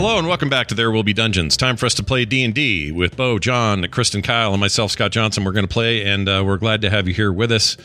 Hello and welcome back to There Will Be Dungeons. Time for us to play D and D with Bo, John, Kristen, Kyle, and myself, Scott Johnson. We're going to play, and uh, we're glad to have you here with us.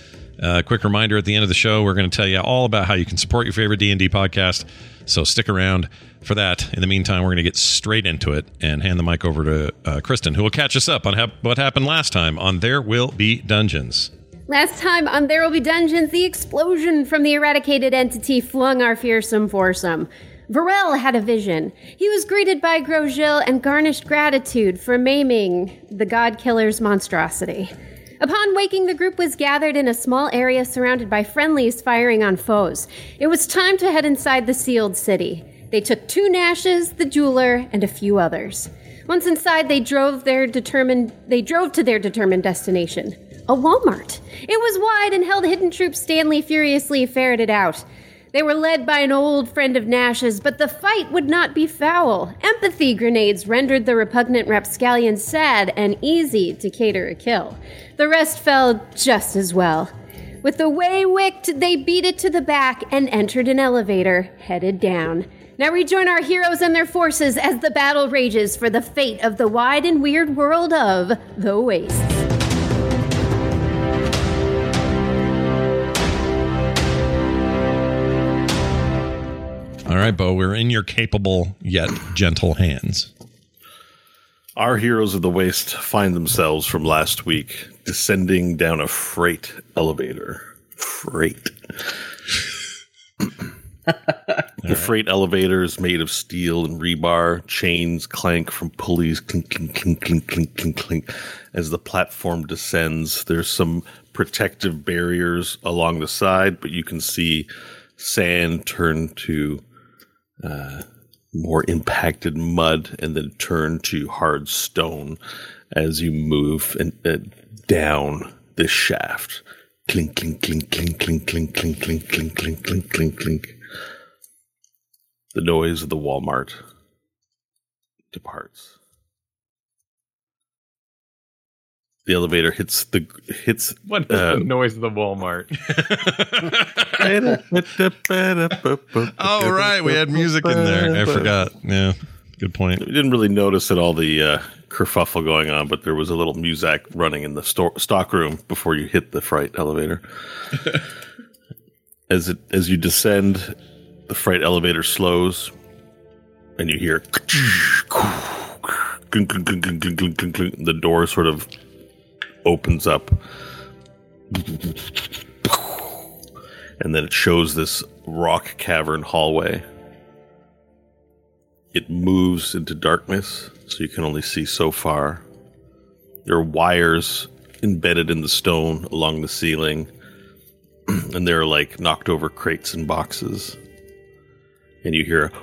Uh, quick reminder: at the end of the show, we're going to tell you all about how you can support your favorite D and D podcast. So stick around for that. In the meantime, we're going to get straight into it and hand the mic over to uh, Kristen, who will catch us up on hap- what happened last time on There Will Be Dungeons. Last time on There Will Be Dungeons, the explosion from the eradicated entity flung our fearsome foursome. Varel had a vision. He was greeted by Grosjean and garnished gratitude for maiming the god killer's monstrosity. Upon waking, the group was gathered in a small area surrounded by friendlies firing on foes. It was time to head inside the sealed city. They took two Nashes, the jeweler, and a few others. Once inside, they drove their determined they drove to their determined destination. A Walmart. It was wide and held hidden troops Stanley furiously ferreted out. They were led by an old friend of Nash's, but the fight would not be foul. Empathy grenades rendered the repugnant rapscallion sad and easy to cater a kill. The rest fell just as well. With the way wicked, they beat it to the back and entered an elevator, headed down. Now rejoin our heroes and their forces as the battle rages for the fate of the wide and weird world of the Wastes. All right, Bo, we're in your capable yet gentle hands. Our heroes of the waste find themselves from last week descending down a freight elevator. Freight. the freight elevator is made of steel and rebar. Chains clank from pulleys, clink, clink, clink, clink, clink, clink, clink. As the platform descends, there's some protective barriers along the side, but you can see sand turn to uh, more impacted mud and then turn to hard stone as you move and uh, down this shaft. Clink, clink, clink, clink, clink, clink, clink, clink, clink, clink, clink, clink, clink. The noise of the Walmart departs. The elevator hits the hits. What is uh, the noise of the Walmart? Oh, right. We had music in there. I forgot. Yeah. Good point. We didn't really notice at all the uh, kerfuffle going on, but there was a little music running in the store, stock room before you hit the freight elevator. as it as you descend, the freight elevator slows, and you hear the door sort of opens up, and then it shows this rock cavern hallway it moves into darkness, so you can only see so far. There are wires embedded in the stone along the ceiling, and there are like knocked over crates and boxes. And you hear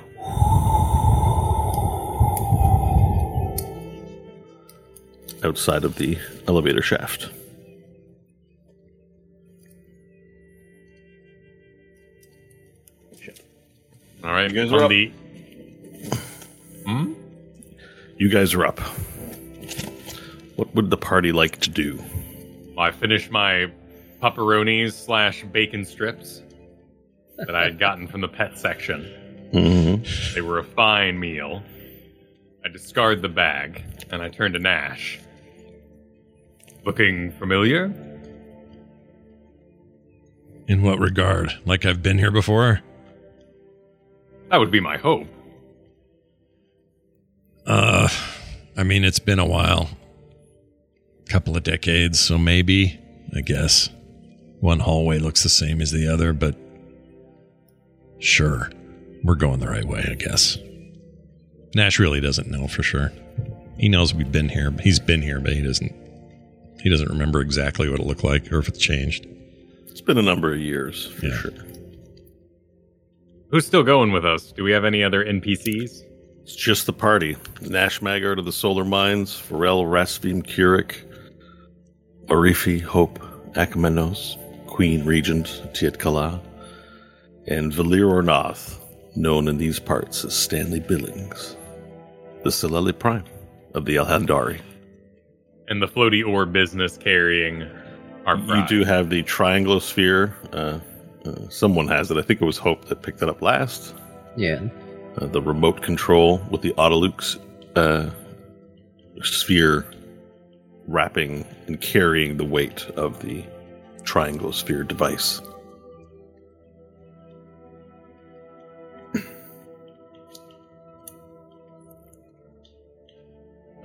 outside of the elevator shaft. All right, You guys on are up. the Hmm? You guys are up. What would the party like to do? I finished my pepperonis slash bacon strips that I had gotten from the pet section. Mm-hmm. They were a fine meal. I discard the bag and I turn to Nash. Looking familiar? In what regard? Like I've been here before? That would be my hope. Uh, I mean, it's been a while. Couple of decades, so maybe, I guess. One hallway looks the same as the other, but sure. We're going the right way, I guess. Nash really doesn't know for sure. He knows we've been here. He's been here, but he doesn't he doesn't remember exactly what it looked like or if it's changed. It's been a number of years for Yeah. sure. Who's still going with us? Do we have any other NPCs? It's just the party. Nash Maggard of the Solar Mines, Varel Rasvim Kurik, Orifi Hope Akamenos, Queen Regent Tiet Kala, and Valir Ornath, known in these parts as Stanley Billings, the Sileli Prime of the Elhandari. And the floaty ore business carrying our You do have the Trianglosphere. Uh, uh, someone has it. I think it was Hope that picked it up last. Yeah. uh, the remote control with the Autolux uh, sphere wrapping and carrying the weight of the trianglosphere device.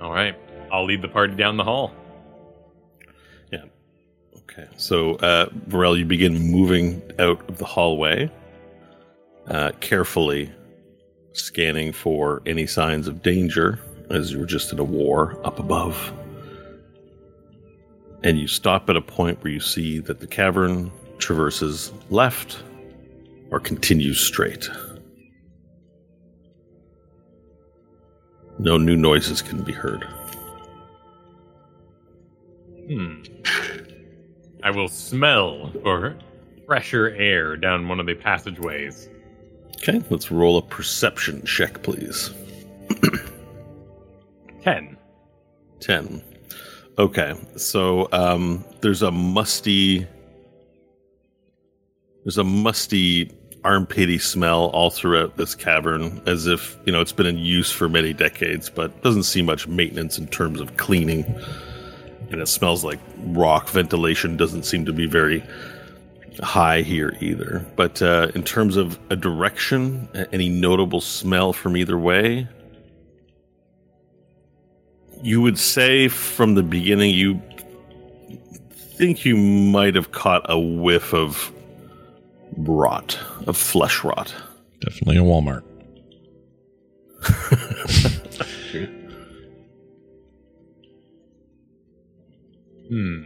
All right. I'll lead the party down the hall. Yeah. Okay. So, uh, Varel, you begin moving out of the hallway, uh, carefully scanning for any signs of danger as you were just in a war up above. And you stop at a point where you see that the cavern traverses left or continues straight. No new noises can be heard. Hmm. I will smell for fresher air down one of the passageways. Okay, let's roll a perception check, please. Ten. 10. Okay, so um, there's a musty. There's a musty, armpity smell all throughout this cavern, as if, you know, it's been in use for many decades, but doesn't see much maintenance in terms of cleaning. And it smells like rock. Ventilation doesn't seem to be very high here either. But uh, in terms of a direction, any notable smell from either way, you would say from the beginning you think you might have caught a whiff of rot, of flesh rot. Definitely a Walmart. Hmm.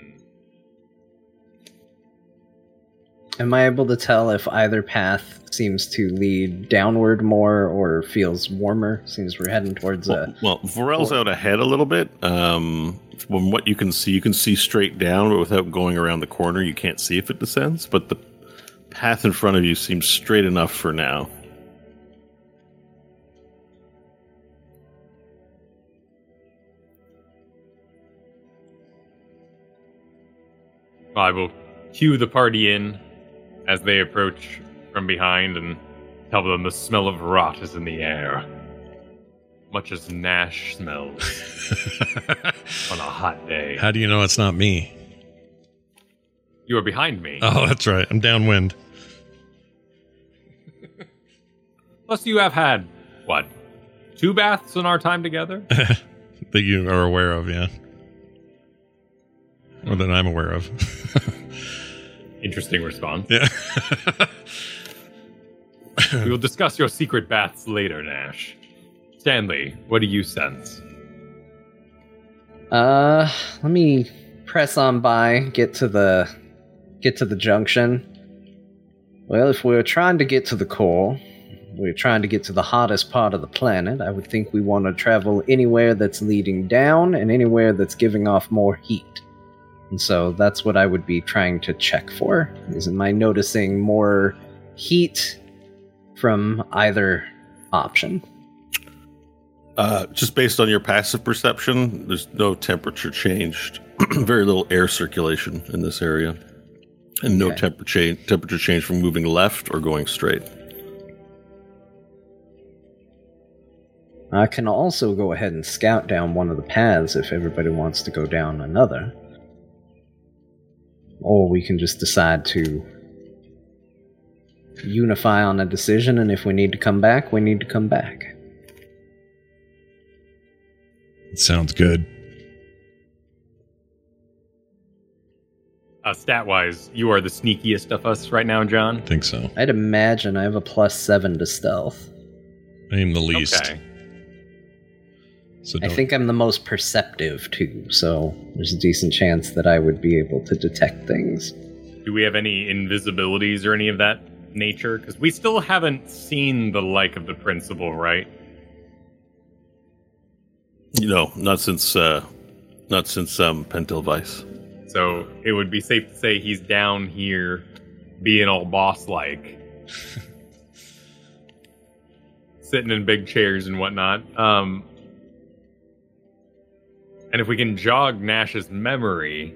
Am I able to tell if either path seems to lead downward more or feels warmer? Seems we're heading towards a. Well, well Varel's out ahead a little bit. Um, from what you can see, you can see straight down, but without going around the corner, you can't see if it descends. But the path in front of you seems straight enough for now. I will cue the party in as they approach from behind and tell them the smell of rot is in the air. Much as Nash smells on a hot day. How do you know it's not me? You are behind me. Oh, that's right. I'm downwind. Plus, you have had, what, two baths in our time together? that you are aware of, yeah. Or that I'm aware of. Interesting response. yeah. We will discuss your secret baths later, Nash. Stanley, what do you sense? Uh, let me press on by, get to the get to the junction. Well, if we're trying to get to the core, we're trying to get to the hottest part of the planet. I would think we want to travel anywhere that's leading down and anywhere that's giving off more heat. And so that's what I would be trying to check for. Is am I noticing more heat from either option? Uh, just based on your passive perception, there's no temperature changed. Very little air circulation in this area, and no Okay. change, temperature change from moving left or going straight. I can also go ahead and scout down one of the paths if everybody wants to go down another. Or we can just decide to unify on a decision, and if we need to come back, we need to come back. It Sounds good. Uh, stat wise, you are the sneakiest of us right now, John. think so. I'd imagine I have a plus seven to stealth. I am the least. Okay. So I think I'm the most perceptive too, so there's a decent chance that I would be able to detect things. Do we have any invisibilities or any of that nature? Because we still haven't seen the like of the principal, right? You know, not since uh, not since um, Pentel Vice. So it would be safe to say he's down here being all boss like. Sitting in big chairs and whatnot. Um, and if we can jog Nash's memory,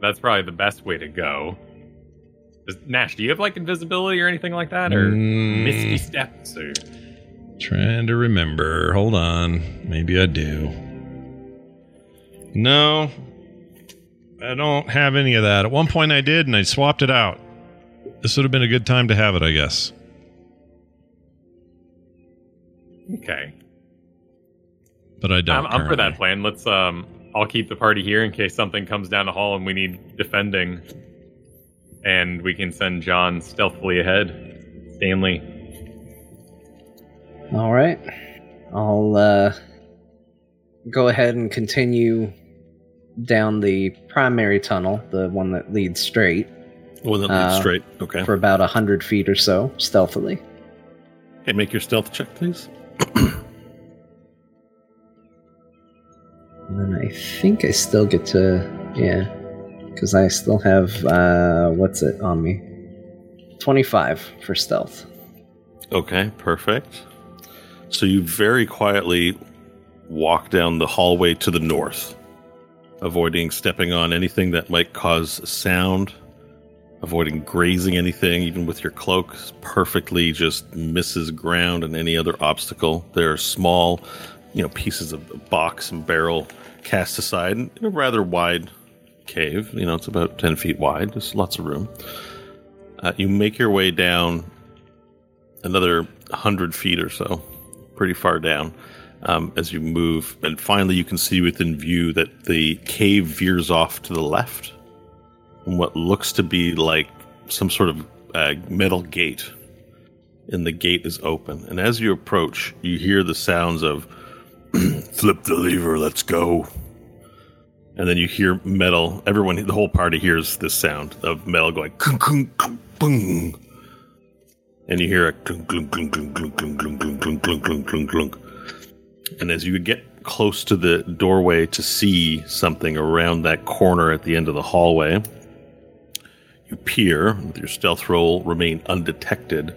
that's probably the best way to go. Does, Nash, do you have like invisibility or anything like that? Or Mm. misty steps? Or Trying to remember. Hold on. Maybe I do. No, I don't have any of that. At one point I did, and I swapped it out. This would have been a good time to have it, I guess. Okay. But I don't. I'm, I'm for that plan. Let's um I'll keep the party here in case something comes down the hall and we need defending. And we can send John stealthily ahead. Stanley. All right. I'll uh, go ahead and continue down the primary tunnel, the one that leads straight, One that leads Uh, straight. Okay. for about a hundred feet or so, stealthily. Hey, make your stealth check, please. And then I think I still get to, yeah, because I still have, uh, what's it on me? 25 for stealth. Okay, perfect. So you very quietly walk down the hallway to the north, avoiding stepping on anything that might cause sound, avoiding grazing anything, even with your cloak. Perfectly just misses ground and any other obstacle. There are small, you know, pieces of box and barrel cast aside a rather wide cave. You know, it's about 10 feet wide. There's lots of room. Uh, you make your way down another 100 feet or so, pretty far down, um, as you move. And finally, you can see within view that the cave veers off to the left and what looks to be like some sort of uh, metal gate. And the gate is open. And as you approach, you hear the sounds of flip the lever, let's go. And then you hear metal. Everyone, the whole party hears this sound of metal going kung, kung, kung, boom and you hear a clunk, clunk, clunk, clunk, clunk, clunk, clunk, clunk, clunk, clunk, clunk. And as you get close to the doorway to see something around that corner at the end of the hallway, you peer, with your stealth roll remain undetected.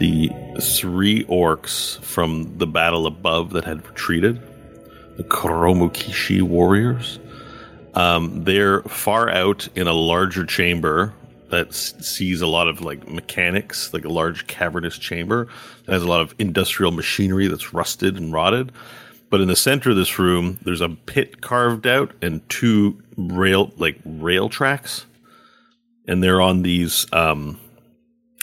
The three orcs from the battle above that had retreated, the Koromukishi warriors, um, they're far out in a larger chamber that sees a lot of like mechanics, like a large cavernous chamber that has a lot of industrial machinery that's rusted and rotted. But in the center of this room, there's a pit carved out and two rail like rail tracks, and they're on these um,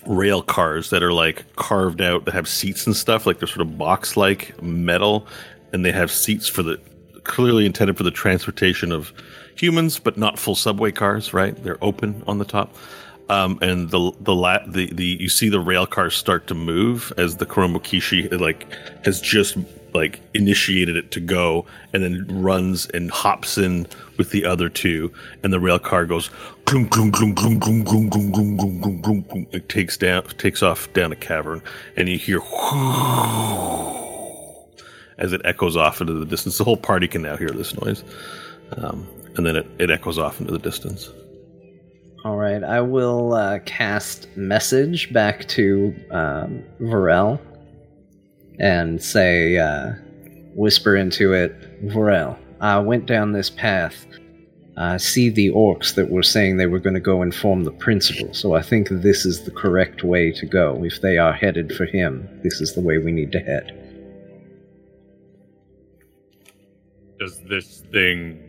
rail cars that are like carved out that have seats and stuff, like they're sort of box like metal, and they have seats for the clearly intended for the transportation of humans, but not full subway cars. Right? They're open on the top. Um, and the the, la- the the you see the rail cars start to move as the Koromokishi like has just like initiated it to go and then runs and hops in with the other two and the rail car goes it takes down takes off down a cavern and you hear as it echoes off into the distance the whole party can now hear this noise um, and then it, it echoes off into the distance All right, I will uh, cast message back to um, Varel and say, uh, whisper into it, Vorel, I went down this path. I see the orcs that were saying they were going to go inform the principal, so I think this is the correct way to go. If they are headed for him, this is the way we need to head. Does this thing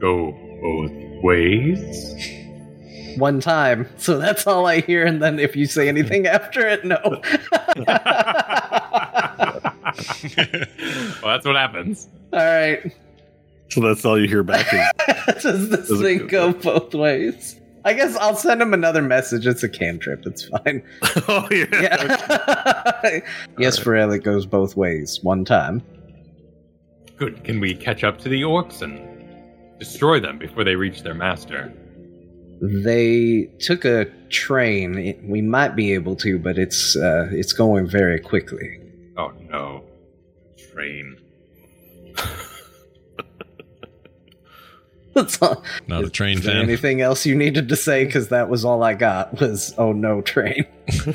go both ways? One time, so that's all I hear, and then if you say anything hmm. after it, no. well, that's what happens. all right. so that's all you hear back is Does this Does thing go- go both ways? I guess I'll send him another message. It's a cantrip. It's fine. oh yeah, Yeah. yes, Varel, it goes both ways. One time. Good. Can we catch up to the orcs and destroy them before they reach their master? They took a train. We might be able to, but it's uh, it's going very quickly. Oh no. Train. That's all. Not a train Is there fan. anything else you needed to say? Because that was all I got. Was oh no train.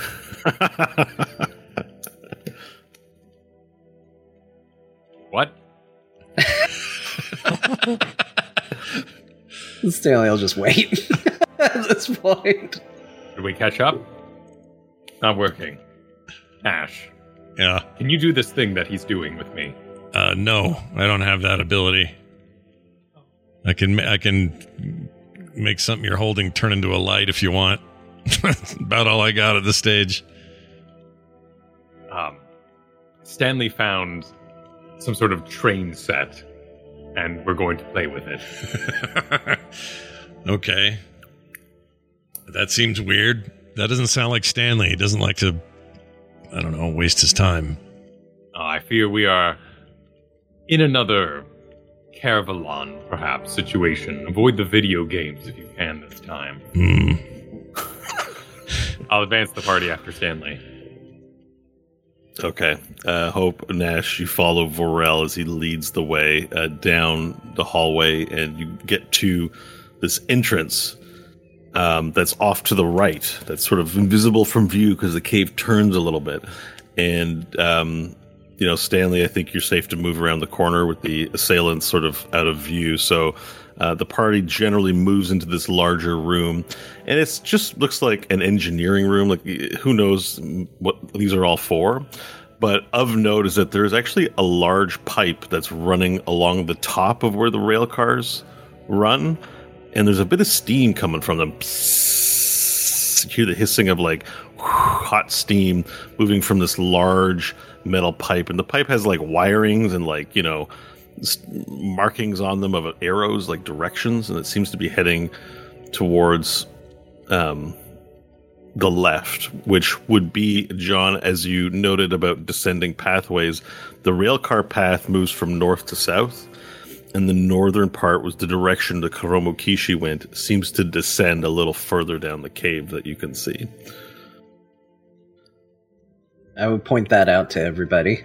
What? Stanley, I'll just wait at this point. Did we catch up? Not working. Ash, Yeah. Can you do this thing that he's doing with me? Uh, no, I don't have that ability. I can I can make something you're holding turn into a light if you want. That's about all I got at this stage. Um, Stanley found some sort of train set, and we're going to play with it. okay. That seems weird. That doesn't sound like Stanley. He doesn't like to, I don't know, waste his time. Uh, I fear we are in another Caravalon, perhaps, situation. Avoid the video games if you can this time. Hmm. I'll advance the party after Stanley. Okay. Uh, Hope Nash, you follow Vorel as he leads the way uh, down the hallway, and you get to this entrance um, that's off to the right. That's sort of invisible from view because the cave turns a little bit. And, um, you know, Stanley, I think you're safe to move around the corner with the assailants sort of out of view. So uh, the party generally moves into this larger room, and it just looks like an engineering room. Like who knows what these are all for. But of note is that there's actually a large pipe that's running along the top of where the rail cars run, and there's a bit of steam coming from them. Psst. You hear the hissing of like hot steam moving from this large metal pipe, and the pipe has like wirings and like you know markings on them of arrows, like directions, and it seems to be heading towards um, the left, which would be, John, as you noted about descending pathways, the railcar path moves from north to south, and the northern part was the direction the Kuromokishi went, seems to descend a little further down the cave that you can see. I would point that out to everybody.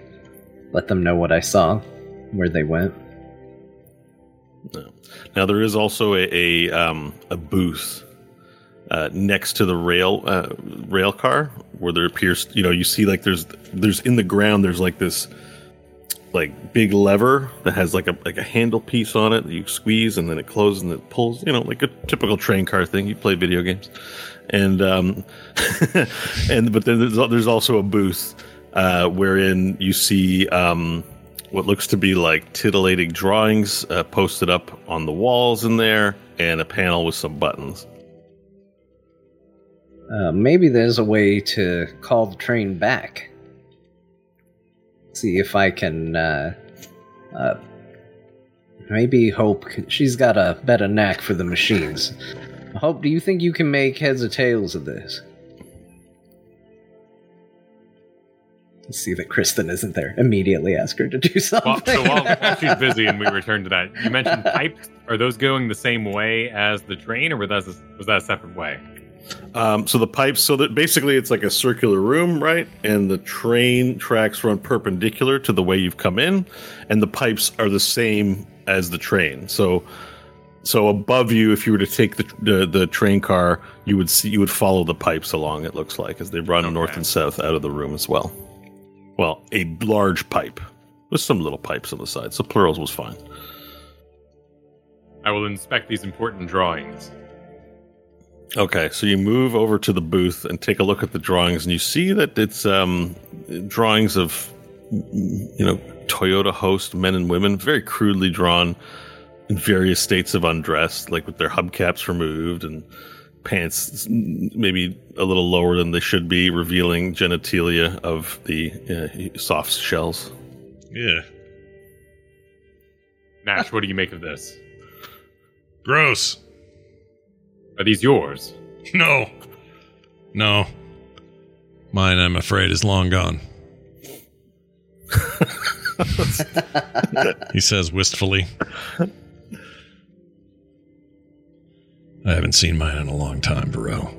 Let them know what I saw where they went. No. Now there is also a a, um, a booth uh, next to the rail uh, rail car where there appears you know you see like there's there's in the ground there's like this like big lever that has like a like a handle piece on it that you squeeze and then it closes and it pulls you know like a typical train car thing you play video games and um and but then there's, there's also a booth uh, wherein you see um, what looks to be like titillating drawings uh, posted up on the walls in there, and a panel with some buttons. Uh, maybe there's a way to call the train back. See if I can. Uh, uh, maybe Hope. She's got a better knack for the machines. Hope, do you think you can make heads or tails of this? see that Kristen isn't there. Immediately ask her to do something. Well, so while, while, she's busy and we return to that, you mentioned pipes. Are those going the same way as the train, or was that a, was that a separate way? Um, so the pipes, so that basically it's like a circular room, right? And the train tracks run perpendicular to the way you've come in, and the pipes are the same as the train. So, so above you, if you were to take the the, the train car, you would see you would follow the pipes along. It looks like as they run okay. north and south out of the room as well. Well, a large pipe with some little pipes on the side, so plurals was fine. I will inspect these important drawings. Okay, so you move over to the booth and take a look at the drawings, and you see that it's um, drawings of, you know, Toyota host men and women, very crudely drawn in various states of undress, like with their hubcaps removed and pants maybe a little lower than they should be, revealing genitalia of the uh, soft shells. Yeah. Nash, what do you make of this? Gross. Are these yours? No. No. Mine, I'm afraid, is long gone. he says wistfully. I haven't seen mine in a long time, Burrow.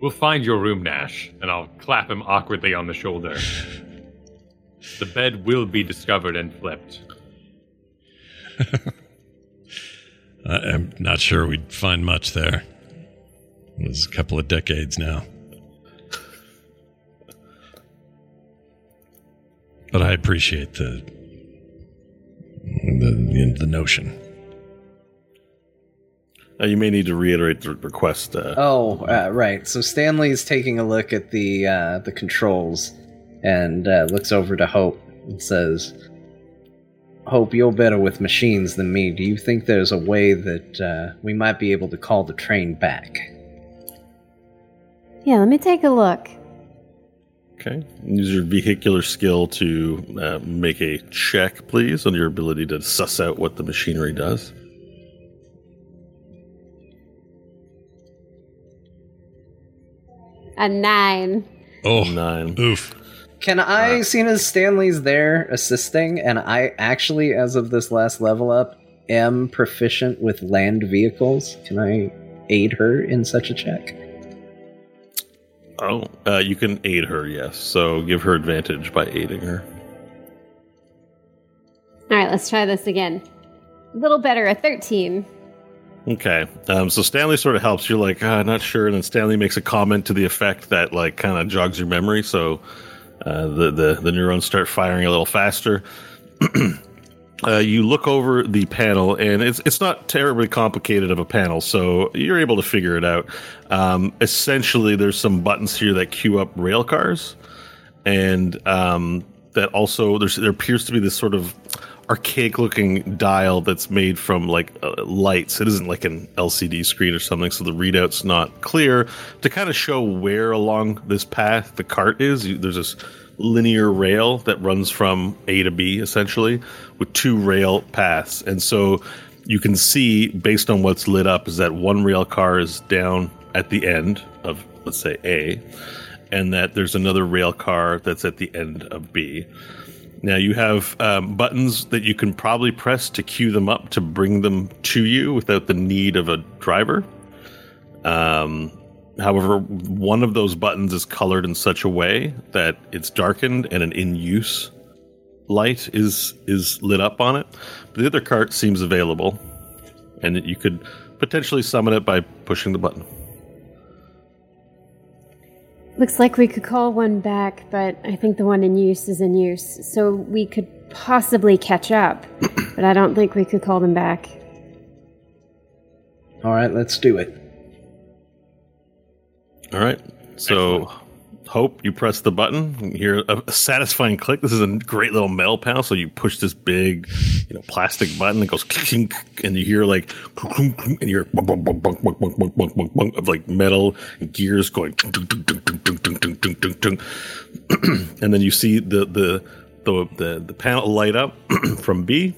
We'll find your room, Nash, and I'll clap him awkwardly on the shoulder. the bed will be discovered and flipped. I'm not sure we'd find much there. It was a couple of decades now. But I appreciate the the, the notion. Uh, you may need to reiterate the request. Uh, oh, uh, right. So Stanley's taking a look at the uh, the controls, and uh, looks over to Hope and says, Hope, you're better with machines than me. Do you think there's a way that uh, we might be able to call the train back? Yeah, let me take a look. Okay. Use your vehicular skill to uh, make a check, please, on your ability to suss out what the machinery does. A nine. Oh, Nine. oof. Can I, seeing as Stanley's there assisting, and I actually, as of this last level up, am proficient with land vehicles, can I aid her in such a check? Oh, uh, you can aid her, yes. So give her advantage by aiding her. All right, let's try this again. A little better, a 13. Okay. Um, so Stanley sort of helps. You're like, ah, not sure. And then Stanley makes a comment to the effect that, like, kind of jogs your memory. So uh, the, the, the neurons start firing a little faster. uh, you look over the panel, and it's, it's not terribly complicated of a panel. So you're able to figure it out. Um, essentially, there's some buttons here that queue up rail cars. And um, that also, there's, there appears to be this sort of archaic looking dial that's made from like uh, lights. It isn't like an LCD screen or something, so the readout's not clear. To kind of show where along this path the cart is, you, there's this linear rail that runs from A to B essentially with two rail paths. And so you can see based on what's lit up is that one rail car is down at the end of let's say A and that there's another rail car that's at the end of B. Now you have um, buttons that you can probably press to cue them up to bring them to you without the need of a driver. Um, however, one of those buttons is colored in such a way that it's darkened and an in-use light is is lit up on it. But the other cart seems available, and you could potentially summon it by pushing the button. Looks like we could call one back, but I think the one in use is in use. So we could possibly catch up, but I don't think we could call them back. All right, let's do it. All right. So, Hope, you press the button. You hear a satisfying click. This is a great little metal panel. So you push this big, you know, plastic button that goes and you hear like, and you hear of like metal gears going. And then you see the, the, the, the, the panel light up from B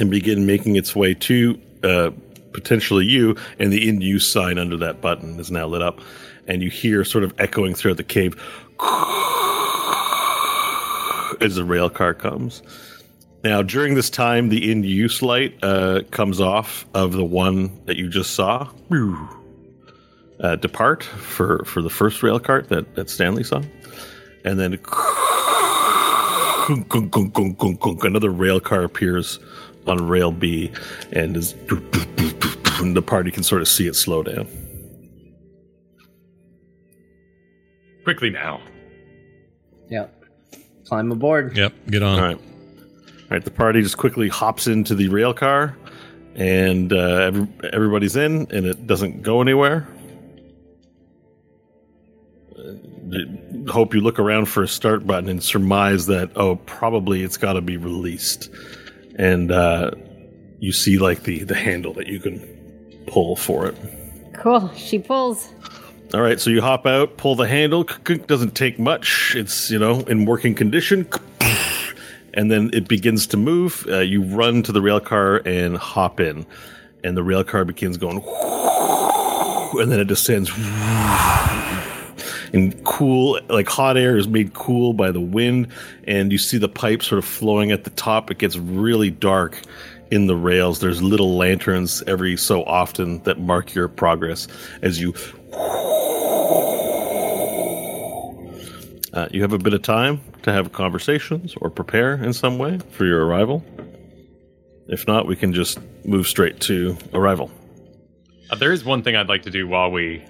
and begin making its way to, uh, potentially you and the in use sign under that button is now lit up and you hear sort of echoing throughout the cave as the rail car comes. Now, during this time, the in use light uh, comes off of the one that you just saw. Uh, depart for, for the first rail cart that, that Stanley saw. And then another rail car appears on rail B and is and the party can sort of see it slow down. Quickly now. Yeah. Climb aboard. Yep, get on. All right. All right, the party just quickly hops into the rail car and uh, every, everybody's in and it doesn't go anywhere. Uh, hope you look around for a start button and surmise that oh probably it's got to be released and uh, you see like the the handle that you can pull for it Cool. She pulls. All right so you hop out pull the handle doesn't take much. It's you know in working condition and then it begins to move. Uh, you run to the rail car and hop in and the rail car begins going and then it descends and cool like hot air is made cool by the wind and you see the pipe sort of flowing at the top. It gets really dark in the rails. There's little lanterns every so often that mark your progress as you uh, you have a bit of time to have conversations or prepare in some way for your arrival if not we can just move straight to arrival Uh, there is one thing I'd like to do while we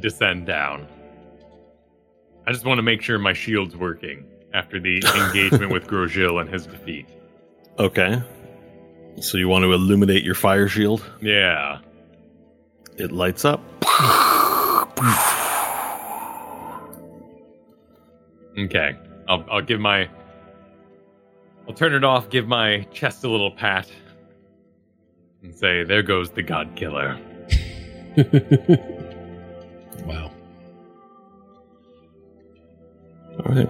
descend down. I just want to make sure my shield's working after the engagement with Grosjean and his defeat. okay so you want to illuminate your fire shield Yeah. it lights up Okay, I'll I'll give my I'll turn it off, give my chest a little pat, and say, "There goes the God Killer." wow. All right.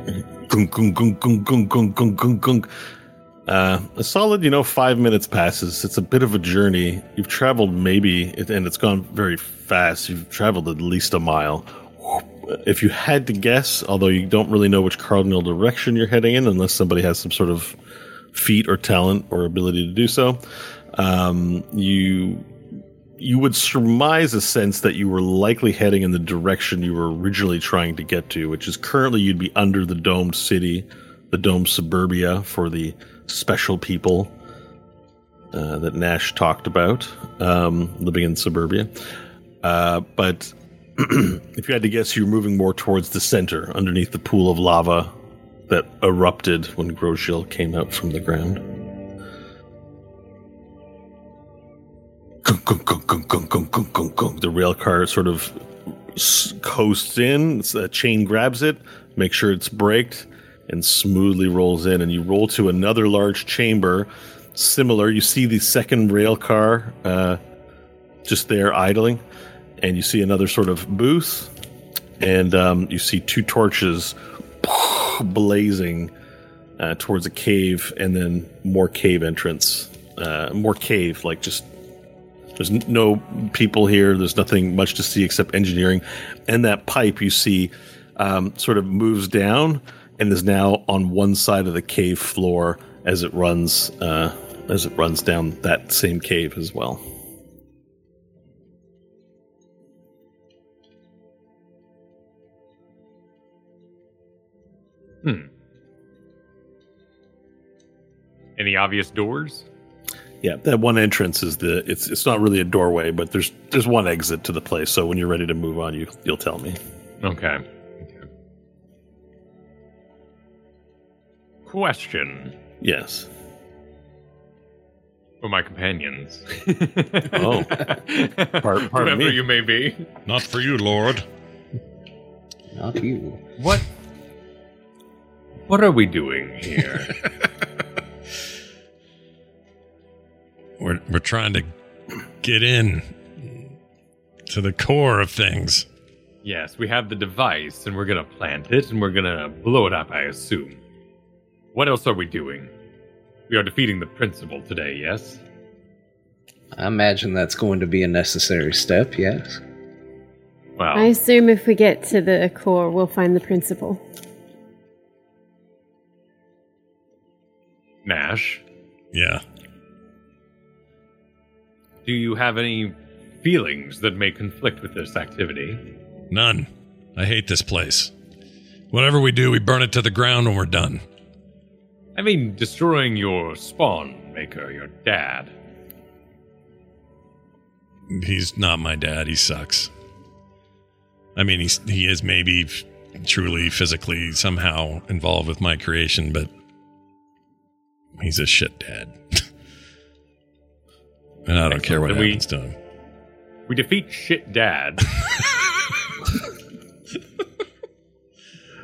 Uh, a solid, you know, five minutes passes. It's a bit of a journey. You've traveled maybe, and it's gone very fast. You've traveled at least a mile. If you had to guess, although you don't really know which cardinal direction you're heading in, unless somebody has some sort of feat or talent or ability to do so, um, you you would surmise a sense that you were likely heading in the direction you were originally trying to get to, which is currently you'd be under the domed city, the domed suburbia for the special people uh, that Nash talked about um, living in suburbia. Uh, but if you had to guess, you're moving more towards the center, underneath the pool of lava that erupted when Groshiel came out from the ground. The rail car sort of coasts in, a chain grabs it, make sure it's braked, and smoothly rolls in. And you roll to another large chamber, similar. You see the second rail car uh, just there idling, and you see another sort of booth, and um, you see two torches blazing uh, towards a cave, and then more cave entrance. Uh, more cave, like just there's no people here. There's nothing much to see except engineering. And that pipe you see um, sort of moves down and is now on one side of the cave floor as it runs uh, as it runs down that same cave as well. Hmm. Any obvious doors? Yeah, that one entrance is the it's it's not really a doorway, but there's there's one exit to the place. So when you're ready to move on, you you'll tell me. Okay. Question Yes. for my companions. Oh. Par- pardon Whoever me. you may be. Not for you, Lord. Not you. What? What are we doing here? We're we're trying to get in to the core of things. yes, we have the device, and we're gonna plant it, and we're gonna blow it up. I assume. What else are we doing? We are defeating the principal today. Yes. I imagine that's going to be a necessary step, yes. Well, I assume if we get to the core, we'll find the principal. Nash, Yeah. do you have any feelings that may conflict with this activity? None. I hate this place. Whatever we do, we burn it to the ground when we're done. I mean, destroying your spawn maker, your dad. He's not my dad. He sucks. I mean, he's he is maybe truly physically somehow involved with my creation, but he's a shit dad. and I don't care what Then we- happens to him. We defeat shit dad.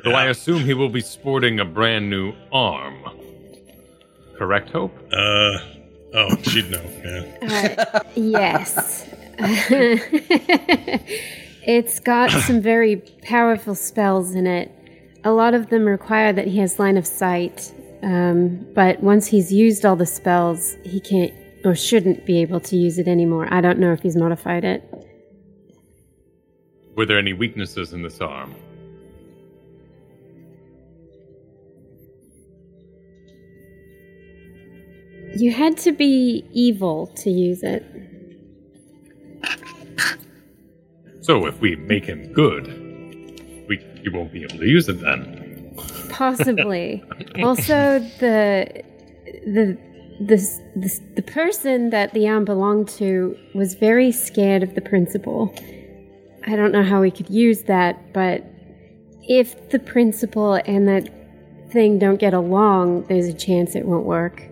Though I assume he will be sporting a brand new arm. Correct, Hope? Uh oh, she'd know. Yeah. Uh, yes. it's got some very powerful spells in it. A lot of them require that he has line of sight. Um, but once he's used all the spells, he can't or shouldn't be able to use it anymore. I don't know if he's modified it. Were there any weaknesses in this arm? You had to be evil to use it. So if we make him good, we you won't be able to use it then. Possibly. also, the the the the the person that the arm belonged to was very scared of the principal. I don't know how we could use that, but if the principal and that thing don't get along, there's a chance it won't work.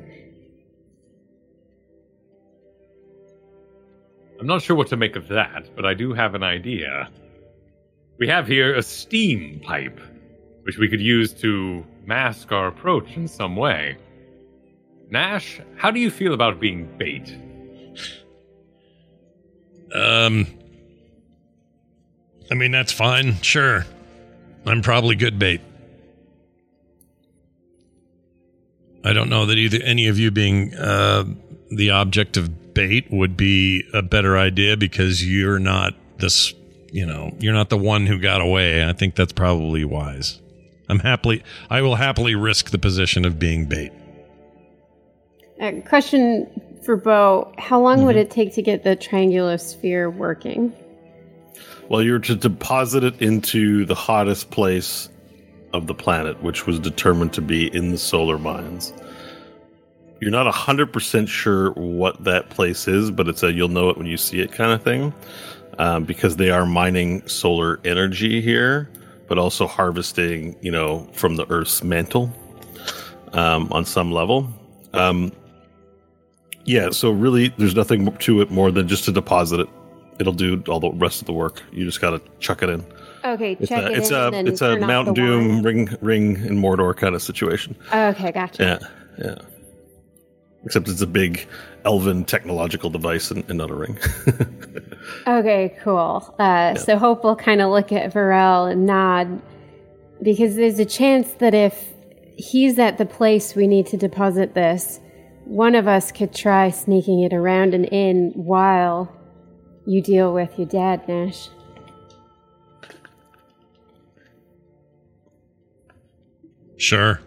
I'm not sure what to make of that, but I do have an idea. We have here a steam pipe, which we could use to mask our approach in some way. Nash, how do you feel about being bait? Um, I mean that's fine. Sure, I'm probably good bait. I don't know that either any of you being uh, the object of bait would be a better idea because you're not this. You know, you're not the one who got away. I think that's probably wise. I'm happily. I will happily risk the position of being bait. Uh, question for Bo How long would it take to get the triangular sphere working? Well, you're to deposit it into the hottest place of the planet, which was determined to be in the solar mines. You're not 100% sure what that place is, but it's a you'll know it when you see it kind of thing. Um, because they are mining solar energy here, but also harvesting, you know, from the Earth's mantle um, on some level. Um, yeah, so really, there's nothing to it more than just to deposit it. It'll do all the rest of the work. You just got to chuck it in. Okay, It's check a it it's in a and then it's a Mountain Doom wine. ring ring in Mordor kind of situation. Okay, gotcha. Yeah, yeah. Except it's a big elven technological device and, and not a ring. Okay, cool. Uh, So Hope will kind of look at Varel and nod because there's a chance that if he's at the place we need to deposit this, one of us could try sneaking it around and in while you deal with your dad, Nash. Sure.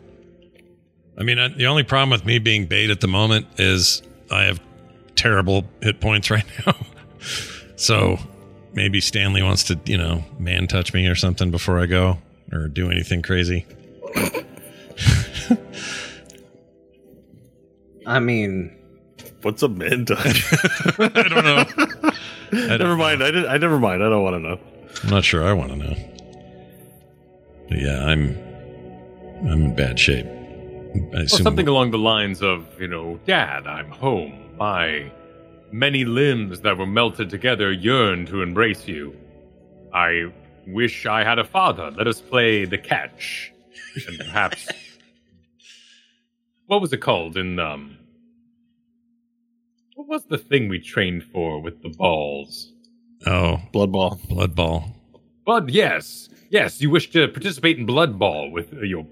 I mean, I, the only problem with me being bait at the moment is I have terrible hit points right now. so maybe Stanley wants to, you know, man touch me or something before I go or do anything crazy. I mean, What's a man touch? I don't know. I don't never know. mind. I did. I never mind. I don't want to know. I'm not sure I want to know. But yeah, I'm I'm in bad shape. I Or assume something along the lines of, you know, Dad, I'm home. My many limbs that were melted together yearn to embrace you. I wish I had a father. Let us play the catch. And perhaps. what was it called in, um. What was the thing we trained for with the balls? Oh, Blood ball. blood ball. Blood, yes. Yes, you wish to participate in Blood Ball with uh, your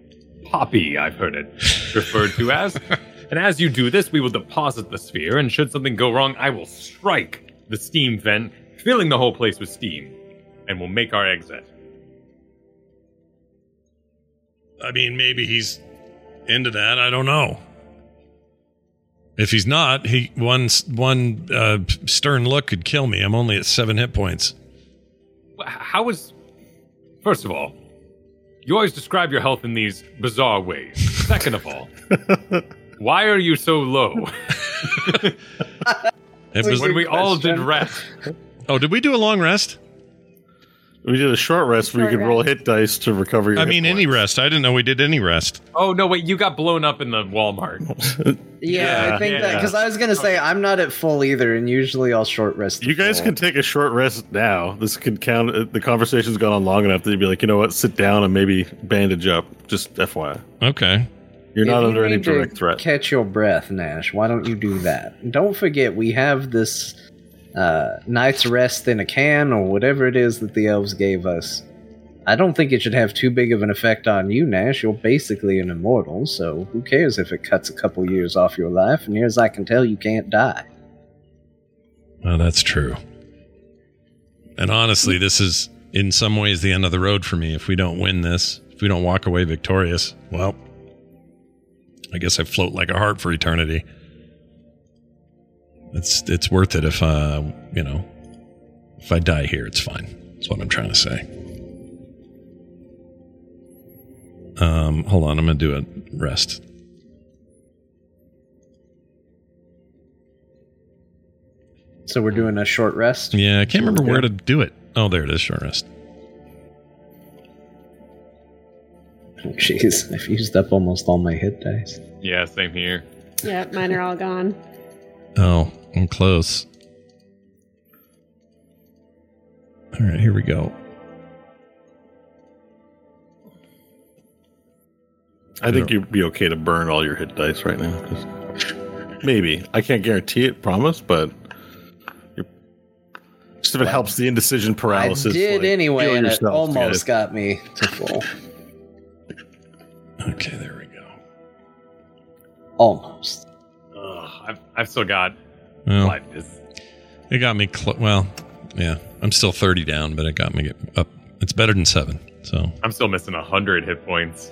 poppy, I've heard it referred to as. and as you do this, we will deposit the sphere, and should something go wrong, I will strike the steam vent, filling the whole place with steam, and we'll make our exit. I mean, maybe he's into that. I don't know. If he's not, he one one uh, stern look could kill me. I'm only at seven hit points. Wh- How is. First of all, you always describe your health in these bizarre ways. Second of all, why are you so low? It when we all did rest. oh, did we do a long rest? We did a short rest where you Short could roll hit dice to recover your. I hit mean, any rest. I didn't know we did any rest. Oh, no, wait, you got blown up in the Walmart. yeah, Yeah, I think that because I was gonna say I'm not at full either, and usually I'll short rest. You guys full. can take a short rest now. This could count. uh, The conversation's gone on long enough that you'd be like, you know what, sit down and maybe bandage up. Just FYI, Okay. you're If not you under any need to direct threat. Catch your breath, Nash. Why don't you do that? Don't forget, we have this uh, night's rest in a can or whatever it is that the elves gave us. I don't think it should have too big of an effect on you, Nash. You're basically an immortal, so who cares if it cuts a couple years off your life? And as I can tell, you can't die. Oh, that's true. And honestly, this is in some ways the end of the road for me. If we don't win this, if we don't walk away victorious, well, I guess I float like a heart for eternity. It's it's worth it if uh you know if I die here, it's fine. That's what I'm trying to say. Um, hold on, I'm gonna do a rest. So we're doing a short rest. Yeah, I can't remember where to do it. Oh, there it is. Short rest. Jeez, I've used up almost all my hit dice. Yeah, same here. Yep, mine are all gone. Oh, I'm close. All right, here we go. I think you'd be okay to burn all your hit dice right now. 'cause- Maybe I can't guarantee it, promise, but you're, just if it helps the indecision paralysis. I paralysis. did like, anyway, heal and it almost guys. got me to full. Okay, there we go. Almost. Ugh, I've, I've still got Well, life is it got me. Cl- well, yeah, I'm still 30 down, but it got me up. It's better than seven. So I'm still missing hundred hit points.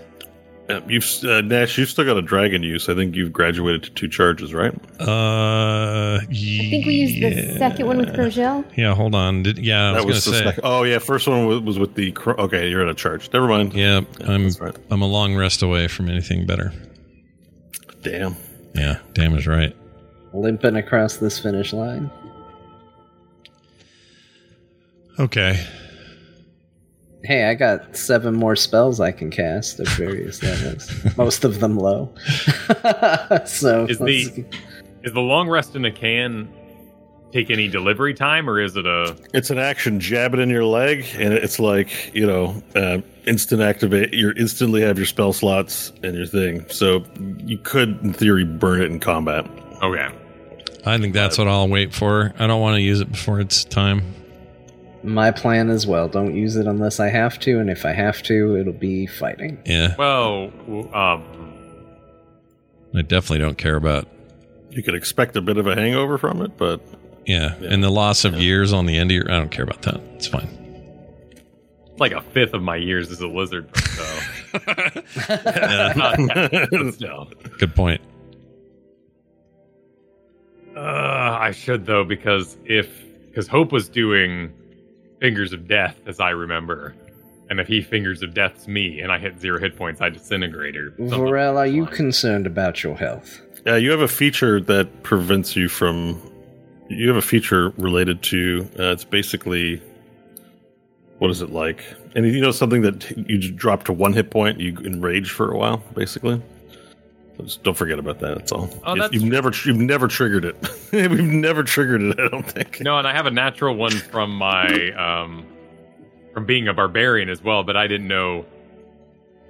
Uh, you've uh, Nash. You've still got a dragon use. I think you've graduated to two charges, right? Uh, I think we used the second one with Grosjean. Yeah, hold on. Did, yeah, I was, that was, the gonna say. second. Oh yeah, first one was, was with the. Okay, you're at a charge. Never mind. Yeah, I'm. right. I'm a long rest away from anything better. Damn. Yeah, damn is right. Limping across this finish line. Okay. Hey, I got seven more spells I can cast at various levels. Most of them low. so Is the is the long rest in a can take any delivery time, or is it a It's an action. Jab it in your leg, and it's like you know, uh, instant activate. You instantly have your spell slots and your thing. So you could, in theory, burn it in combat. okay? I think that's what I'll wait for. I don't want to use it before it's time. my plan as well. Don't use it unless I have to, and if I have to, it'll be fighting. Yeah, Well, um, I definitely don't care about. You could expect a bit of a hangover from it, but Yeah, Yeah. and the loss of years on the end of your. I don't care about that. It's fine. like a fifth of my years as a lizard. So Yeah, not that, but still. good point. Uh, I should though because if because Hope was doing fingers of death as I remember, and if he fingers of deaths me and I hit zero hit points, I disintegrate or something. Varel, are you Fine. concerned about your health? yeah, you have a feature that prevents you from. You have a feature related to. Uh, it's basically. What is it like? And you know something that you drop to one hit point, you enrage for a while, basically. So Just don't forget about that. That's all. Oh, You- that's- you've never you've never triggered it. We've never triggered it. I don't think. No, and I have a natural one from my um from being a barbarian as well, but I didn't know.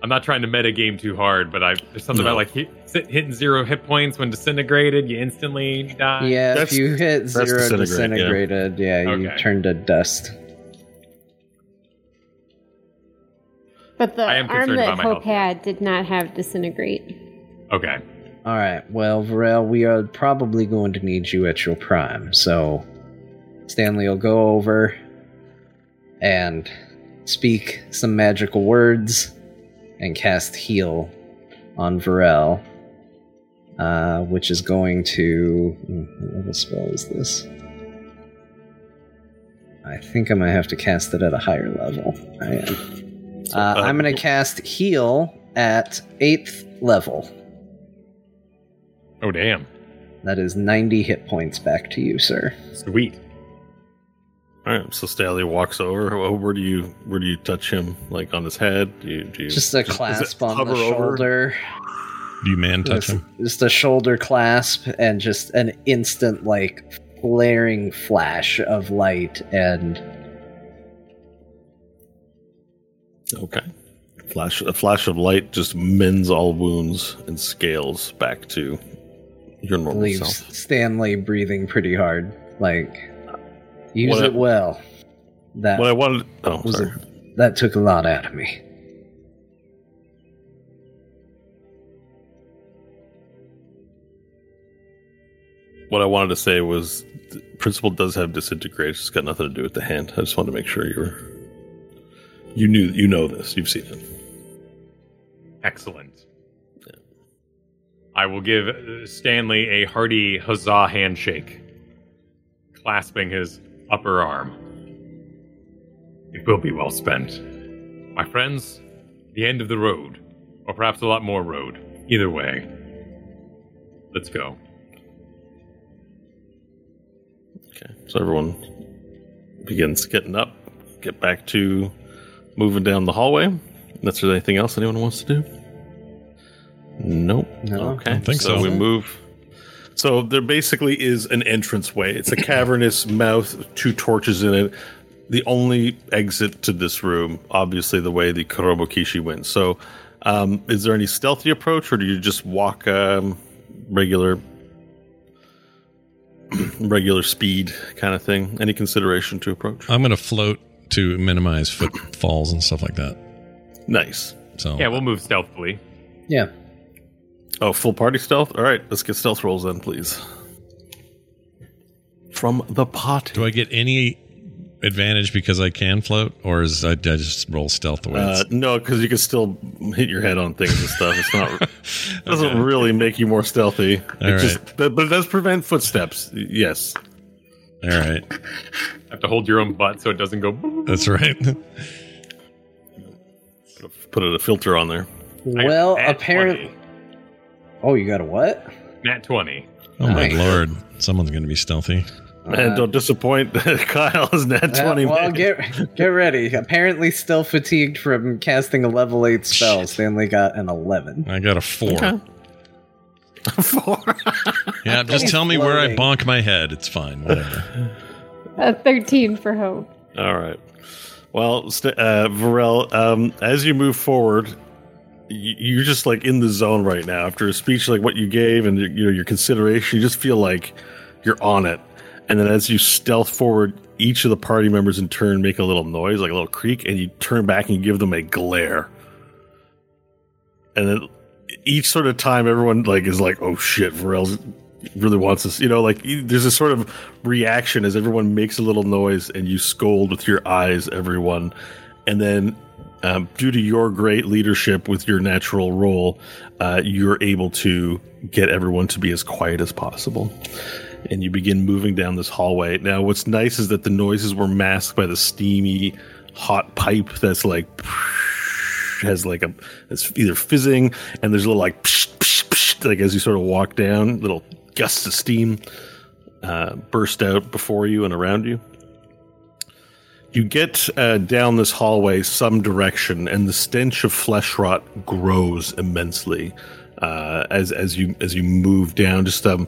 I'm not trying to meta game too hard, but I there's something No. about like hit, hitting zero hit points when disintegrated, you instantly die. yeah, if you hit zero disintegrate, disintegrated, yeah, you Okay. turn to dust. But the I am arm that Hope had did not have disintegrate. Okay. All right, well, Varel, we are probably going to need you at your prime, so Stanley will go over and speak some magical words and cast heal on Varel, uh, which is going to. hmm, What level spell is this? I think I'm gonna have to cast it at a higher level. I am. Uh, I'm gonna cast heal at eighth level. Oh damn. That is 90 hit points back to you, sir. Sweet. All right, so Stanley walks over. Where do you where do you touch him? Like on his head? Do you, do you Just a does it clasp on the hover over? shoulder. Do you man touch Just, him? just a shoulder clasp and just an instant, like, flaring flash of light and Okay. Flash a flash of light just mends all wounds and scales back to your normal leaves self. Stanley breathing pretty hard. Like, use What I- it well. That What I wanted oh was sorry. that took a lot out of me. What I wanted to say was the principal does have disintegrate, it's got nothing to do with the hand. I just wanted to make sure you were you knew you know this, you've seen it. Excellent. I will give Stanley a hearty huzzah handshake, clasping his upper arm. It will be well spent. My friends, the end of the road, or perhaps a lot more road. Either way. Let's go. Okay. So everyone begins getting up, get back to moving down the hallway. Unless there's anything else anyone wants to do. Nope. No, Okay. don't think so. we move. So there basically is an entranceway. It's a cavernous mouth, two torches in it. The only exit to this room, obviously, the way the Kurobokishi went. So Um, is there any stealthy approach, or do you just walk um, regular, regular speed kind of thing? Any consideration to approach? I'm going to float to minimize footfalls and stuff like that. Nice. So Yeah, we'll move stealthily. Yeah. Oh, full party stealth. All right, let's get stealth rolls then, please. From the pot. do I get any advantage because I can float, or is I, I just roll stealth the way Uh, no, because you can still hit your head on things and stuff. It's not doesn't really make you more stealthy. It All just, but, but it does prevent footsteps. Yes. all right? Have to hold your own butt so it doesn't go. That's right. Put a filter on there. Well, nat apparently. Oh, you got a what? 20. Nat 20. Oh my Nice. lord! Someone's going to be stealthy. Man, don't disappoint. Kyle is nat Uh, twenty. well, man. get get ready. Apparently, still fatigued from casting a level eight spell. Shit. They got an eleven. I got a four. Okay. Four. Yeah, just tell me where I floating. bonk my head. It's fine. Whatever. A 13 for hope. All right. Well, st- uh, Varel, um, as you move forward, y- you're just like in the zone right now. After a speech like what you gave and you know your consideration, you just feel like you're on it. And then as you stealth forward, each of the party members in turn make a little noise, like a little creak, and you turn back and give them a glare. And then each sort of time, everyone like is like, "Oh shit, Varel really wants this." You know, like there's a sort of reaction as everyone makes a little noise, and you scold with your eyes, everyone. And then, um, due to your great leadership with your natural role, uh, you're able to get everyone to be as quiet as possible. And you begin moving down this hallway. Now, what's nice is that the noises were masked by the steamy, hot pipe that's like has like a it's either fizzing and there's a little like like as you sort of walk down, little gusts of steam uh, burst out before you and around you. You get uh, down this hallway some direction, and the stench of flesh rot grows immensely uh, as as you as you move down. Just um,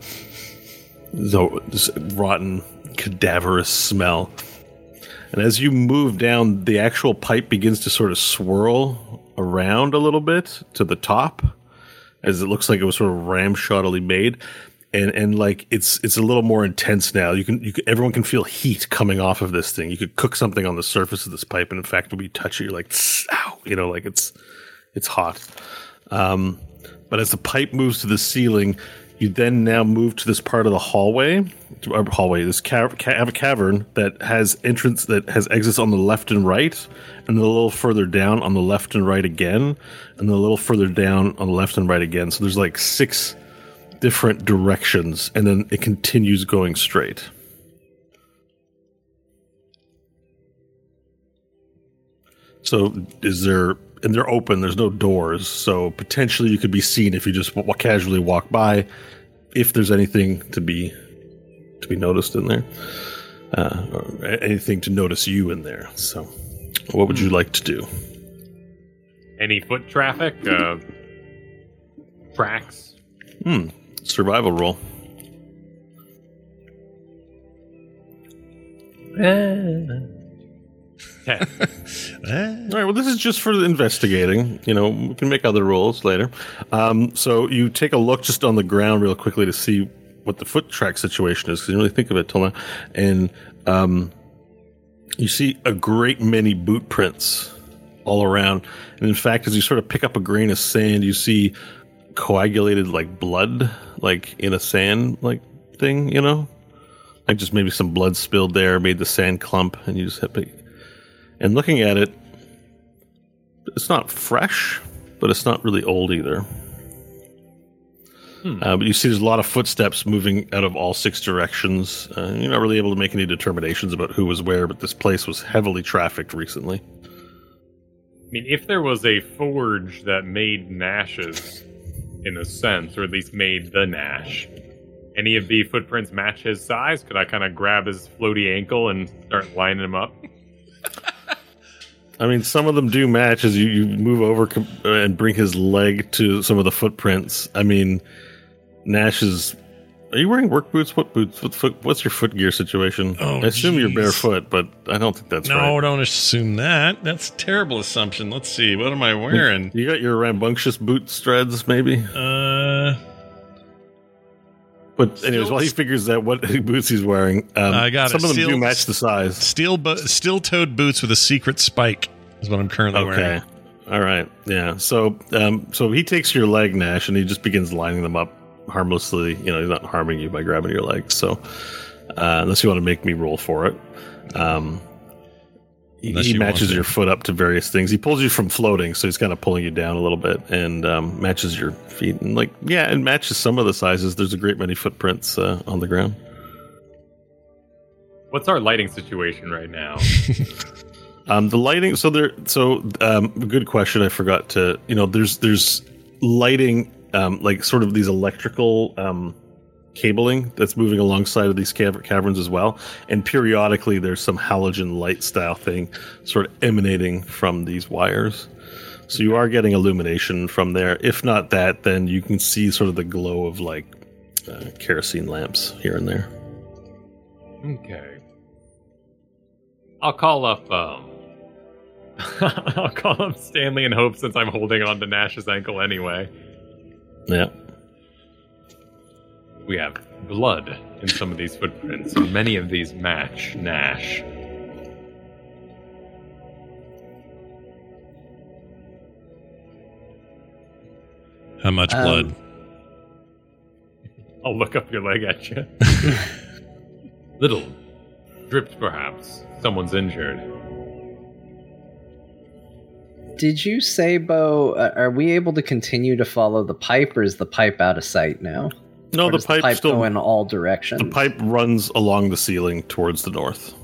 so this rotten, cadaverous smell. And as you move down, the actual pipe begins to sort of swirl around a little bit to the top, as it looks like it was sort of ramshottily made. And and like it's it's a little more intense now. You can you can, everyone can feel heat coming off of this thing. You could cook something on the surface of this pipe, and in fact, when you touch it, you're like, "Tss, ow, you know, like it's it's hot. Um, but as the pipe moves to the ceiling, you then now move to this part of the hallway, hallway. This ca- ca- cavern that has entrance that has exits on the left and right, and a little further down on the left and right again, and then a little further down on the left and right again. So there's like six different directions, and then it continues going straight. So is there and they're open. There's no doors, so potentially you could be seen if you just w- casually walk by. If there's anything to be to be noticed in there, uh, or anything to notice you in there. So, what would you like to do? Any foot traffic? Uh, tracks? Hmm. Survival roll. Eh, All right. Well, this is just for the investigating. You know, we can make other rolls later. Um, so you take a look just on the ground real quickly to see what the foot track situation is because you didn't really think of it till now, and um, you see a great many boot prints all around. And in fact, as you sort of pick up a grain of sand, you see coagulated like blood, like in a sand like thing. You know, like just maybe some blood spilled there, made the sand clump, and you just hit. it. And looking at it, it's not fresh, but it's not really old either. Uh, but you see, there's a lot of footsteps moving out of all six directions. Uh, you're not really able to make any determinations about who was where, but this place was heavily trafficked recently. I mean, if there was a forge that made Nash's, in a sense, or at least made the Nash, any of the footprints match his size? Could I kind of grab his floaty ankle and start lining him up? I mean, some of them do match as you, you move over and bring his leg to some of the footprints. I mean, Nash is Are you wearing work boots? What boots? What foot? What's your foot gear situation? Oh, I assume you're barefoot, but I don't think that's no, right. No, don't assume that. That's a terrible assumption. Let's see. What am I wearing? You got your rambunctious boot streds, maybe. Uh, But anyways, Still- while he figures out what boots he's wearing, um, I got some it. of them do Steel- match the size. steel bo- steel-toed boots with a secret spike is what I'm currently wearing. Okay. wearing. All right. Yeah. So, um, so he takes your leg, Nash, and he just begins lining them up harmlessly. You know, he's not harming you by grabbing your leg. So, uh, unless you want to make me roll for it, um, he, he you matches your foot up to various things. He pulls you from floating, so he's kind of pulling you down a little bit, and um, matches your feet. And like, yeah, it matches some of the sizes. There's a great many footprints uh, on the ground. What's our lighting situation right now? Um, the lighting. So there. So um, good question. I forgot to. You know, there's there's lighting, um, like sort of these electrical um, cabling that's moving alongside of these cav- caverns as well. And periodically, there's some halogen light style thing sort of emanating from these wires. So you are getting illumination from there. If not that, then you can see sort of the glow of like uh, kerosene lamps here and there. Okay. I'll call up um I'll call up Stanley and Hope since I'm holding on to Nash's ankle anyway. Yeah. We have blood in some of these footprints, and many of these match Nash. How much Um, blood? I'll look up your leg at you. Little. Dripped, perhaps. Someone's injured. Did you say, Bo? Uh, are we able to continue to follow the pipe, or is the pipe out of sight now? No, Or the pipe, pipe still go in all directions. The pipe runs along the ceiling towards the north.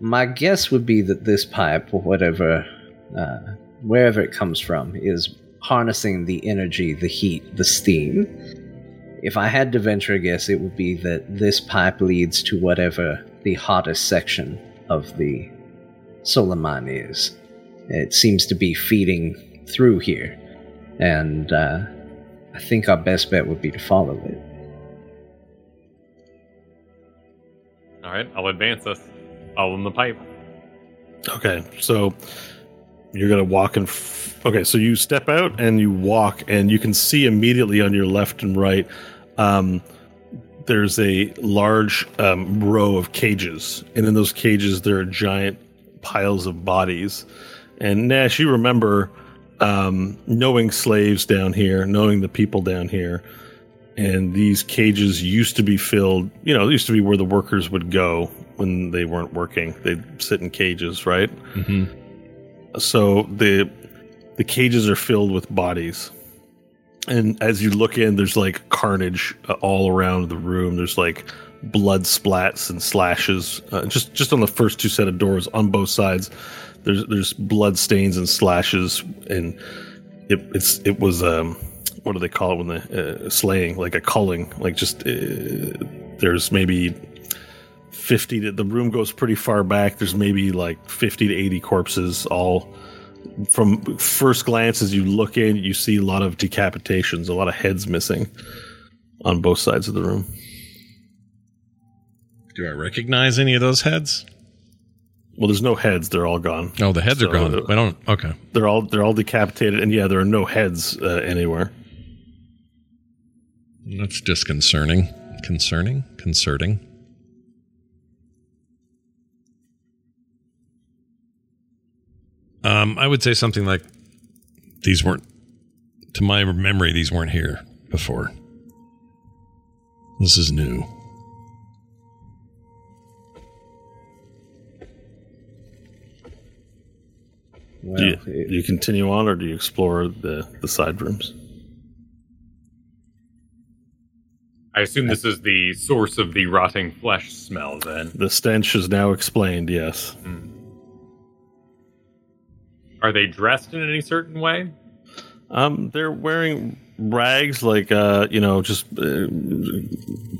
My guess would be that this pipe, or whatever, uh, wherever it comes from, is harnessing the energy, the heat, the steam. If I had to venture a guess, it would be that this pipe leads to whatever the hottest section of the solar mine is. It seems to be feeding through here, and uh, I think our best bet would be to follow it. Alright, I'll advance us. All in the pipe. Okay, so you're gonna walk and. F- okay, so you step out and you walk, and you can see immediately on your left and right. Um, there's a large um, row of cages, and in those cages there are giant piles of bodies. And Nash, you remember um, knowing slaves down here, knowing the people down here, and these cages used to be filled. You know, it used to be where the workers would go when they weren't working. They'd sit in cages, right? hmm So the the cages are filled with bodies, and as you look in, there's like carnage uh, all around the room. There's like blood splats and slashes. Uh, just just on the first two set of doors on both sides, there's there's blood stains and slashes, and it it's it was um what do they call it when the uh, slaying like a culling like just uh, there's maybe 50 to, the room goes pretty far back there's maybe like 50 to 80 corpses all from first glance as you look in you see a lot of decapitations a lot of heads missing on both sides of the room Do I recognize any of those heads? well there's no heads they're all gone Oh, the heads So, are gone. uh, I don't. Okay. they're all they're all decapitated and yeah there are no heads uh, anywhere That's disconcerting. Concerning? Concerning. Um, I would say something like these weren't, to my memory, these weren't here before. This is new. Well, do, you, it- do you continue on or do you explore the the side rooms I assume this is the source of the rotting flesh smell then. the stench is now explained yes Are they dressed in any certain way? Um, they're wearing rags, like uh, you know, just uh,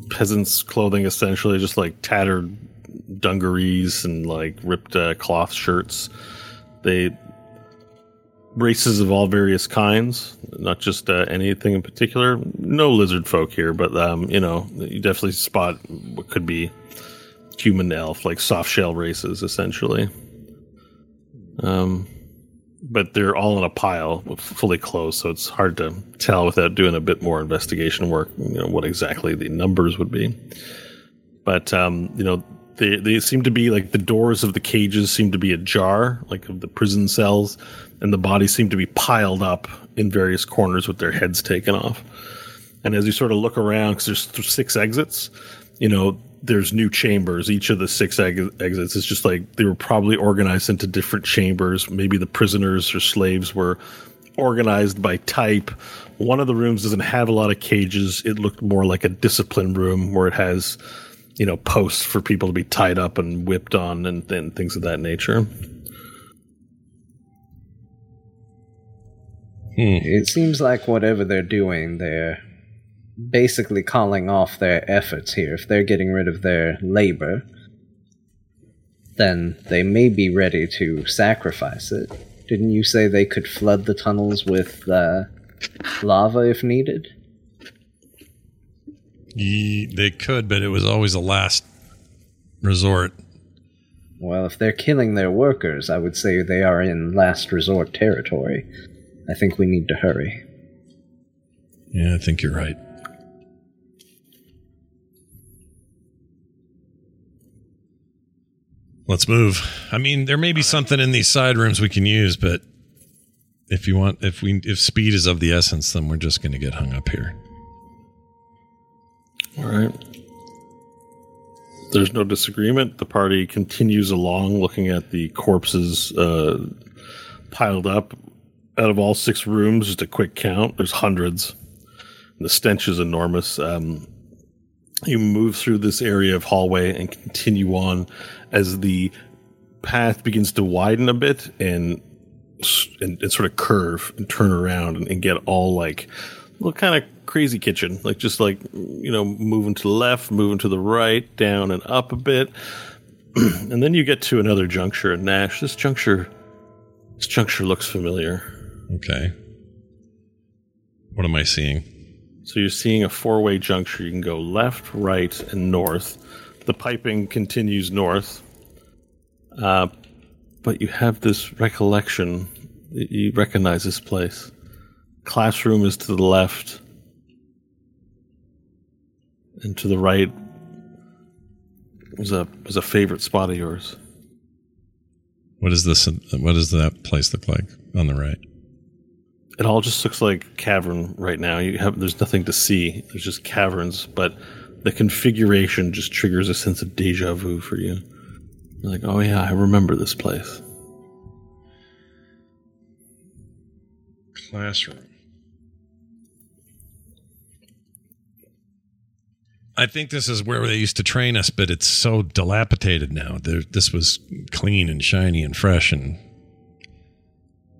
peasants' clothing, essentially, just like tattered dungarees and like ripped uh, cloth shirts. They races of all various kinds, not just uh, anything in particular. No lizard folk here, but um, you know, you definitely spot what could be human elf, like soft shell races, essentially. Um, but they're all in a pile, fully closed, so it's hard to tell without doing a bit more investigation work. You know what exactly the numbers would be, but um, you know they they seem to be like the doors of the cages seem to be ajar, like of the prison cells, and the bodies seem to be piled up in various corners with their heads taken off. And as you sort of look around, because there's six exits, you know there's new chambers. Each of the six ex- exits is just like they were probably organized into different chambers. Maybe the prisoners or slaves were organized by type. One of the rooms doesn't have a lot of cages. It looked more like a discipline room where it has, you know, posts for people to be tied up and whipped on and, and things of that nature. Hmm. It seems like whatever they're doing, they're basically calling off their efforts here. If they're getting rid of their labor, then they may be ready to sacrifice it. Didn't you say they could flood the tunnels with uh, lava if needed? they could, but it was always a last resort. Well, if they're killing their workers, I would say they are in last resort territory. I think we need to hurry. Yeah, I think you're right. Let's move. I mean, there may be something in these side rooms we can use, but if you want, if we, if speed is of the essence, then we're just going to get hung up here. All right. There's no disagreement. The party continues along, looking at the corpses uh, piled up. Out of all six rooms, just a quick count, there's hundreds. The stench is enormous. Um, you move through this area of hallway and continue on as the path begins to widen a bit and and, and sort of curve and turn around and, and get all like a little kind of crazy kitchen like just like you know moving to the left moving to the right down and up a bit and then you get to another juncture in nash this juncture this juncture looks familiar okay what am i seeing so you're seeing a four-way juncture. You can go left, right, and north. The piping continues north, uh, but you have this recollection. You recognize this place. Classroom is to the left, and to the right was a was a favorite spot of yours. What is this? What does that place look like on the right? It all just looks like cavern right now. You have there's nothing to see. There's just caverns, but the configuration just triggers a sense of deja vu for you. You're like, oh yeah, I remember this place. Classroom. I think this is where they used to train us, but it's so dilapidated now. There, this was clean and shiny and fresh, and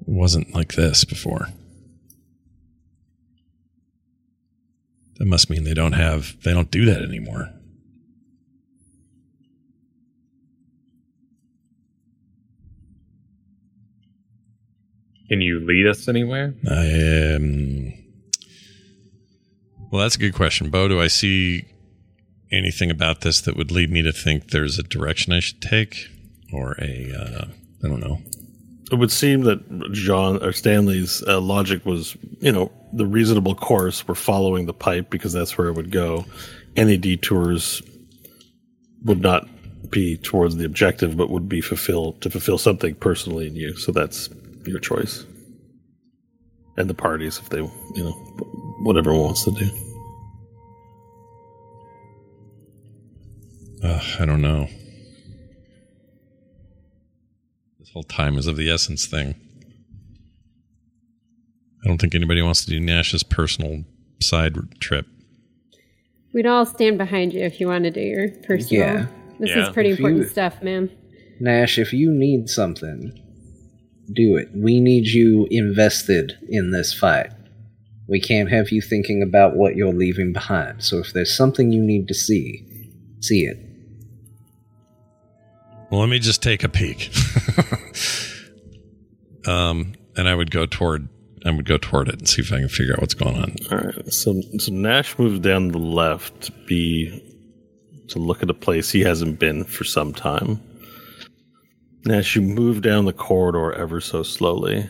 wasn't like this before. That must mean they don't have, they don't do that anymore. Can you lead us anywhere? I um, well, that's a good question, Bo. Do I see anything about this that would lead me to think there's a direction I should take, or a uh, I don't know, it would seem that John or Stanley's uh, logic was, you know, the reasonable course. We're following the pipe because that's where it would go. Any detours would not be towards the objective, but would be fulfilled to fulfill something personally in you. So that's your choice, and the parties if they, you know, whatever wants to do. Uh, I don't know whole time is of the essence thing. I don't think anybody wants to do Nash's personal side trip. We'd all stand behind you if you want to do your personal. Yeah. This yeah. is pretty if important you, stuff, man. Nash, if you need something, do it. We need you invested in this fight. We can't have you thinking about what you're leaving behind. So if there's something you need to see, see it. Well, let me just take a peek. um, and I would go toward I would go toward it and see if I can figure out what's going on. All right. So, so Nash moves down the left to be to look at a place he hasn't been for some time. Nash, you move down the corridor ever so slowly,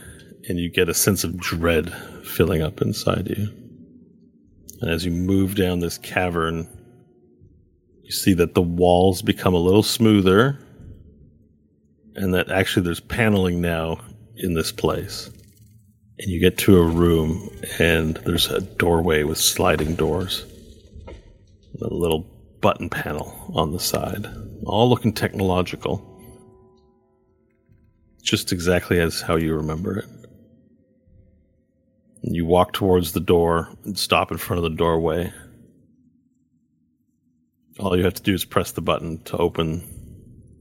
and you get a sense of dread filling up inside you. And as you move down this cavern, you see that the walls become a little smoother, and that actually there's paneling now in this place. And you get to a room, and there's a doorway with sliding doors. A little button panel on the side, all looking technological. Just exactly as how you remember it. And you walk towards the door and stop in front of the doorway. All you have to do is press the button to open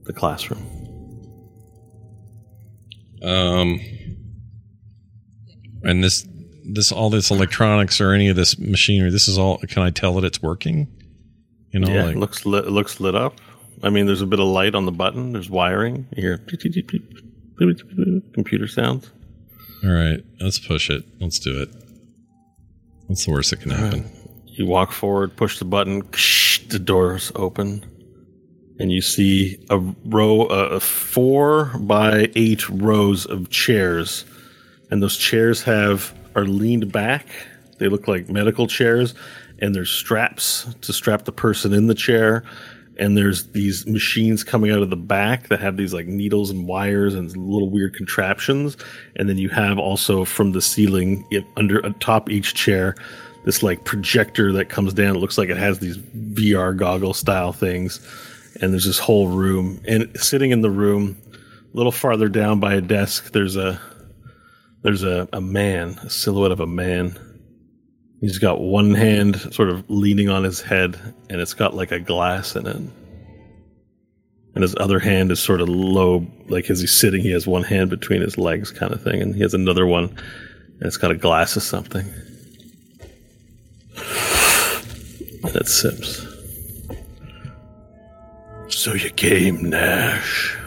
the classroom. Um, and this, this, all this electronics or any of this machinery, this is all. Can I tell that it's working? You know, yeah, like it looks lit, it looks lit up. I mean, there's a bit of light on the button. There's wiring. You hear beep, beep, beep, computer sounds. all right, let's push it. Let's do it. What's the worst that can happen? You walk forward, push the button, the doors open, and you see a row, uh, four by eight rows of chairs, and those chairs have are leaned back. They look like medical chairs, and there's straps to strap the person in the chair. And there's these machines coming out of the back that have these like needles and wires and little weird contraptions. And then you have also from the ceiling under atop each chair this like projector that comes down. It looks like it has these VR goggle style things. And there's this whole room. And sitting in the room, a little farther down by a desk, there's a there's a, a man, a silhouette of a man. He's got one hand sort of leaning on his head, and it's got like a glass in it. And his other hand is sort of low, like as he's sitting, he has one hand between his legs, kind of thing. And he has another one, and it's got a glass of something. And it sips. So you came, Nash.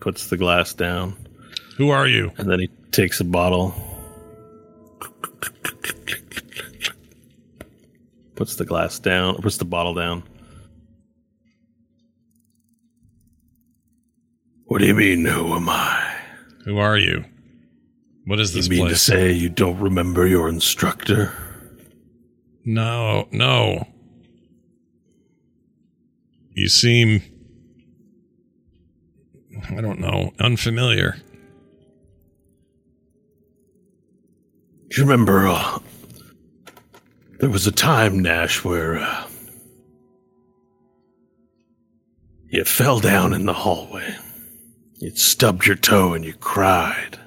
Puts the glass down, Who are you? and then he takes a bottle. Puts the glass down, puts the bottle down. What do you mean, who am I? Who are you? What is this you mean to say you don't remember your instructor? no, no. You seem, I don't know, unfamiliar. Do you remember uh, there was a time, Nash, where uh, you fell down in the hallway. You stubbed your toe and you cried.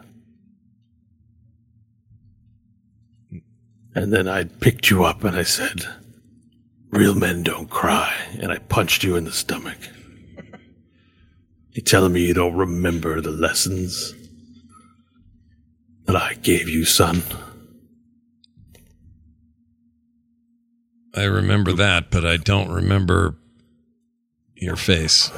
And then I picked you up and I said, Real men don't cry. And I punched you in the stomach. You telling me you don't remember the lessons that I gave you, son? I remember that, but I don't remember your face.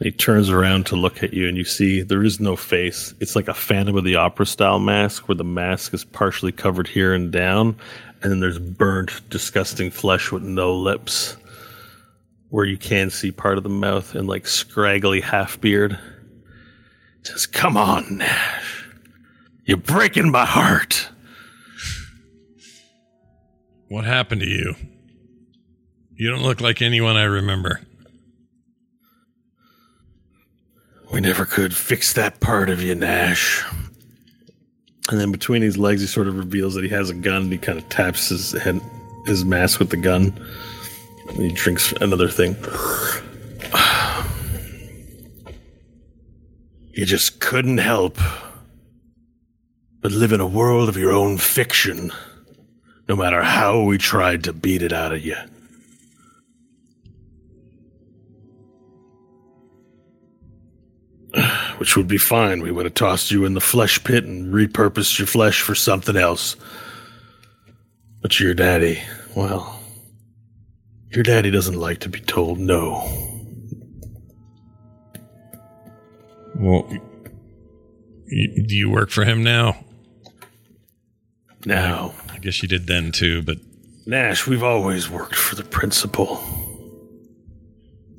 He turns around to look at you, and you see there is no face. It's like a Phantom of the Opera style mask, where the mask is partially covered here and down, and then there's burnt, disgusting flesh with no lips, where you can see part of the mouth and like scraggly half beard. Just come on, Nash. You're breaking my heart. What happened to you? You don't look like anyone I remember. We never could fix that part of you, Nash. And then between his legs, he sort of reveals that he has a gun. And he kind of taps his head, his mask with the gun. And he drinks another thing. You just couldn't help but live in a world of your own fiction, no matter how we tried to beat it out of you. which would be fine. We would have tossed you in the flesh pit and repurposed your flesh for something else. But your daddy, well, your daddy doesn't like to be told no. Well, you, do you work for him now? Now, I guess you did then too, but Nash, we've always worked for the principal.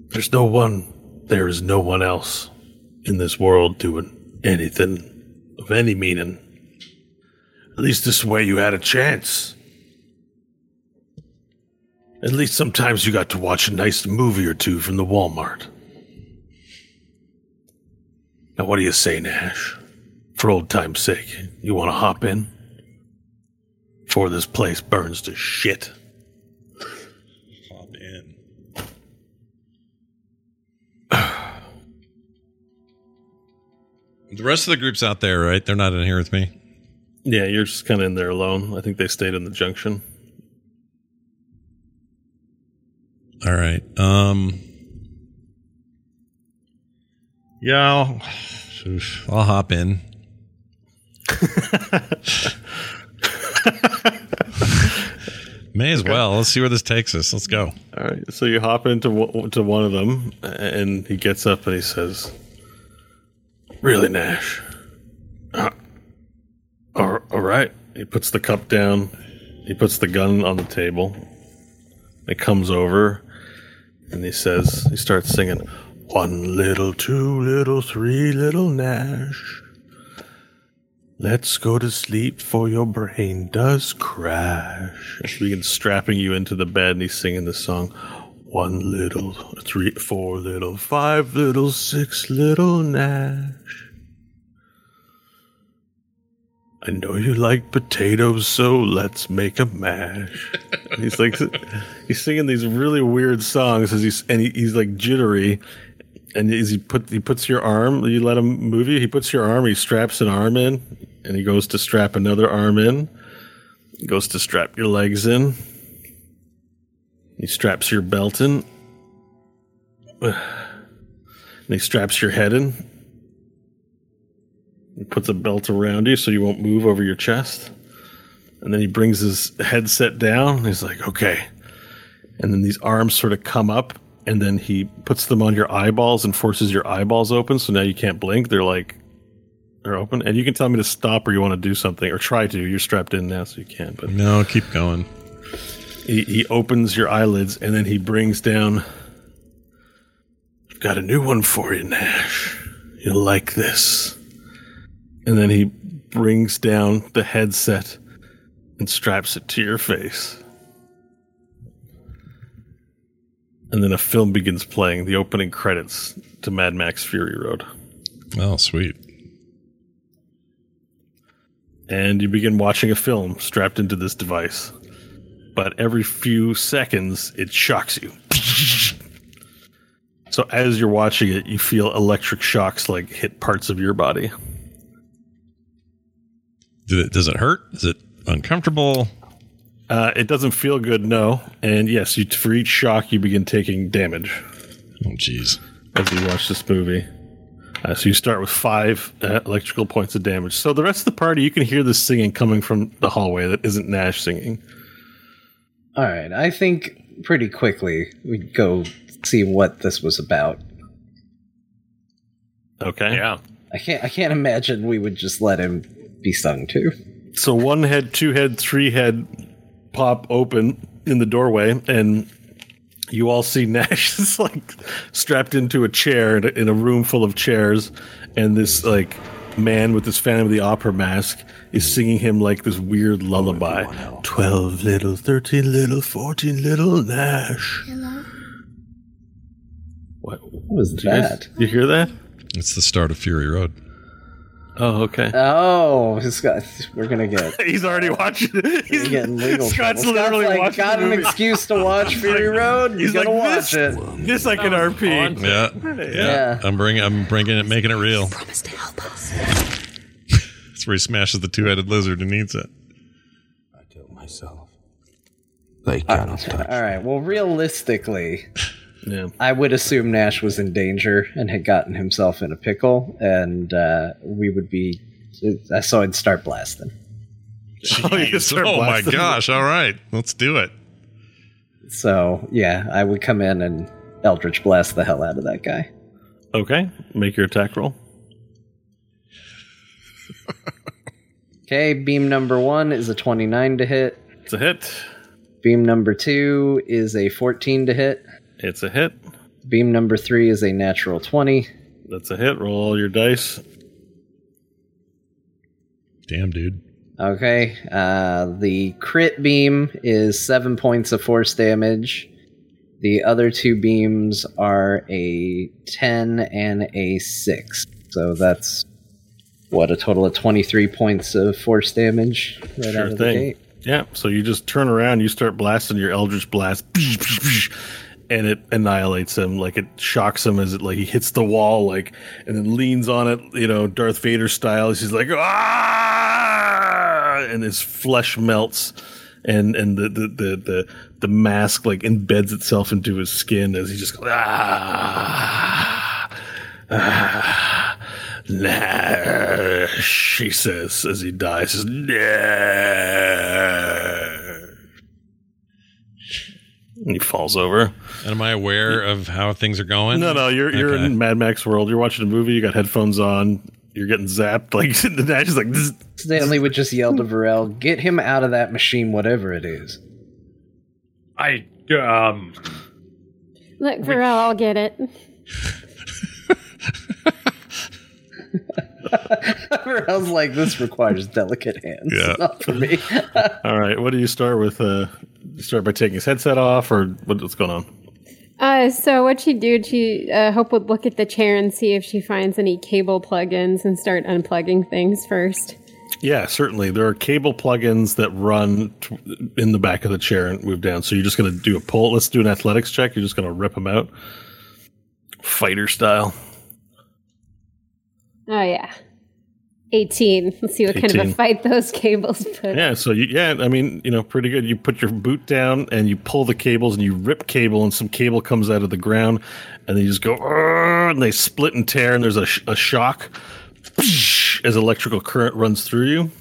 There's no one, there is no one else in this world doing anything of any meaning. At least this way you had a chance. At least sometimes you got to watch a nice movie or two from the Walmart. Now, what do you say, Nash? For old time's sake, you want to hop in? Before this place burns to shit. hop in. the rest of the group's out there, right? They're not in here with me. Yeah, you're just kind of in there alone. I think they stayed in the junction. All right. Um. Yeah, I'll, I'll hop in. May as well. Let's see where this takes us. Let's go. All right, so you hop into one- to one of them, and he gets up and he says, "Really, Nash? Uh, all right." He puts the cup down. He puts the gun on the table. He comes over, and he says, he starts singing, "One little, two little, three little Nash." Let's go to sleep for your brain does crash. He begins strapping you into the bed and he's singing this song. One little, three, four little, five little, six little Nash. I know you like potatoes, so let's make a mash. he's like, he's singing these really weird songs as he's, and he, he's like jittery. And he put, he puts your arm, you let him move you. He puts your arm, he straps an arm in, and he goes to strap another arm in. He goes to strap your legs in. He straps your belt in. And he straps your head in. He puts a belt around you so you won't move over your chest. And then he brings his headset down. He's like, okay. And then these arms sort of come up, and then he puts them on your eyeballs and forces your eyeballs open. So now you can't blink. They're like, they're open. And you can tell me to stop or you want to do something or try to. You're strapped in now, so you can't. But No, keep going. He, he opens your eyelids and then he brings down. I've got a new one for you, Nash. You'll like this. And then he brings down the headset and straps it to your face. And then a film begins playing, the opening credits to Mad Max Fury Road. Oh, sweet. and you begin watching a film strapped into this device. But every few seconds, it shocks you. so as you're watching it, you feel electric shocks like hit parts of your body. Does it hurt? Is it uncomfortable? Uh, it doesn't feel good, no. And yes, you, for each shock, you begin taking damage Oh, jeez. as you watch this movie. Uh, so you start with five uh, electrical points of damage. So the rest of the party, you can hear this singing coming from the hallway that isn't Nash singing. All right, I think pretty quickly we'd go see what this was about. Okay. Yeah. I can't. I can't imagine we would just let him be sung to. So one head, two head, three head pop open in the doorway, and you all see Nash is like strapped into a chair in a, in a room full of chairs, and this like man with this Phantom of the Opera mask is hmm. singing him like this weird lullaby. Twelve little, thirteen little, fourteen little Nash. What, What was you guys- that? You hear that? It's the start of Fury Road. Oh, okay. Oh, this guy, we're gonna get He's already watching it. He's getting legal. Scott's trouble. literally like, watching got the an movie. excuse to watch Fury Road. He's He's gonna like, watch this, it. This I can RP. Yeah, yeah. Yeah. I'm bringing, I'm bringing it, making it real. Promise to help us. That's where he smashes the two-headed lizard and eats it. I tell myself, they uh, cannot touch. All right. Well, realistically, Yeah. I would assume Nash was in danger and had gotten himself in a pickle, and uh, we would be. So I'd start blasting. Oh, Jeez. start Oh my gosh! All right, let's do it. So yeah, I would come in and Eldritch blast the hell out of that guy. Okay. Make your attack roll. Okay, beam number one is a 29 to hit. It's a hit. Beam number two is a 14 to hit. It's a hit. Beam number three is a natural 20. That's a hit. Roll all your dice. Damn, dude. Okay, uh, the crit beam is seven points of force damage. The other two beams are a 10 and a 6. So that's, what, a total of 23 points of force damage right Sure out of the thing. gate? Yeah. So you just turn around, you start blasting your Eldritch Blast, and it annihilates him. Like it shocks him as it like he hits the wall, like and then leans on it, you know, Darth Vader style. He's like ah, and his flesh melts. And and the, the, the, the, the mask like embeds itself into his skin as he just ah, ah, nah, she says as he dies, says, nah. And he falls over. And am I aware of how things are going? No, no, you're you're Okay. in Mad Max world. You're watching a movie. You got headphones on. You're getting zapped. Like the dash is like, "Zzz." Stanley would just yell to Varel, get him out of that machine, whatever it is. I um Look, Varel, I'll get it. Varel's like, this requires delicate hands. Yeah. Not for me. all right. What do you start with? Uh, start by taking his headset off, or what, what's going on? Uh, so what she do? She uh, Hope would look at the chair and see if she finds any cable plugins and start unplugging things first. Yeah, certainly. There are cable plugins that run t- in the back of the chair and move down. So you're just going to do a pull. Let's do an athletics check. You're just going to rip them out, fighter style. Oh yeah, eighteen. Let's see what kind of a fight those cables put. Yeah, so you, yeah, I mean, you know, pretty good. You put your boot down and you pull the cables and you rip cable and some cable comes out of the ground and then you just go and they split and tear and there's a, sh- a shock as electrical current runs through you.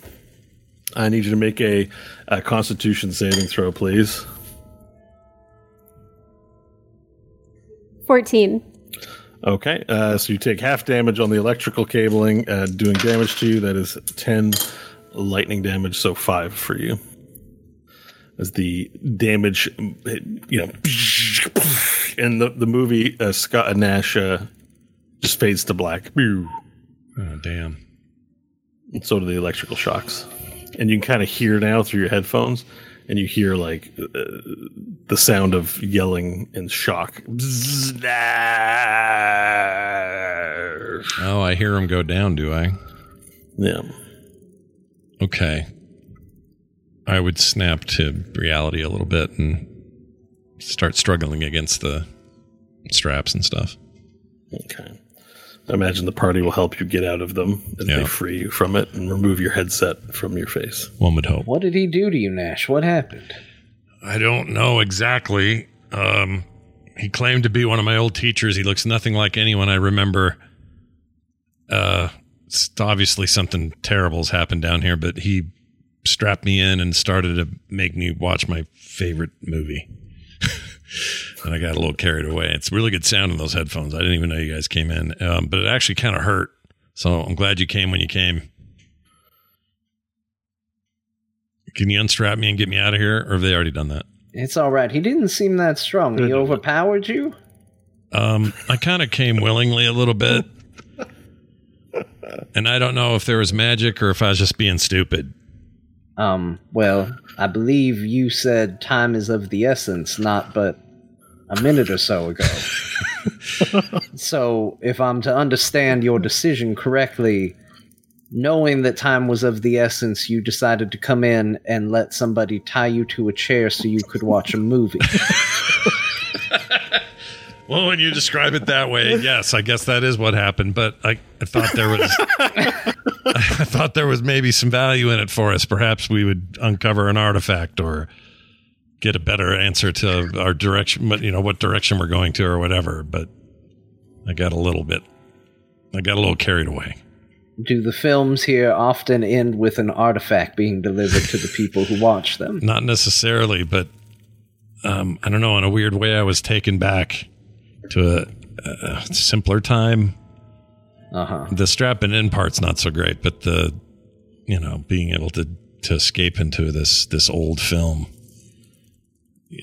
I need you to make a, a Constitution saving throw, please. Fourteen. Okay, uh, so you take half damage on the electrical cabling, uh, doing damage to you. That is 10 lightning damage, so 5 for you. As the damage, you know, in the, the movie, uh, Scott and Nash uh, just fades to black. Oh, damn. And so do the electrical shocks. And you can kind of hear now through your headphones, and you hear like uh, the sound of yelling and shock. Oh, I hear him go down, do I? Yeah. Okay. I would snap to reality a little bit and start struggling against the straps and stuff. Okay. I imagine the party will help you get out of them as Yeah. they free you from it and remove your headset from your face. One would hope. what did he do to you, Nash? What happened? I don't know exactly. Um, he claimed to be one of my old teachers. He looks nothing like anyone I remember. Uh, obviously something terrible's happened down here, but he strapped me in and started to make me watch my favorite movie. And I got a little carried away. It's really good sound in those headphones. I didn't even know you guys came in, um, but it actually kind of hurt. So I'm glad you came when you came. Can you unstrap me and get me out of here, or have they already done that? It's all right. He didn't seem that strong. He overpowered you? Um, I kind of came willingly a little bit. And I don't know if there was magic or if I was just being stupid. Um, well, I believe you said time is of the essence, not but a minute or so ago. so, if I'm to understand your decision correctly, knowing that time was of the essence, you decided to come in and let somebody tie you to a chair so you could watch a movie. Well, when you describe it that way, yes, I guess that is what happened. But I, I thought there was, I thought there was maybe some value in it for us. Perhaps we would uncover an artifact or get a better answer to our direction, but you know what direction we're going to or whatever. But I got a little bit, I got a little carried away. Do the films here often end with an artifact being delivered to the people who watch them? Not necessarily, but um, I don't know. In a weird way, I was taken back to a, a simpler time. Uh huh. The strapping in part's not so great, but the you know, being able to to escape into this this old film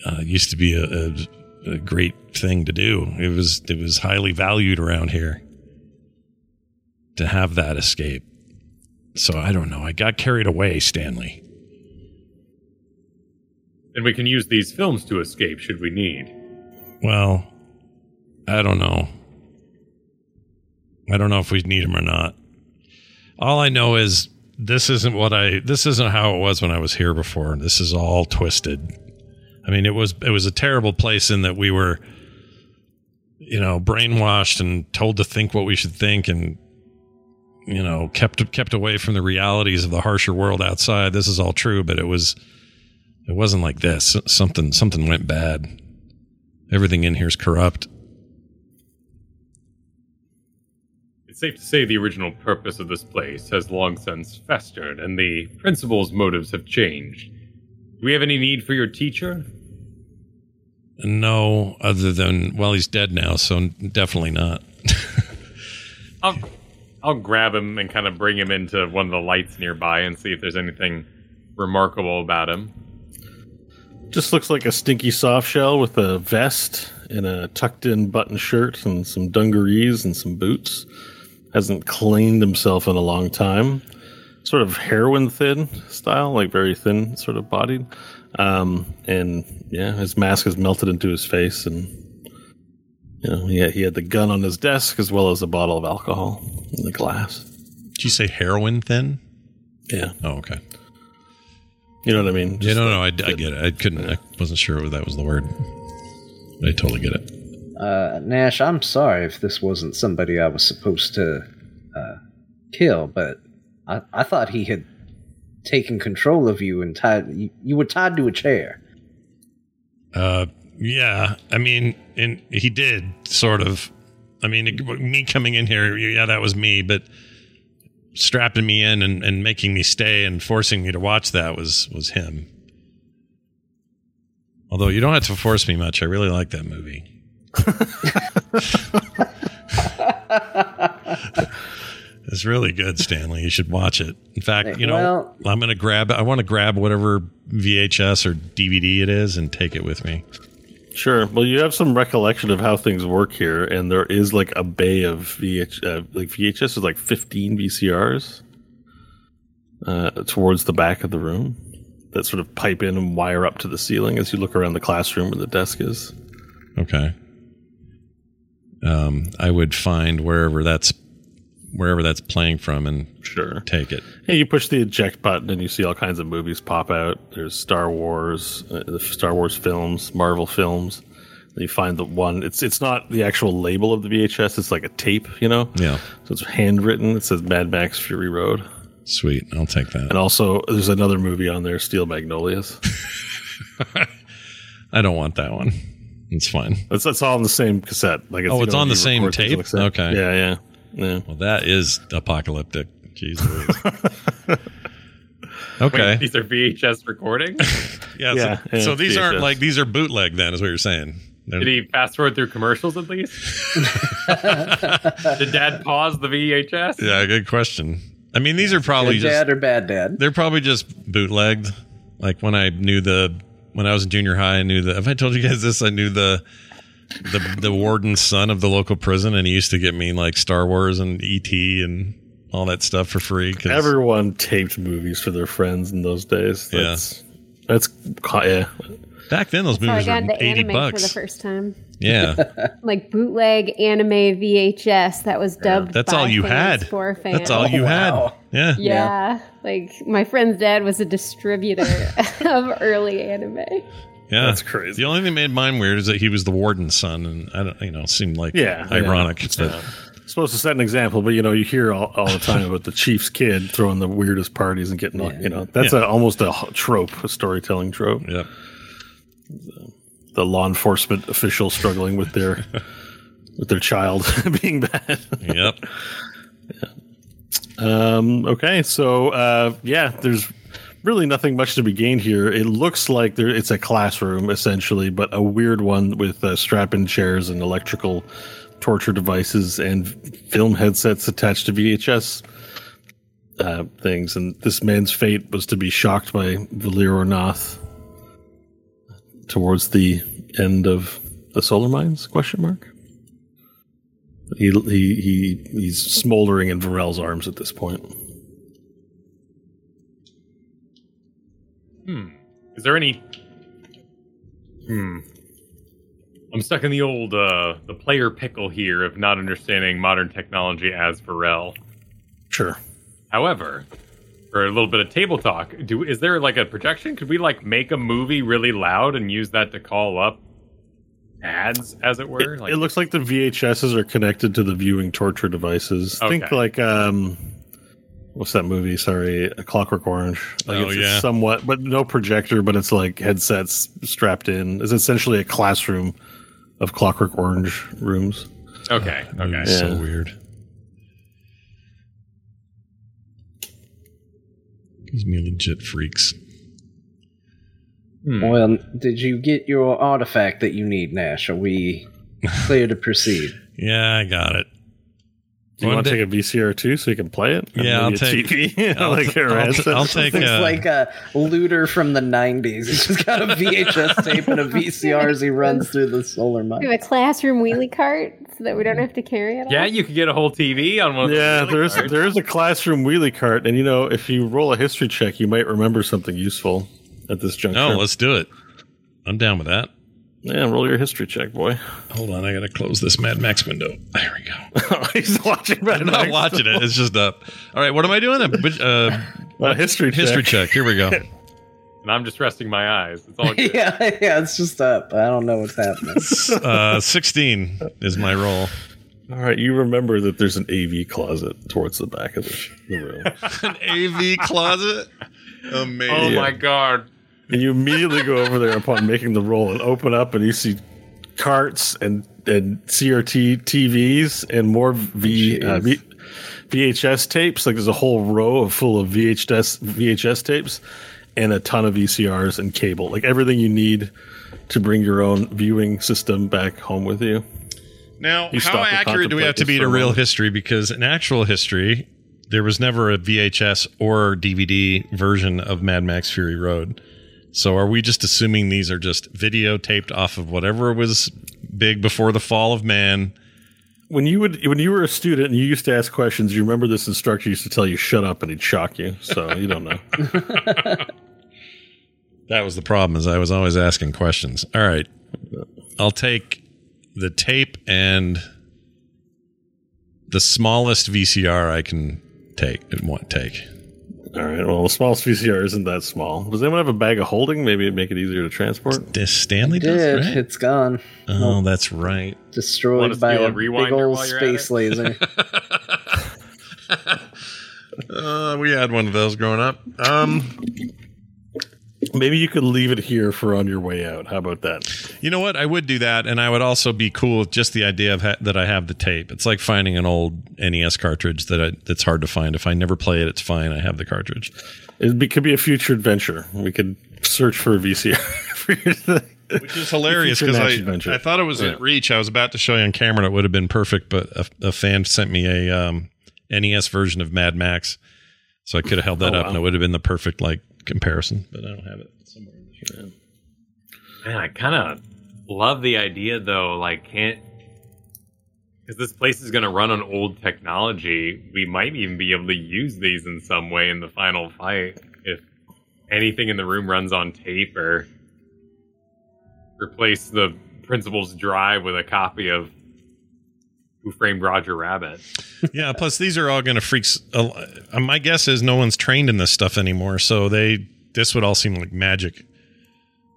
uh, used to be a, a, a great thing to do. It was it was highly valued around here to have that escape. So I don't know. I got carried away, Stanley. And we can use these films to escape should we need. Well, I don't know. I don't know if we need them or not. All I know is this isn't what I this isn't how it was when I was here before. This is all twisted. I mean, it was it was a terrible place in that we were you know, brainwashed and told to think what we should think and you know, kept kept away from the realities of the harsher world outside. This is all true, but it was it wasn't like this. Something something went bad. Everything in here is corrupt. It's safe to say the original purpose of this place has long since festered, and the principal's motives have changed. Do we have any need for your teacher? No, other than well, he's dead now, so definitely not. I'll, I'll grab him and kind of bring him into one of the lights nearby and see if there's anything remarkable about him. Just looks like a stinky soft shell with a vest and a tucked in button shirt and some dungarees and some boots. Hasn't cleaned himself in a long time. Sort of heroin thin style, like very thin, sort of bodied. Um, and yeah, his mask has melted into his face, and you know he had, he had the gun on his desk as well as a bottle of alcohol in the glass. Did you say heroin thin? Yeah, Oh, okay. you know what I mean. Yeah, no, no, I, I get it. I couldn't. I wasn't sure if that was the word. I totally get it. Uh, Nash, I'm sorry if this wasn't somebody I was supposed to uh, kill, but I, I thought he had taken control of you and tied you, you were tied to a chair. Uh, yeah, I mean, and he did sort of. I mean, it- me coming in here, yeah, that was me, but strapping me in and, and making me stay and forcing me to watch that was was him. Although you don't have to force me much, I really like that movie. it's really good, Stanley. You should watch it. In fact, you know, Well- I'm going to grab. I want to grab whatever VHS or DVD it is and take it with me. Sure. Well, you have some recollection of how things work here, and there is like a bay of VH, uh, like VHS is like 15 VCRs uh, towards the back of the room that sort of pipe in and wire up to the ceiling as you look around the classroom where the desk is. Okay. Um, I would find wherever that's wherever that's playing from and Sure. take it. Yeah, you push the eject button and you see all kinds of movies pop out. There's Star Wars, uh, the Star Wars films, Marvel films. Then you find the one. It's it's not the actual label of the VHS. It's like a tape, you know. Yeah, So it's handwritten. It says Mad Max Fury Road. sweet. I'll take that. And also, there's another movie on there, Steel Magnolias. I don't want that one. It's fine. That's, that's all on the same cassette. Like Oh, it's know, on the same tape? Okay. Yeah, yeah, yeah. Well, that is apocalyptic. Jesus. Okay. Wait, these are VHS recordings? yeah. Yeah, so, yeah, so these aren't like these are bootleg. Then is what you're saying. They're- Did he fast forward through commercials at least? Did Dad pause the VHS? yeah. Good question. I mean, these are probably Good just dad or bad dad? they're probably just bootlegged. Like when I knew the when I was in junior high, I knew the. Have I told you guys this? I knew the the the warden's son of the local prison, and he used to get me like Star Wars and ET and all that stuff for free. 'cause- Everyone taped movies for their friends in those days. Yeah. That's, that's yeah. back then, those So I movies got were eighty anime bucks. for the first time. Yeah, Like bootleg anime VHS that was dubbed. that's by all you had. For fans. That's all you oh, wow. had. Yeah. Yeah, like my friend's dad was a distributor of early anime. Yeah, That's crazy. The only thing that made mine weird is that he was the warden's son, and I don't, you know, seemed like Yeah, ironic. yeah. but supposed to set an example, but you know, you hear all, all the time about the chief's kid throwing the weirdest parties and getting, all you know, that's Yeah. a, almost a h- trope, a storytelling trope. yeah, The law enforcement official struggling with their with their child being bad. yep. Um, okay, so uh, yeah, there's really nothing much to be gained here. It looks like there it's a classroom essentially, but a weird one with uh, strap-in chairs and electrical torture devices and film headsets attached to VHS uh, things, and this man's fate was to be shocked by Valir Ornath towards the end of the solar mines? Question mark. He he he he's smoldering in Varel's arms at this point. Hmm. Is there any? Hmm. I'm stuck in the old uh the player pickle here of not understanding modern technology as Varel. Sure. However, for a little bit of table talk, do is there like a projection? Could we like make a movie really loud and use that to call up adds, as it were? It, it looks like the VHSs are connected to the viewing torture devices. Think like um, what's that movie? Sorry, A Clockwork Orange. Like Oh, it's, yeah. it's somewhat, but no projector. But it's like headsets strapped in. It's essentially a classroom of Clockwork Orange rooms. okay, okay. It's So weird. Gives me legit freaks. Hmm. Well, did you get your artifact that you need, Nash? Are we clear to proceed? Yeah, I got it. Do you One want to day- take a VCR too, so you can play it? And Yeah, I'll maybe a take- TV, I'll like t- a I'll t- headset. I'll take It's uh, like a looter from the 90s. He's just got a VHS tape and a VCR as he runs through the solar We mine. have a classroom wheelie cart so that we don't have to carry it. Yeah, all. you could get a whole TV on one. Of Yeah, there's cards. there's a classroom wheelie cart, and you know if you roll a history check, you might remember something useful at this juncture. No, let's do it. I'm down with that. Yeah, roll your history check, boy. Hold on, I gotta close this Mad Max window. There we go. He's watching Mad I'm not watching it. It's just up. All right, what am I doing? A uh, A history check. history check. Here we go. and I'm just resting my eyes. It's all good. yeah, yeah, it's just up. I don't know what's happening. Uh, 16 is my roll. All right, you remember that there's an AV closet towards the back of the, the room, An AV closet. Amazing. Oh my god. And you immediately go over there upon making the roll and open up, and you see carts and and CRT TVs and more V, uh, v VHS tapes. Like there's a whole row of full of VHS VHS tapes and a ton of VCRs and cable. Like everything you need to bring your own viewing system back home with you. Now, You how accurate do we have to be this to real moment. history? Because in actual history, there was never a VHS or DVD version of Mad Max Fury Road. So are we just assuming these are just videotaped off of whatever was big before the fall of man? When you would when you were a student and you used to ask questions, you remember this instructor used to tell you shut up and he'd shock you. So you don't know. That was the problem is I was always asking questions. All right. I'll take the tape and the smallest VCR I can take and want take. All right. Well, the smallest VCR isn't that small. Does anyone have a bag of holding? Maybe it'd make it easier to transport. This Stanley does, Did right? it's gone? Oh, that's right. Destroyed by a a big old while you're at space laser. Uh, we had one of those growing up. Um, Maybe you could leave it here for on your way out. How about that? you know what? I would do that, and I would also be cool with just the idea of ha- that I have the tape. It's like finding an old NES cartridge that I, that's hard to find. If I never play it, it's fine. I have the cartridge. It be, could be a future adventure. We could search for a VCR. for your thing. Which is hilarious because I, adventure. I thought it was Yeah. at Reach. I was about to show you on camera, and it would have been perfect, but a, a fan sent me a um, NES version of Mad Max, so I could have held that Oh, up, wow. and it would have been the perfect like comparison. But I don't have it somewhere. in. Man, I kind of love the idea though. Like, can't because this place is going to run on old technology. We might even be able to use these in some way in the final fight if anything in the room runs on tape or replace the principal's drive with a copy of Who Framed Roger Rabbit. yeah. Plus, these are all going to freaks. Uh, my guess is no one's trained in this stuff anymore, so they this would all seem like magic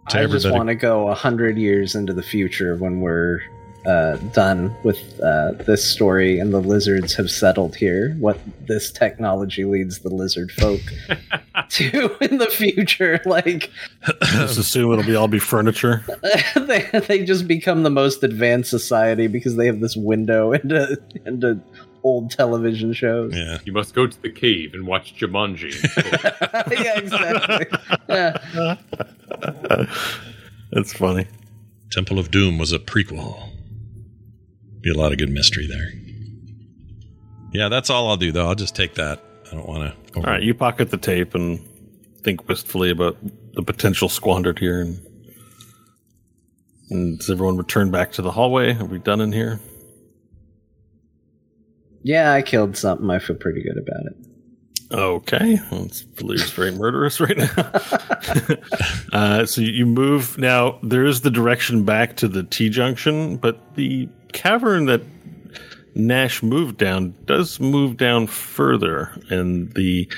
to I just everybody. want to go a hundred years into the future when we're uh, done with uh, this story and the lizards have settled here. What this technology leads the lizard folk to in the future, like Just assume it'll be all be furniture. they they just become the most advanced society because they have this window into into old television shows. yeah. You must go to the cave and watch Jumanji. yeah, exactly. Yeah. That's funny. Temple of Doom was a prequel. Be a lot of good mystery there. Yeah, that's all I'll do though. I'll just take that. I don't want to. All right, you pocket the tape and think wistfully about the potential squandered here. And, and does everyone return back to the hallway? Are we done in here? Yeah, I killed something. I feel pretty good about it. Okay, well, it's Varel's very murderous right now. uh, so you move now. There is the direction back to the T junction, but the cavern that Nash moved down does move down further, and the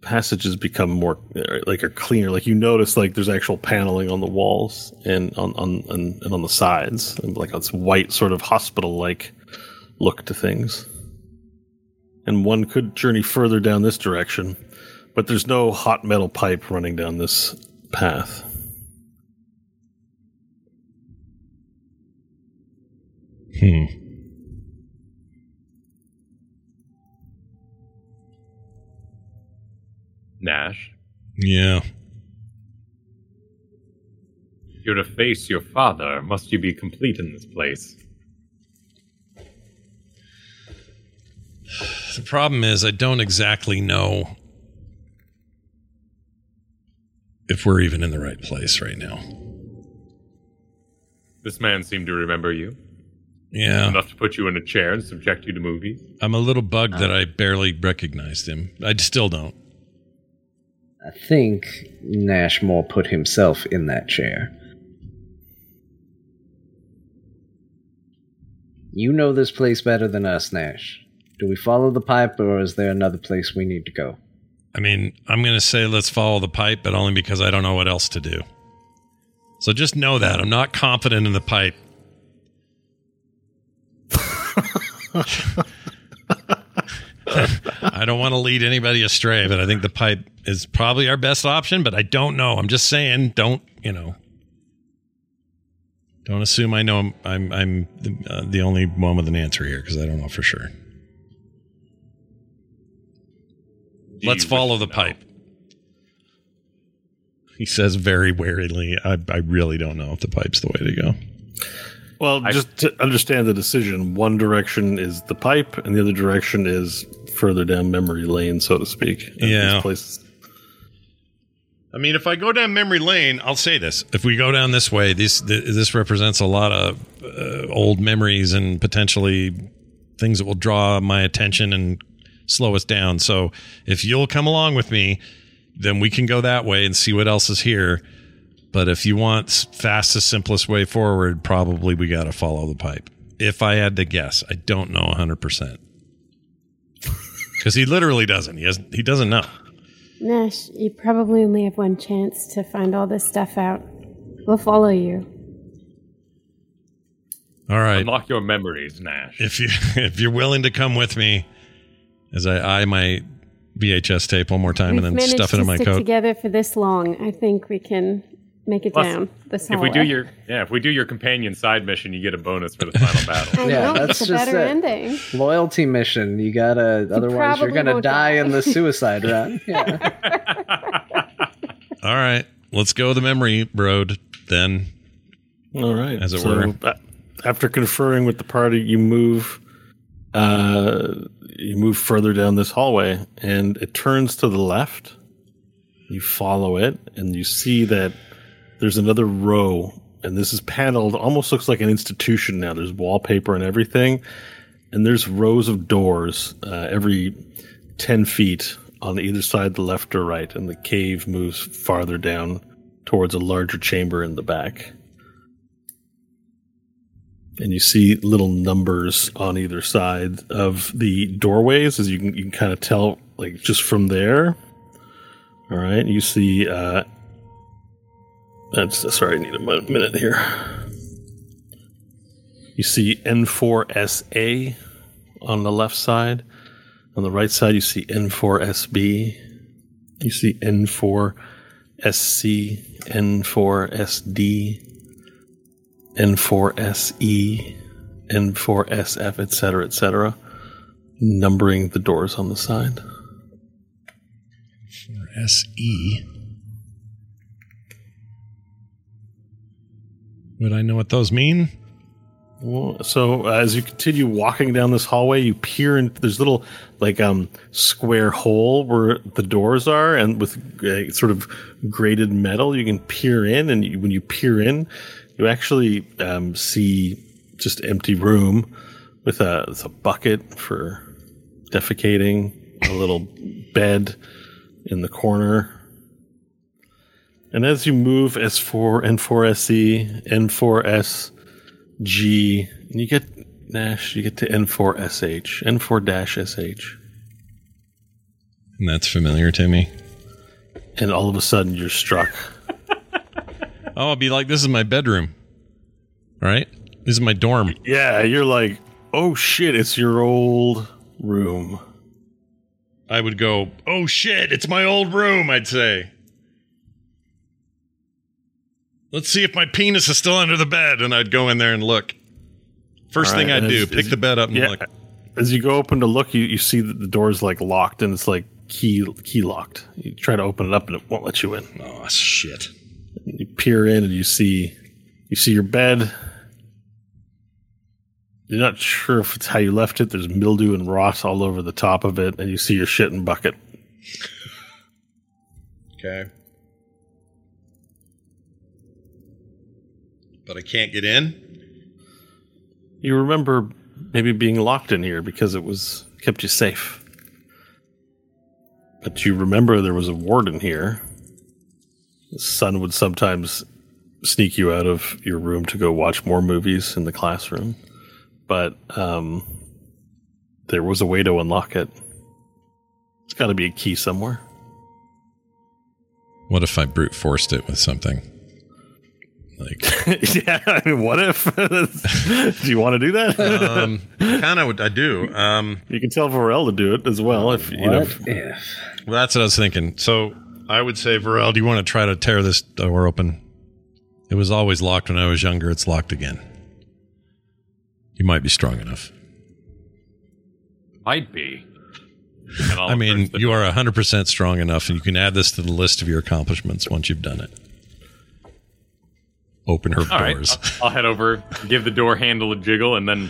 passages become more like are cleaner. Like you notice, like there's actual paneling on the walls and on on and, and on the sides, and like it's white sort of hospital like look to things and one could journey further down this direction, but there's no hot metal pipe running down this path. Hmm. Nash, Yeah. you're to face your father, must you be complete in this place? The problem is, I don't exactly know if we're even in the right place right now. This man seemed to remember you Yeah. enough to put you in a chair and subject you to movies. I'm a little bugged that uh. I barely recognized him. I still don't. I think Nashmore put himself in that chair. You know this place better than us, Nash. Do we follow the pipe, or is there another place we need to go? I mean, I'm going to say let's follow the pipe, but only because I don't know what else to do. So just know that. I'm not confident in the pipe. I don't want to lead anybody astray, but I think the pipe is probably our best option, but I don't know. I'm just saying, don't, you know. Don't assume I know I'm I'm, I'm the, uh, the only one with an answer here because I don't know for sure. Do Let's follow the know? pipe. He says very warily, I, I really don't know if the pipe's the way to go. Well, I- just to understand the decision, one direction is the pipe, and the other direction is further down memory lane, so to speak. Yeah. these places- I mean, if I go down memory lane, I'll say this: if we go down this way, this this represents a lot of uh, old memories and potentially things that will draw my attention and slow us down. So, if you'll come along with me, then we can go that way and see what else is here. But if you want fastest, simplest way forward, probably we got to follow the pipe. If I had to guess, I don't know hundred percent because he literally doesn't. He has he doesn't know. Nash, you probably only have one chance to find all this stuff out. We'll follow you. All right. Unlock your memories, Nash. if you if you're willing to come with me as I eye my VHS tape one more time We've and then managed stuff it to in my stick coat. together for this long. I think we can make it Plus, down this if we do your yeah, if we do your companion side mission, you get a bonus for the final battle. I Yeah, know, that's it's a just better it. ending. Loyalty mission. You gotta. otherwise, you're gonna die, die. in the suicide run. Yeah. All right, let's go the memory road then. All right. As it so, were. uh, After conferring with the party, you move. Uh, you move further down this hallway, and it turns to the left. You follow it, and you see that there's another row, and this is paneled. Almost looks like an institution now. There's wallpaper and everything, and there's rows of doors uh, every ten feet on either side, the left or right, and the cave moves farther down towards a larger chamber in the back and you see little numbers on either side of the doorways as you can you can kind of tell like just from there all right you see uh that's sorry i need a minute here you see n4sa on the left side on the right side you see n4sb you see n4sc n4sd N4SE, N4SF, etc., etc., numbering the doors on the side. SE. Would I know what those mean? So uh, as you continue walking down this hallway, you peer in. There's little like um square hole where the doors are, and with uh, sort of grated metal, you can peer in. And you, when you peer in, you actually um, see just empty room with a, with a bucket for defecating, a little bed in the corner. And as you move S4, N4SE, N4S, G, and you get Nash, you get to N4SH, N4-SH. And that's familiar to me. And all of a sudden you're struck. Oh, I'll be like, this is my bedroom. All right? This is my dorm. Yeah, you're like, oh shit, it's your old room. I would go, oh shit, it's my old room, I'd say. Let's see if my penis is still under the bed. And I'd go in there and look. First All thing I'd do, as- pick as- the bed up and Yeah. look. As you go open to look, you, you see that the door's like locked and it's like key key locked. You try to open it up and it won't let you in. Oh, shit. You peer in and you see you see your bed. You're not sure if it's how you left it. There's mildew and rot all over the top of it, and you see your shit in bucket. Okay. But I can't get in? You remember maybe being locked in here because it was kept you safe. But you remember there was a warden here. The son would sometimes sneak you out of your room to go watch more movies in the classroom. But um, there was a way to unlock it. It's got to be a key somewhere. What if I brute forced it with something? Like, yeah, I mean, what if? do you want to do that? um, kind of I do. Um, you can tell Varel to do it as well. If you know, What if? well, that's what I was thinking. So I would say, Varel, do you want to try to tear this door open? It was always locked when I was younger. It's locked again. You might be strong enough. Might be. I'll mean, you door. are 100% strong enough, and you can add this to the list of your accomplishments once you've done it. Open her All right, doors. I'll, I'll head over, give the door handle a jiggle, and then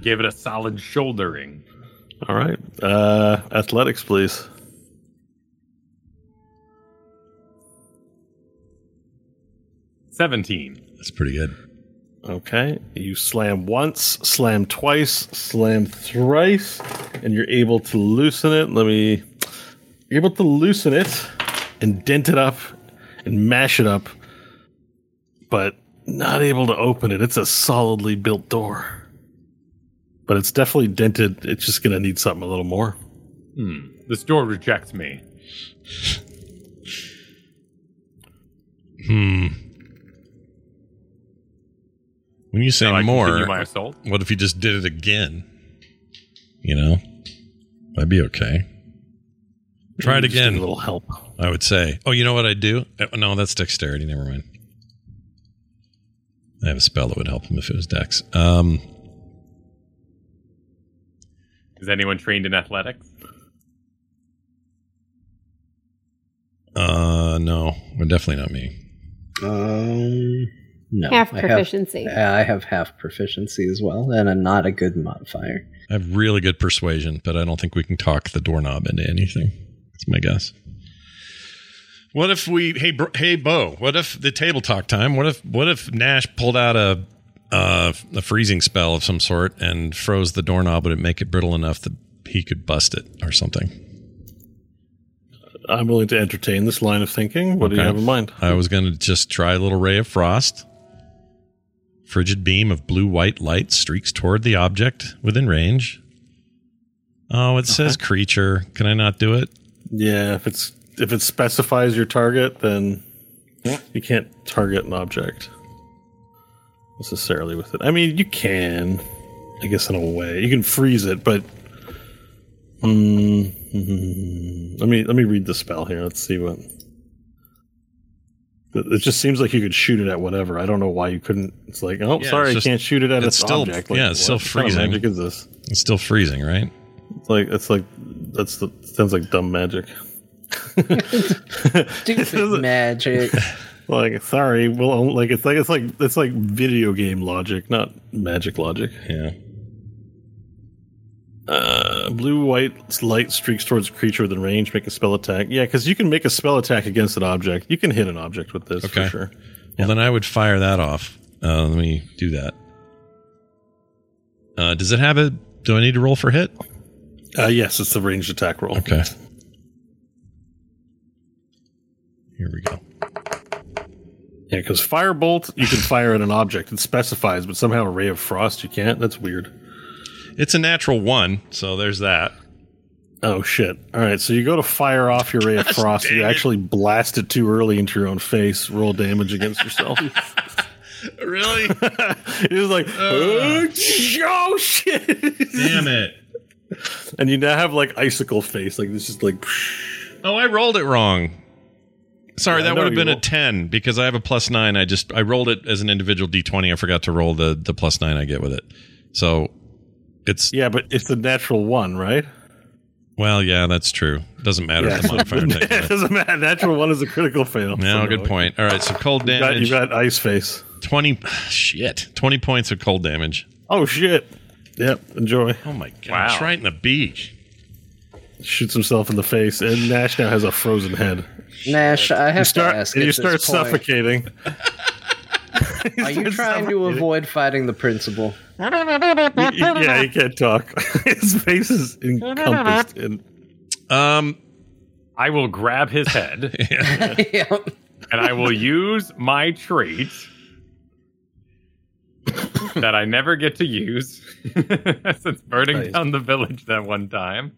give it a solid shouldering. all right. Uh, athletics, please. Seventeen. That's pretty good. Okay. You slam once, slam twice, slam thrice, and you're able to loosen it. Let me. You're able to loosen it and dent it up and mash it up, but not able to open it. It's a solidly built door. But it's definitely dented. It's just going to need something a little more. Hmm. This door rejects me. Hmm. When you say Shall more, my assault? what if you just did it again? You know, that'd be okay. Try it again. A little help. I would say. Oh, you know what I'd do? Uh, No, that's dexterity. Never mind. I have a spell that would help him if it was dex. Um, Is anyone trained in athletics? uh, no, well, definitely not me. Um, no. Half I have- proficiency. I have half proficiency as well, and I'm not a good modifier. I have really good persuasion, but I don't think we can talk the doorknob into anything. That's my guess. What if we? Hey, bro, hey, Bo. What if the table talk time? What if? What if Nash pulled out a uh, a freezing spell of some sort and froze the doorknob, but it make it brittle enough that he could bust it or something? I'm willing to entertain this line of thinking. What do you have in mind? I was going to just try a little ray of frost. Frigid beam of blue white light streaks toward the object within range. Oh, it says creature. Can I not do it? Yeah, if it's if it specifies your target, then you can't target an object necessarily with it. I mean, you can, I guess, in a way, you can freeze it, but mm, let me let me read the spell here. Let's see what. It it just seems like you could shoot it at whatever. I don't know why you couldn't. It's like, oh, Yeah, sorry, it's I can't shoot it at it's its still- object. yeah, it's still what kind of freezing. magic is this? It's still freezing, right? It's like it's like that's the sounds like dumb magic. Stupid magic. Like, sorry, well, like it's like it's like it's like video game logic, not magic logic. Yeah. Uh, blue white light streaks towards a creature within range. Make a spell attack. Yeah, because you can make a spell attack against an object. You can hit an object with this Okay. for sure. Well, then I would fire that off. Uh, let me do that. Uh, does it have a? Do I need to roll for hit? Uh, yes, it's the ranged attack roll. Okay. Here we go. Yeah, because firebolt you can fire at an object. It specifies, but somehow a ray of frost you can't. That's weird. It's a natural one, so there's that. Oh shit! All right, so you go to fire off your ray of frost. You actually blast it too early into your own face. Roll damage against yourself. Really? It was like, oh, oh, shit! Damn it! and you now have like icicle face. Like this is like. Oh, I rolled it wrong. Sorry, Yeah, that would have you been a ten because I have a plus nine. I just I rolled it as an individual d twenty. I forgot to roll the the plus nine I get with it. So it's Yeah, but it's a natural one, right? well, yeah, that's true. Doesn't matter if the modifier takes it it. doesn't matter. Natural one is a critical fail. No, So, good point. All right, so cold You got, damage. you got ice face. twenty. Shit, twenty points of cold damage. Oh shit! Yep, enjoy. Oh my god! Wow. It's right in the beach. Shoots himself in the face, and Nash now has a frozen head. Nash, I have You start, to ask. and at you this start point, suffocating. Are you trying to avoid fighting the principal? yeah, he can't talk. His face is encompassed in. Um, I will grab his head yeah. and I will use my trait that I never get to use since burning Nice. down the village that one time.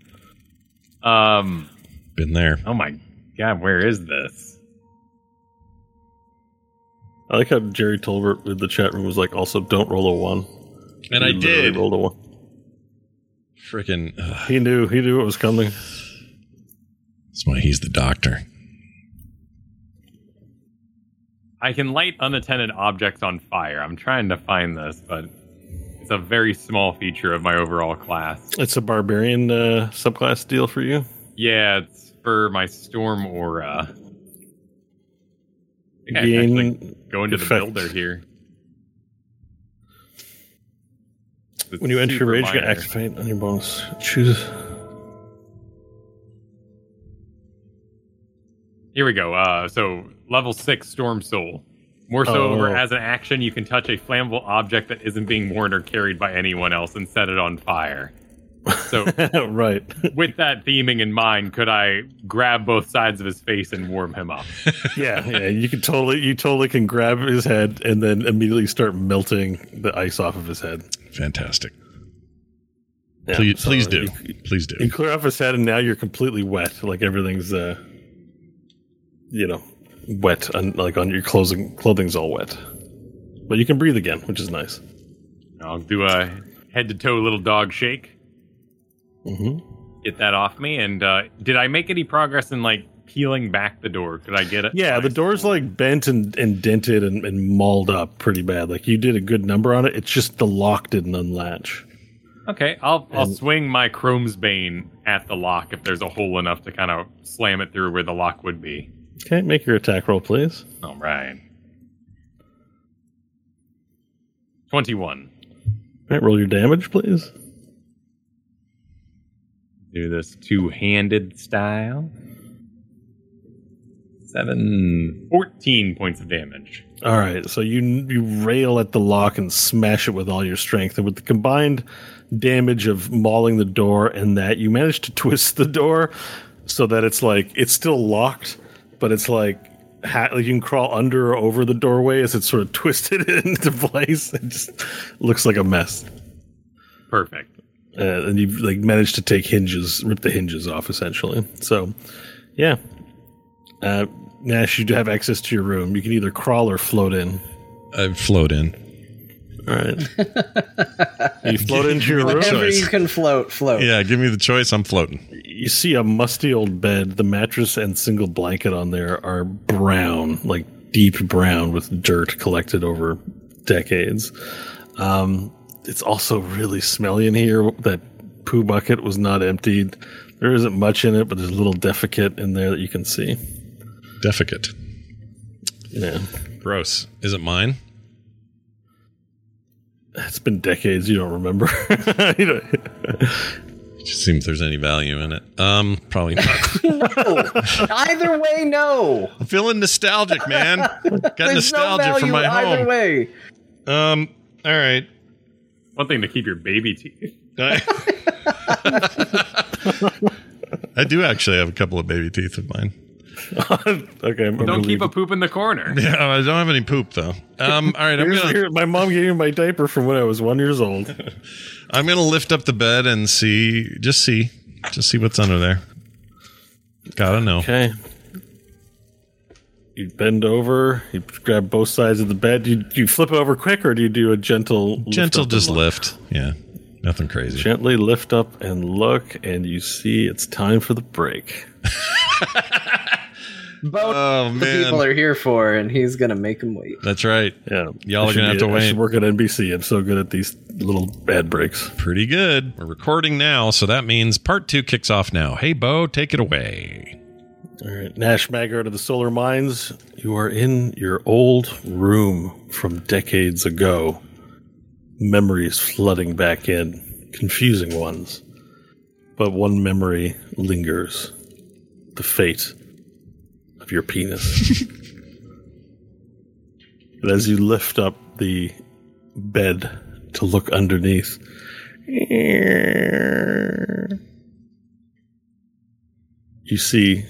Um. been there. Oh my god, where is this? I like how Jerry Tolbert in the chat room was like, also don't roll a one. And I He literally did. Rolled a one. Freaking. ugh, He knew. He knew it was coming. That's why he's the doctor. I can light unattended objects on fire. I'm trying to find this, but it's a very small feature of my overall class. It's a barbarian uh, subclass deal for you. Yeah, it's for my storm aura. I Gain go into the effect. builder here. It's When you enter your rage, you can minor. activate on your bonus. Choose. Here we go. Uh, so level six Storm Soul. More so, Oh. over as an action, you can touch a flammable object that isn't being worn or carried by anyone else and set it on fire. So, right. with that theming in mind, could I grab both sides of his face and warm him up? yeah, yeah. You can totally, you totally can grab his head and then immediately start melting the ice off of his head. Fantastic. Yeah, please, so please do. You, please do. you clear off his head, and now you're completely wet. Like everything's, uh, you know, wet, and like on your clothing. Clothing's all wet, but you can breathe again, which is nice. I'll do a head to toe little dog shake. Hmm Get that off me. And uh, did I make any progress in like peeling back the door? Could I get it? Yeah, the door's like bent and, and dented and, and mauled up pretty bad. Like you did a good number on it. It's just the lock didn't unlatch. Okay, I'll I'll And- swing my Chrome's Bane at the lock if there's a hole enough to kind of slam it through where the lock would be. Okay, make your attack roll, please. All right. 21. All right, roll your damage, please. Do this two handed style. Seven, 14 points of damage. All right, so you you rail at the lock and smash it with all your strength, and with the combined damage of mauling the door and that, you manage to twist the door so that it's like it's still locked, but it's like ha- like you can crawl under or over the doorway as it's sort of twisted into place. It just looks like a mess, Perfect. Uh, and you've like managed to take hinges, rip the hinges off essentially. So, yeah. Uh, Nash, you do have access to your room. You can either crawl or float in. I float in. All right. you float into your room. Whenever choice. you can float, float. Yeah, give me the choice. I'm floating. You see a musty old bed. The mattress and single blanket on there are brown, like deep brown with dirt collected over decades. Um, it's also really smelly in here. That poo bucket was not emptied. There isn't much in it, but there's a little defecate in there that you can see. Defecate. Yeah. Gross. Is it mine? It's been decades. You don't remember. you know, It just seems there's any value in it. Um, probably not. No. either way, no. I'm feeling nostalgic, man. Got There's nostalgia no value for my either home. way. Um, all right. One thing to keep your baby teeth. I, I do actually have a couple of baby teeth of mine. okay. I'm Don't gonna keep a poop in the corner. Yeah, I don't have any poop though. Um, all right, I'm gonna here- my mom gave me my diaper from when I was one years old. I'm gonna lift up the bed and see, just see, just see what's under there. Gotta know. Okay. You bend over. You grab both sides of the bed. You you flip over quick, or do you do a gentle, Gentle, up and just lift. Yeah, nothing crazy. Gently lift up and look, and you see it's time for the break. Both Oh the people are here for, and he's gonna make them wait. that's right. Yeah, Y'all I are gonna have be- to I wait. should work at NBC. I'm so good at these little ad breaks. Pretty good. We're recording now, so that means part two kicks off now. Hey, Bo, take it away. All right, Nash Maggard of the Solar Mines, you are in your old room from decades ago. Memories flooding back in, confusing ones. But one memory lingers the fate of your penis. and as you lift up the bed to look underneath, you see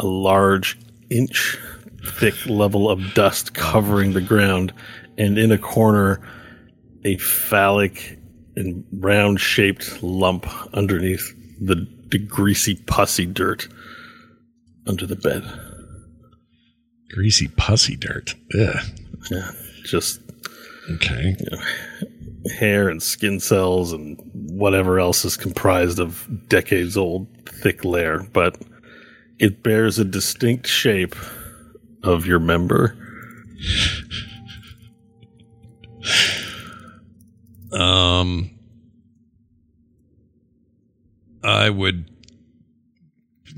a large inch thick level of dust covering the ground, and in a corner, a phallic and round shaped lump underneath the, the greasy, pussy dirt under the bed. Greasy pussy dirt. Ugh. Yeah, just Okay. hair and skin cells and whatever else is comprised of decades old thick layer, but it bears a distinct shape of your member. Um, I would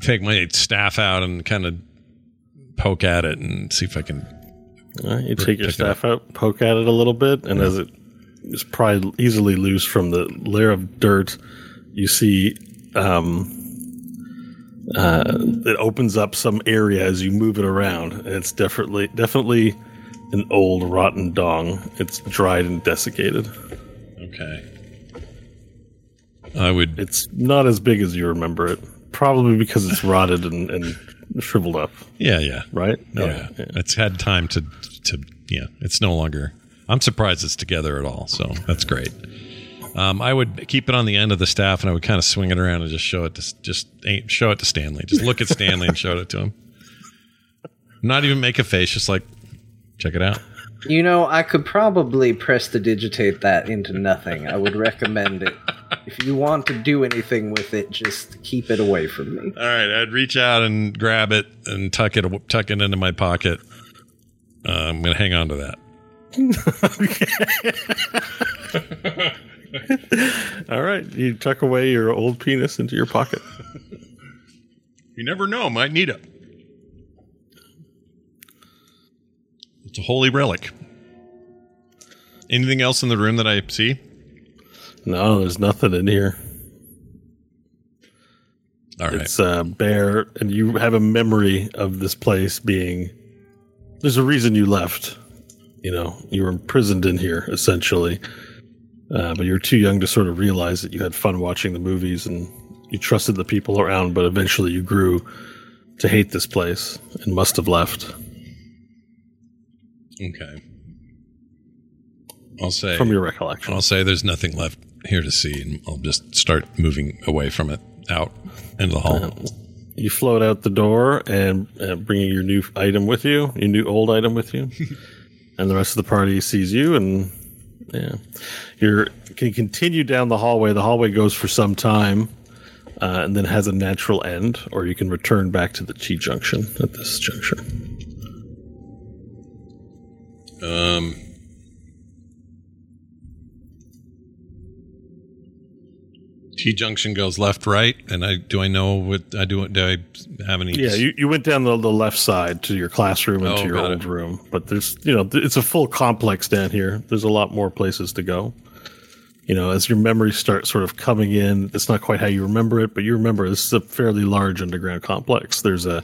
take my staff out and kind of poke at it and see if I can. You take your staff out, poke at it a little bit, and as it is probably easily loose from the layer of dirt, you see um, uh, it opens up some area as you move it around, and it's definitely definitely an old rotten dong. It's dried and desiccated. Okay. I would. It's not as big as you remember it, probably because it's rotted and, and shriveled up, Yeah, yeah. right? Oh, yeah. It's had time to to yeah. It's no longer. I'm surprised it's together at all. So that's great. Um, I would keep it on the end of the staff, and I would kind of swing it around and just show it to just show it to Stanley. Just look at Stanley and show it to him. Not even make a face. Just like check it out. You know, I could probably prestidigitate that into nothing. I would recommend it. If you want to do anything with it, just keep it away from me. All right, I'd reach out and grab it and tuck it tuck it into my pocket. Uh, I'm gonna hang on to that. All right, you tuck away your old penis into your pocket. You never know, might need it. It's a holy relic. Anything else in the room that I see? No, there's nothing in here. All right. It's uh, bare, and you have a memory of this place being. There's a reason you left. You know, you were imprisoned in here essentially, uh, but you were too young to sort of realize that you had fun watching the movies and you trusted the people around. But eventually, you grew to hate this place and must have left Okay. I'll say from your recollection. I'll say there's nothing left here to see, and I'll just start moving away from it, out into the hall. You float out the door and uh, bringing your new item with you, your new old item with you, and the rest of the party sees you, and yeah, you can continue down the hallway. The hallway goes for some time, uh, and then has a natural end, or you can return back to the T junction at this juncture. Um. T junction goes left, right, and I do I know what I do? Do I have any? Yeah, you, you went down the, the left side to your classroom and Oh, to your old it. room, but there's you know it's a full complex down here. There's a lot more places to go. You know, as your memories start sort of coming in, it's not quite how you remember it, but you remember this is a fairly large underground complex. There's a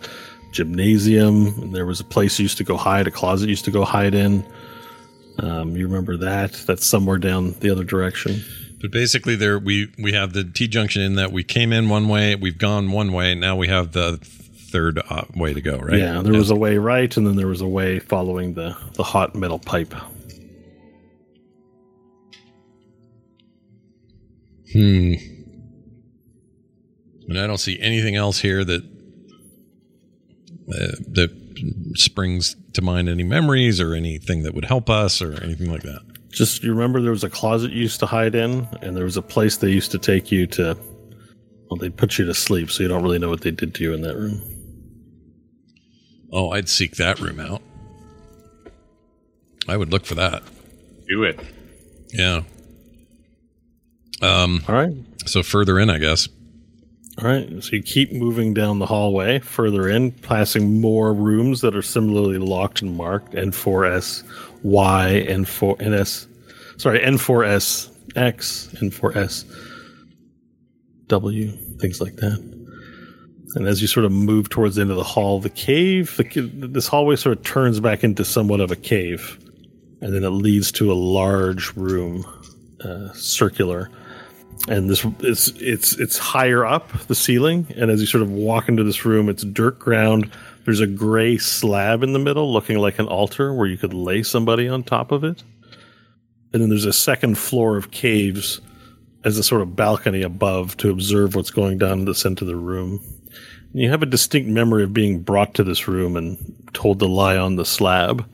gymnasium, and there was a place you used to go hide, a closet you used to go hide in. Um, you remember that? That's somewhere down the other direction. But basically, there we we have the T junction in that we came in one way, we've gone one way, now we have the third uh, way to go, right? Yeah, there was a way right, and then there was a way following the, the hot metal pipe. Hmm. And I don't see anything else here that uh, that springs to mind any memories or anything that would help us or anything like that. Just you remember there was a closet you used to hide in, and there was a place they used to take you to. Well, they put you to sleep, so you don't really know what they did to you in that room. Oh, I'd seek that room out. I would look for that. Do it. Yeah. Um. All right, So further in, I guess. All right. So you keep moving down the hallway further in, passing more rooms that are similarly locked and marked N4S Y, N4 NS, sorry N4S X, N4S W, things like that. And as you sort of move towards the end of the hall, the cave, the, this hallway sort of turns back into somewhat of a cave. And then it leads to a large room, uh, circular. And this it's it's it's higher up the ceiling. And as you sort of walk into this room, it's dirt ground. There's a gray slab in the middle, looking like an altar where you could lay somebody on top of it. And then there's a second floor of caves as a sort of balcony above to observe what's going down in the center of the room. And you have a distinct memory of being brought to this room and told to lie on the slab.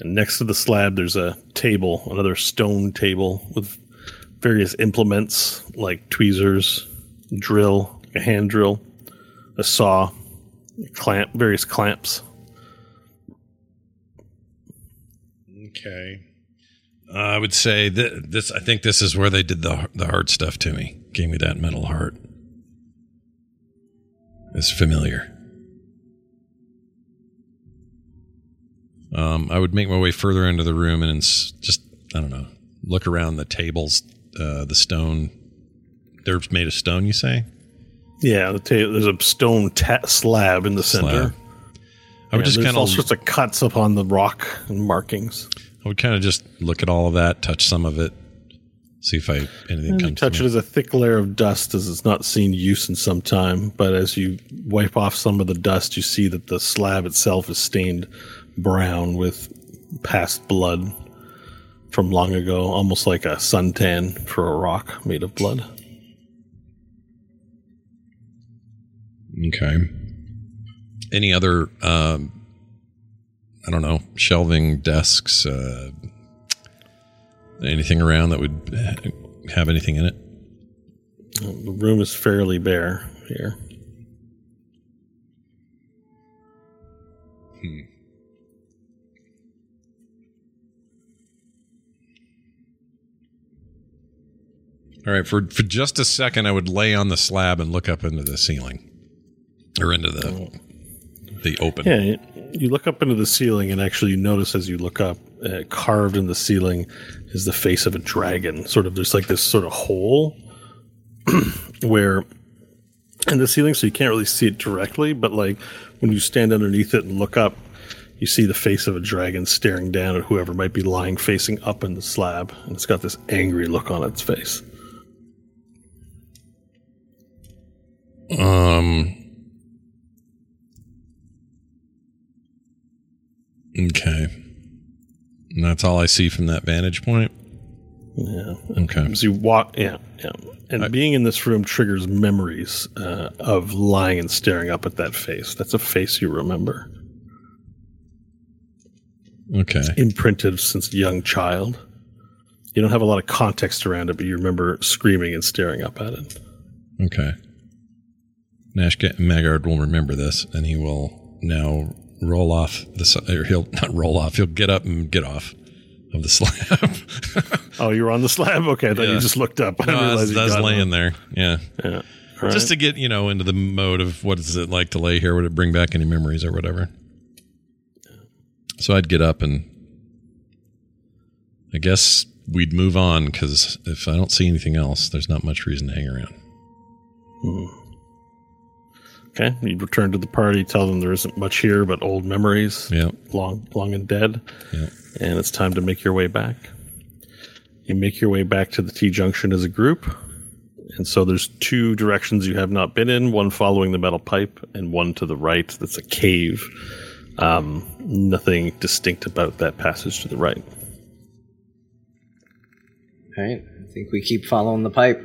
And next to the slab, there's a table, another stone table with various implements like tweezers, drill, a hand drill, a saw, a clamp, various clamps. Okay. Uh, I would say that this. I think this is where they did the the heart stuff to me. Gave me that metal heart. It's familiar. Um, I would make my way further into the room and just I don't know, look around the tables, uh, the stone. They're made of stone, you say? Yeah, the ta- there's a stone ta- slab in the center. Slab. I would Yeah, just kind all sorts of cuts upon the rock and markings. I would kind of just look at all of that, touch some of it, see if I anything You comes. touch to it as a thick layer of dust as it's not seen use in some time. But as you wipe off some of the dust, you see that the slab itself is stained brown with past blood from long ago, almost like a suntan for a rock made of blood. Okay. Any other, um, I don't know, shelving desks, uh, anything around that would have anything in it? The room is fairly bare here. All right. For, for just a second, I would lay on the slab and look up into the ceiling or into the, the open. Yeah, you- you look up into the ceiling, and actually, you notice as you look up, uh, carved in the ceiling is the face of a dragon. Sort of, there's like this sort of hole where in the ceiling, so you can't really see it directly, but like when you stand underneath it and look up, you see the face of a dragon staring down at whoever might be lying facing up in the slab, and it's got this angry look on its face. Um. Okay. And that's all I see from that vantage point. Yeah. Okay. As you walk, yeah, yeah. And I- being in this room triggers memories uh, of lying and staring up at that face. That's a face you remember, Okay. imprinted since young child. You don't have a lot of context around it, but you remember screaming and staring up at it. Okay. Nash Magard will remember this, and he will now roll off the. Or he'll not roll off. He'll get up and get off of the slab. Oh, you were on the slab. Okay, I thought Yeah. you just looked up. I no, I was, you I was laying one. there. Yeah. Yeah. All Just to get, you know, into the mode of what is it like to lay here? Would it bring back any memories or whatever? So I'd get up and I guess we'd move on because if I don't see anything else, there's not much reason to hang around. Hmm. Okay, you return to the party. Tell them there isn't much here but old memories. Yeah. long, long and dead. Yeah. And it's time to make your way back. You make your way back to the T junction as a group. And so there's two directions you have not been in, one following the metal pipe and one to the right that's a cave. Um, nothing distinct about that passage to the right. All right. I think we keep following the pipe.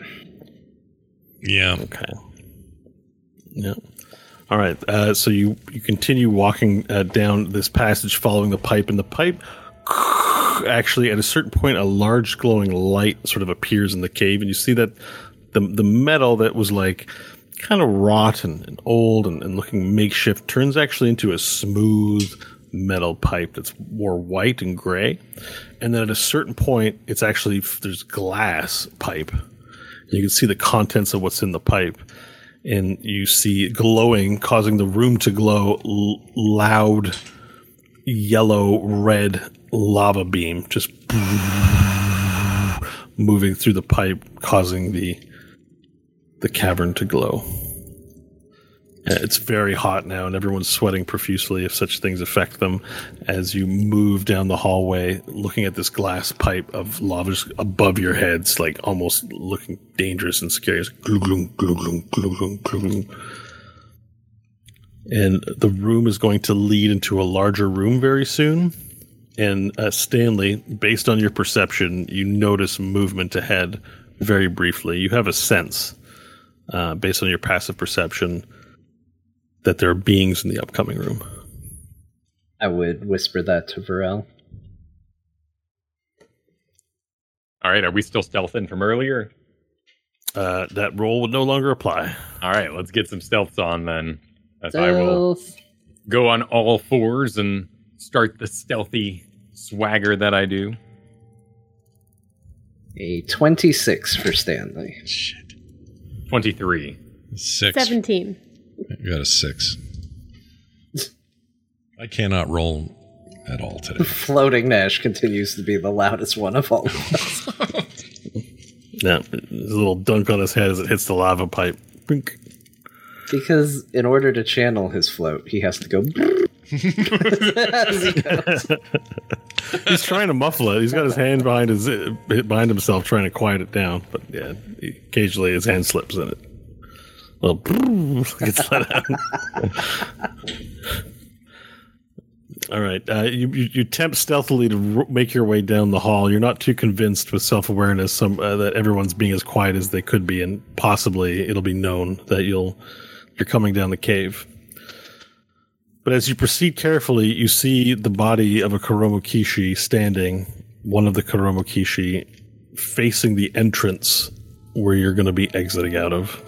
Yeah. Okay. Yeah. All right. Uh, so you you continue walking uh, down this passage, following the pipe, and the pipe actually at a certain point, a large glowing light sort of appears in the cave, and you see that the the metal that was like kind of rotten and old and, and looking makeshift turns actually into a smooth metal pipe that's more white and gray, and then at a certain point, it's actually there's glass pipe. You can see the contents of what's in the pipe, and you see glowing, causing the room to glow. L- loud, yellow red lava beam just moving through the pipe, causing the the cavern to glow. Uh, It's very hot now, and everyone's sweating profusely if such things affect them. As you move down the hallway, looking at this glass pipe of lava above your heads, like almost looking dangerous and scary. And the room is going to lead into a larger room very soon. And uh, Stanley, based on your perception, you notice movement ahead very briefly. You have a sense, uh, based on your passive perception, that there are beings in the upcoming room. I would whisper that to Varel. All right, are we still stealthing from earlier? Uh, that roll would no longer apply. All right, let's get some stealths on then. As I will go on all fours and start the stealthy swagger that I do. A 26 for Stanley. Shit. 23. Six. 17. You got a six. I cannot roll at all today. Floating Nash continues to be the loudest one of all of us. Yeah, there's a little dunk on his head as it hits the lava pipe. Bink. because in order to channel his float, he has to go. He. He's trying to muffle it. He's got his hand behind his behind himself, trying to quiet it down. But yeah, occasionally his hand slips in it. Well, gets let out. All right, uh, you, you you attempt stealthily to r- make your way down the hall. You're not too convinced with self awareness some uh, that everyone's being as quiet as they could be, and possibly it'll be known that you'll you're coming down the cave. But as you proceed carefully, you see the body of a Koromo Kishi standing, one of the Koromo Kishi, facing the entrance where you're going to be exiting out of.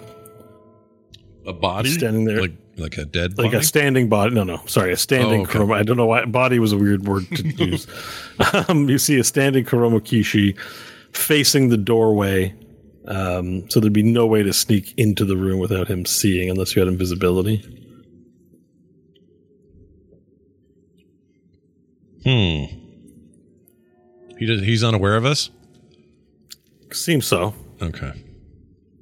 A body Standing there. like like a dead Like body. a standing body. No, no, sorry, a standing Oh, okay. Koromo. I don't know why. Body was a weird word to use. um, you see a standing Koromo Kishi facing the doorway. Um, so there'd be no way to sneak into the room without him seeing unless you had invisibility. hmm. He does, he's unaware of us. Seems so. Okay.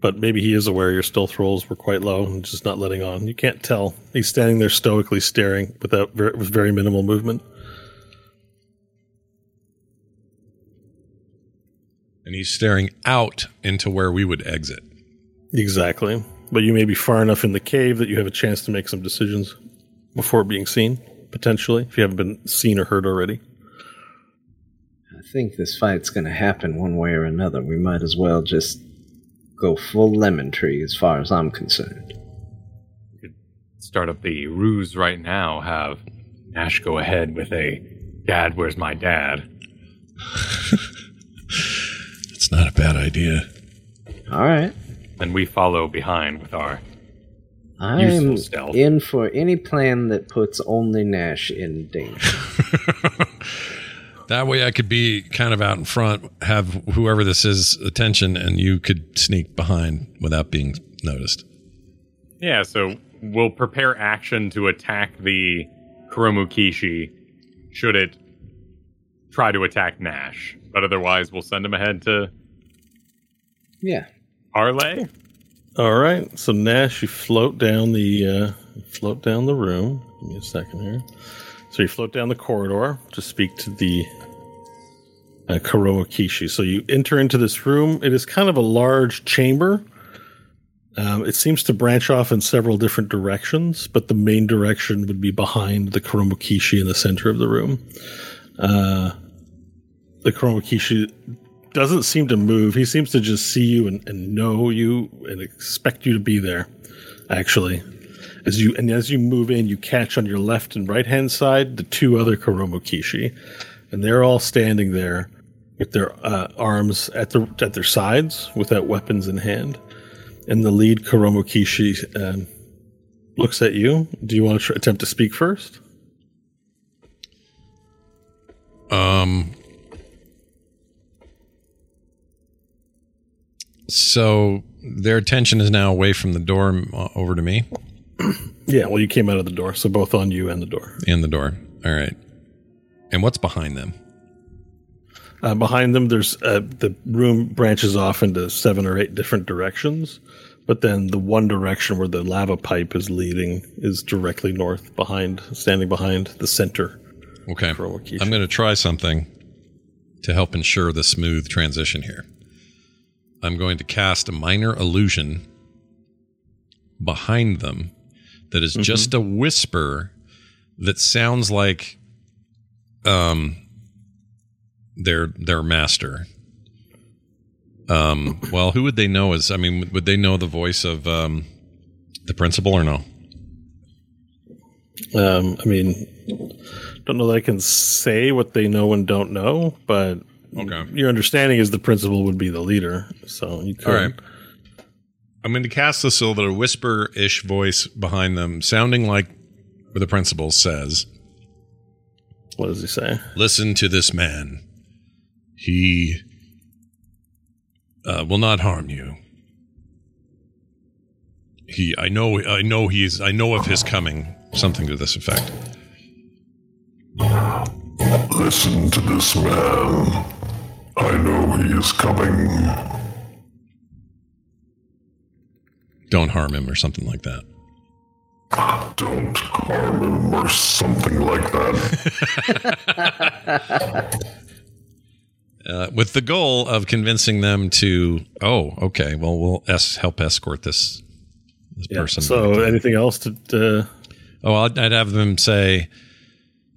But maybe he is aware your stealth rolls were quite low and just not letting on. You can't tell. He's standing there stoically staring without very, with very minimal movement. And he's staring out into where we would exit. Exactly. But you may be far enough in the cave that you have a chance to make some decisions before being seen, potentially, if you haven't been seen or heard already. I think this fight's going to happen one way or another. We might as well just go full lemon tree as far as I'm concerned. We could Start up the ruse right now. Have Nash go ahead with a Dad, where's my dad? It's not a bad idea. All right. Then we follow behind with our. I'm stealth. in for any plan that puts only Nash in danger. That way I could be kind of out in front, have whoever this is attention, and you could sneak behind without being noticed. Yeah, so we'll prepare action to attack the Kuromukishi should it try to attack Nash. But otherwise, we'll send him ahead to Yeah. Arlay. All right. So Nash, you float down the uh, float down the room. Give me a second here. So you float down the corridor to speak to the uh, Kuroa Kishi. So you enter into this room. It is kind of a large chamber. Um, it seems to branch off in several different directions, but the main direction would be behind the Kuromukishi in the center of the room. Uh, the Kuromukishi doesn't seem to move. He seems to just see you and, and know you and expect you to be there. Actually, as you and as you move in, you catch on your left and right hand side the two other Kuromukishi, and they're all standing there with their uh, arms at the at their sides without weapons in hand. And the lead Kuromukishi um, looks at you. Do you want to attempt to speak first? Um. So their attention is now away from the door over to me Yeah. Well, you came out of the door, so both on you and the door. and the door. All right. And what's behind them? Uh, behind them, there's uh, the room branches off into seven or eight different directions, but then the one direction where the lava pipe is leading is directly north, behind, standing behind the center. Okay. I'm going to try something to help ensure the smooth transition here. I'm going to cast a minor illusion behind them that is just a whisper that sounds like um their their master. Um well, who would they know as I mean would they know the voice of um the principal or no? Um, I mean, don't know that I can say what they know and don't know, but Okay. your understanding is the principal would be the leader. So you could. All right. I'm going to cast this so that a whisper ish voice behind them, sounding like what the principal says, What does he say? Listen to this man. He uh, will not harm you. He, I know, I know he's, I know of his coming. Something to this effect. Listen to this man. I know he is coming. Don't harm him or something like that. Don't harm him or something like that. Uh, with the goal of convincing them to, oh, okay, well, we'll es- help escort this this Yeah. person. So anything else to? to Oh, I'd, I'd have them say,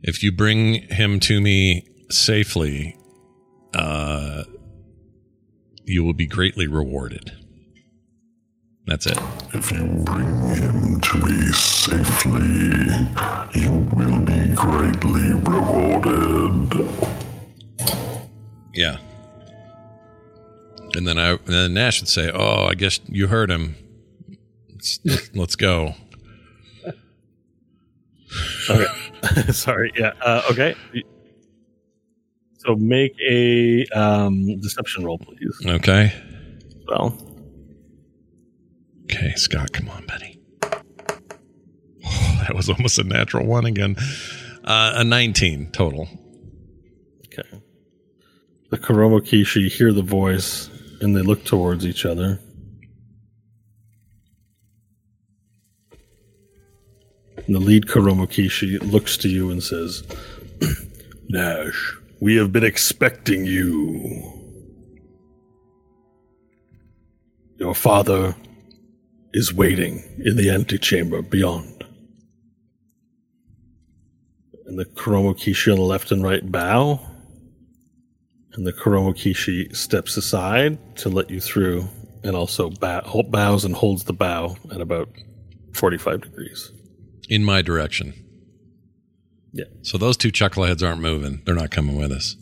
if you bring him to me safely, uh, you will be greatly rewarded. That's it. if you bring him to me safely, you will be greatly rewarded. Yeah. And then I, and then Nash would say, "Oh, I guess you heard him. Let's, let's go." okay. Sorry. Yeah. Uh, okay. So make a um, deception roll, please. Okay. Well, Okay, Scott, come on, buddy. Oh, that was almost a natural one again. Uh, a 19 total. okay. The Kuromokishi hear the voice and they look towards each other. And the lead Kuromokishi looks to you and says, Nash, we have been expecting you. Your father is waiting in the antechamber beyond. And the Kuromokishi on the left and right bow. And the Kuromokishi steps aside to let you through and also bow, bows and holds the bow at about 45 degrees. In my direction. Yeah. So those two chuckleheads aren't moving. They're not coming with us.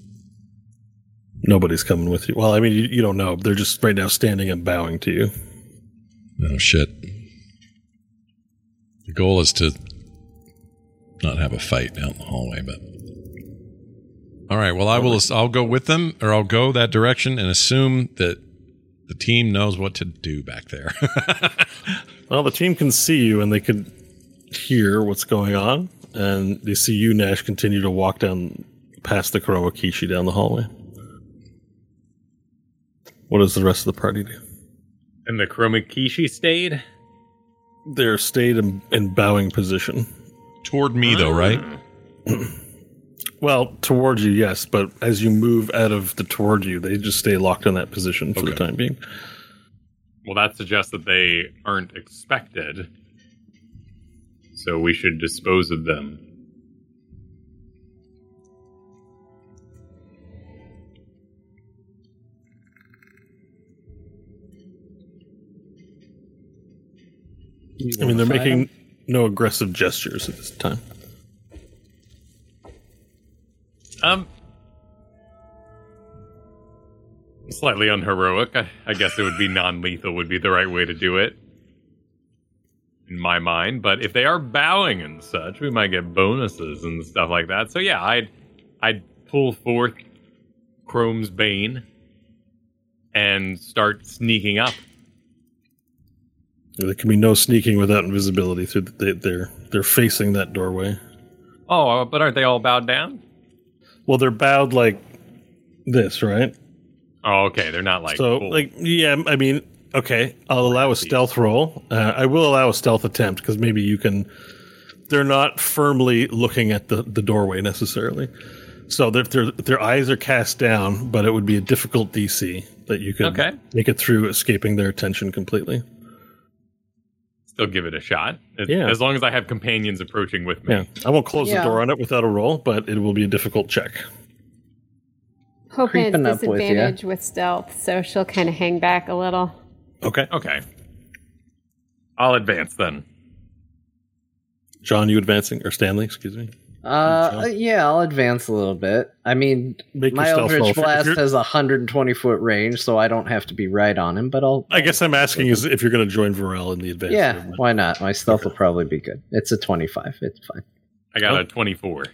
Nobody's coming with you. Well, I mean, you, you don't know. They're just right now standing and bowing to you. Oh, shit. The goal is to not have a fight down the hallway, but All right. Well, I will. I'll go with them, or I'll go that direction and assume that the team knows what to do back there. Well, the team can see you and they can hear what's going on, and they see you, Nash, continue to walk down past the Kurowakishi down the hallway. What does the rest of the party do? And the Chromakishi stayed? They're stayed in, in bowing position. Toward me, though, right? Ah. Well, towards you, yes, but as you move out of the toward you, they just stay locked in that position for the time being. Well, that suggests that they aren't expected. So we should dispose of them. I mean, they're making no aggressive gestures at this time. Um, slightly unheroic. I, I guess it would be non-lethal would be the right way to do it, in my mind. But if they are bowing and such, we might get bonuses and stuff like that. So yeah, I'd I'd pull forth Chrome's Bane and start sneaking up. There can be no sneaking without invisibility. Through the, they, they're they're facing that doorway. Oh, but aren't they all bowed down? Well, they're bowed like this, right? Oh, okay. They're not like so, full- like, yeah. I mean, okay, I'll allow a stealth roll. Uh, I will allow a stealth attempt because maybe you can. They're not firmly looking at the, the doorway necessarily, so their their their eyes are cast down. But it would be a difficult DC that you could Okay. make it through, escaping their attention completely. Still give it a shot. As, Yeah. as long as I have companions approaching with me. Yeah, I won't close Yeah. the door on it without a roll, but it will be a difficult check. Hoping Creeping it's up with disadvantage with stealth, so she'll kind of hang back a little. Okay, Okay. I'll advance then. John, you advancing or Stanley? Excuse me. Uh, yeah, I'll advance a little bit. I mean, Make my your. Eldritch Blast has a 120 foot range, so I don't have to be right on him, but I'll. I guess I'm asking is if you're going to join Varel in the advance. Yeah, movement. why not? My stealth will probably be good. It's a 25. It's fine. I got Oh. a 24.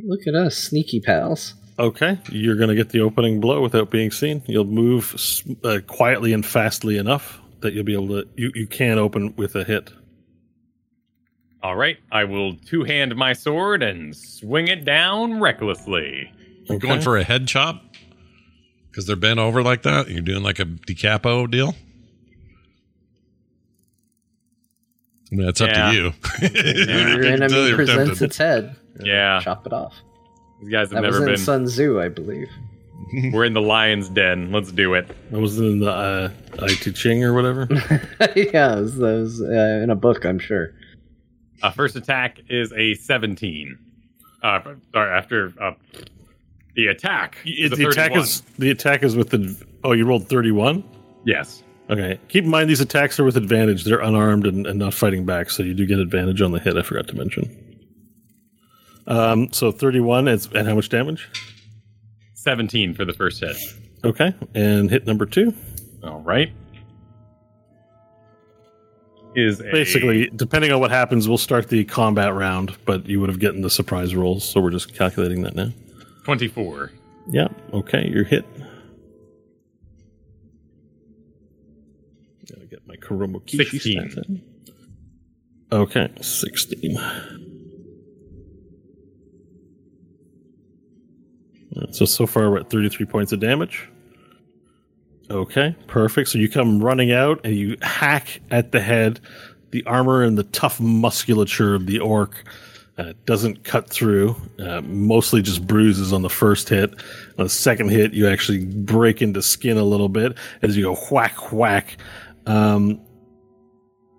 Look at us, sneaky pals. Okay, you're going to get the opening blow without being seen. You'll move uh, quietly and fastly enough that you'll be able to. You, you can open with a hit. All right. I will two hand my sword and swing it down recklessly. Okay. Going for a head chop because they're bent over like that. You're doing like a decapo deal. I mean, that's up Yeah. to you. Your enemy presents its head. Yeah. Chop it off. These guys have That was never in been. Sun Tzu, I believe. We're in the lion's den. Let's do it. I was in the uh, I Ching or whatever. yeah, it was, that was uh, in a book, I'm sure. Uh, first attack is a 17. Uh, sorry, after uh, the attack. is the attack is the attack is with the. Oh, you rolled thirty one. Yes. Okay. Keep in mind these attacks are with advantage. They're unarmed and, and not fighting back, so you do get advantage on the hit. I forgot to mention. Um. So thirty one. And how much damage? 17 for the first hit. Okay. And hit number two. All right. Is a, Basically, depending on what happens, we'll start the combat round, but you would have gotten the surprise rolls, so we're just calculating that now. 24. Yeah, okay, you're hit. Gotta get my Kuroma Kishi 16. stats in. Okay, 16. So, so far we're at 33 points of damage. Okay, perfect. So you come running out and you hack at the head. The armor and the tough musculature of the orc uh, doesn't cut through. Uh, mostly just bruises on the first hit. On the second hit, you actually break into skin a little bit as you go whack whack. Um,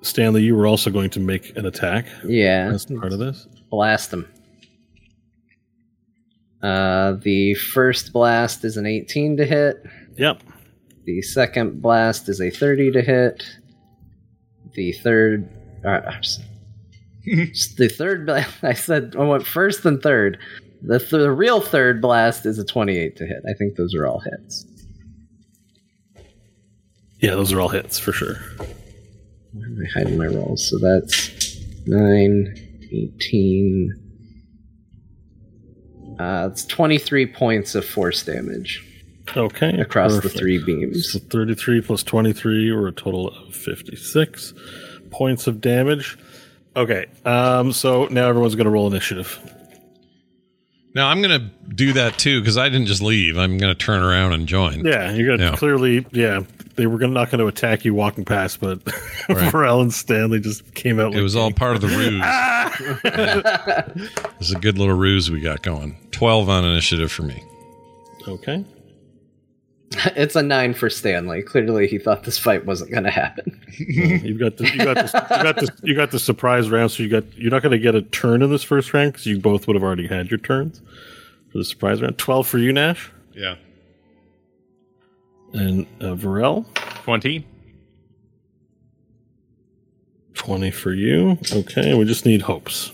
Stanley, you were also going to make an attack Yeah. part of this. Blast them. Uh, the first blast is an 18 to hit. Yep. The second blast is a 30 to hit. The third. Uh, the third. bla- I said I went first and third. The, th- the real third blast is a 28 to hit. I think those are all hits. Yeah, those are all hits for sure. Where am I hiding my rolls? So that's 9, 18. Uh, it's 23 points of force damage Okay. across perfect. the three beams. So 33 plus 23, or a total of 56 points of damage. Okay. Um, so now everyone's going to roll initiative. Now I'm going to do that too because I didn't just leave. I'm going to turn around and join. Yeah, you're going to Yeah. clearly, yeah, they were gonna, not going to attack you walking past, but Right. Varel and Stanley just came out. It was all part of the ruse. This is a good little ruse we got going. 12 on initiative for me. Okay. it's a nine for Stanley. Clearly, he thought this fight wasn't going to happen. You've got the, you got this, you got this, you got the surprise round. So you got you're not going to get a turn in this first round because you both would have already had your turns for the surprise round. Twelve for you, Nash, Yeah. and uh, Varel. 20. 20 for you. Okay, we just need hopes.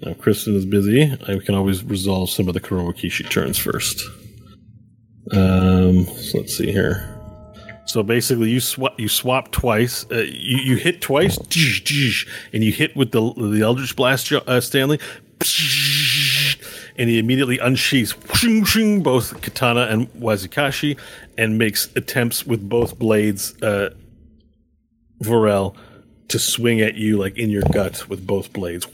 Now, Kristen is busy. I can always resolve some of the Kuroma Kishi turns first. Um, so let's see here. So basically, you swap you swap twice. Uh, you you hit twice, and you hit with the the Eldritch Blast, uh, Stanley, and he immediately unsheaths both katana and wazikashi, and makes attempts with both blades. Uh, Varel to swing at you like in your gut with both blades.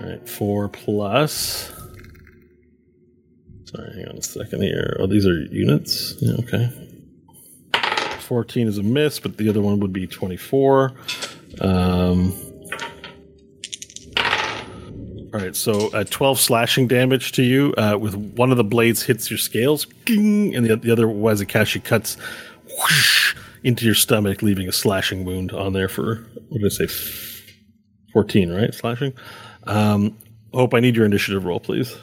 All right, four plus. Sorry, hang on a second here. Oh, these are units. Yeah, okay. 14 is a miss, but the other one would be 24. Um, all right, so uh, 12 slashing damage to you. Uh, with one of the blades hits your scales, and the, the other Wazakashi cuts whoosh, into your stomach, leaving a slashing wound on there for, what did I say, 14, right? Slashing? Um, Hope, I need your initiative roll, please.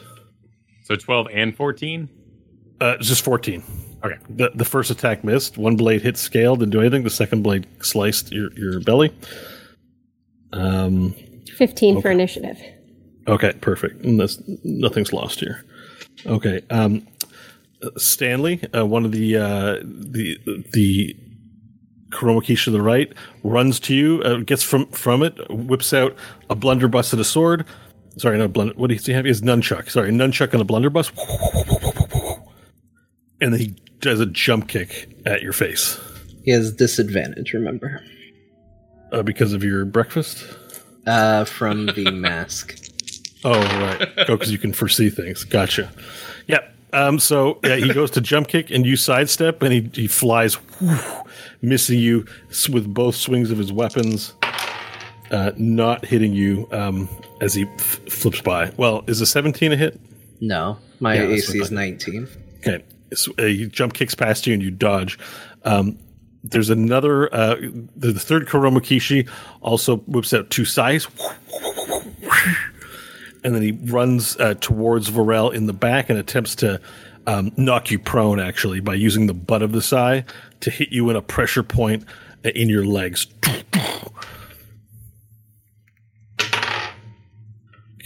So 12 and 14? Uh, it's just 14. Okay. The, the first attack missed. One blade hit scale, didn't do anything. The second blade sliced your, your belly. Um, 15 for initiative. Okay, perfect. And that's, nothing's lost here. Okay, um, Stanley, uh, one of the uh, the the Kuromakish to the right, runs to you, uh, gets from from it, whips out a blunderbuss and a sword. Sorry, not blunder. What does he have? He has nunchuck. Sorry, nunchuck and a blunderbuss. And then he does a jump kick at your face He has disadvantage, remember, uh, because of your breakfast. uh, from the mask. Oh, right. Oh, because you can foresee things. Gotcha. Yep. Um, so yeah, he goes to jump kick and you sidestep and he, he flies, missing you with both swings of his weapons, uh, not hitting you um, as he f- flips by. Well, is a 17 a hit? No, my Yeah, AC is 19. Okay. So, uh, he jump kicks past you and you dodge. Um, there's another, uh, the, the third Kuromakishi also whips out two sides. And then he runs uh, towards Varel in the back and attempts to um, knock you prone, actually, by using the butt of the sai to hit you in a pressure point uh, in your legs.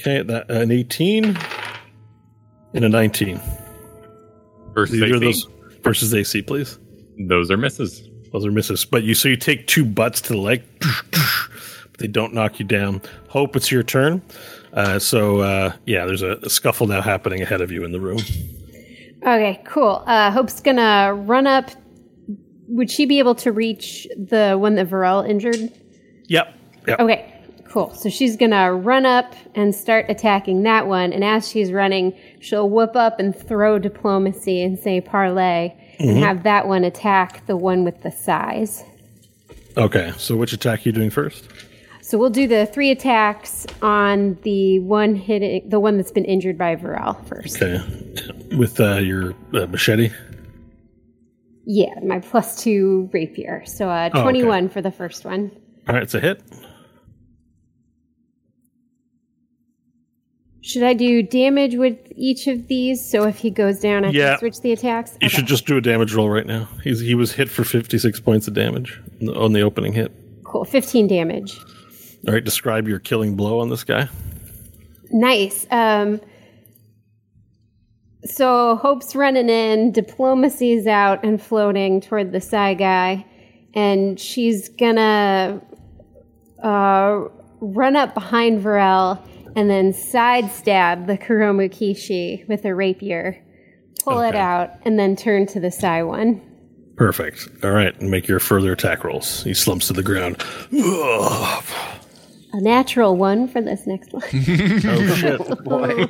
Okay, that an 18 and a 19. Versus Either AC. those versus AC, please. Those are misses. Those are misses. But you so you take two butts to the leg, but they don't knock you down. Hope it's your turn. Uh, so uh, yeah, there's a, a scuffle now happening ahead of you in the room. Okay, cool. Uh, Hope's gonna run up. Would she be able to reach the one that Varel injured? Yep. Yep. Okay, cool. So she's gonna run up and start attacking that one. And as she's running, she'll whoop up and throw diplomacy and say parlay and have that one attack the one with the size. Okay. So which attack are you doing first? So we'll do the three attacks on the one hitting the one that's been injured by Varel first. Okay. With uh, your uh, machete. Yeah, my plus two rapier. So uh, Oh, okay. 21 for the first one. All right, it's a hit. Should I do damage with each of these? So if he goes down, I Yeah. can switch the attacks? You Okay. should just do a damage roll right now. He's he was hit for 56 points of damage on the- opening hit. Cool. 15 damage. All right, describe your killing blow on this guy. Nice. Um, so Hope's running in, diplomacy's out and floating toward the side guy, and she's gonna uh, run up behind Varel and then side stab the Kuromukishi with a rapier. Pull it out, and then turn to the Sai one. Perfect. All right, make your further attack rolls. He slumps to the ground. Ugh. A natural one for this next one. Oh shit! boy!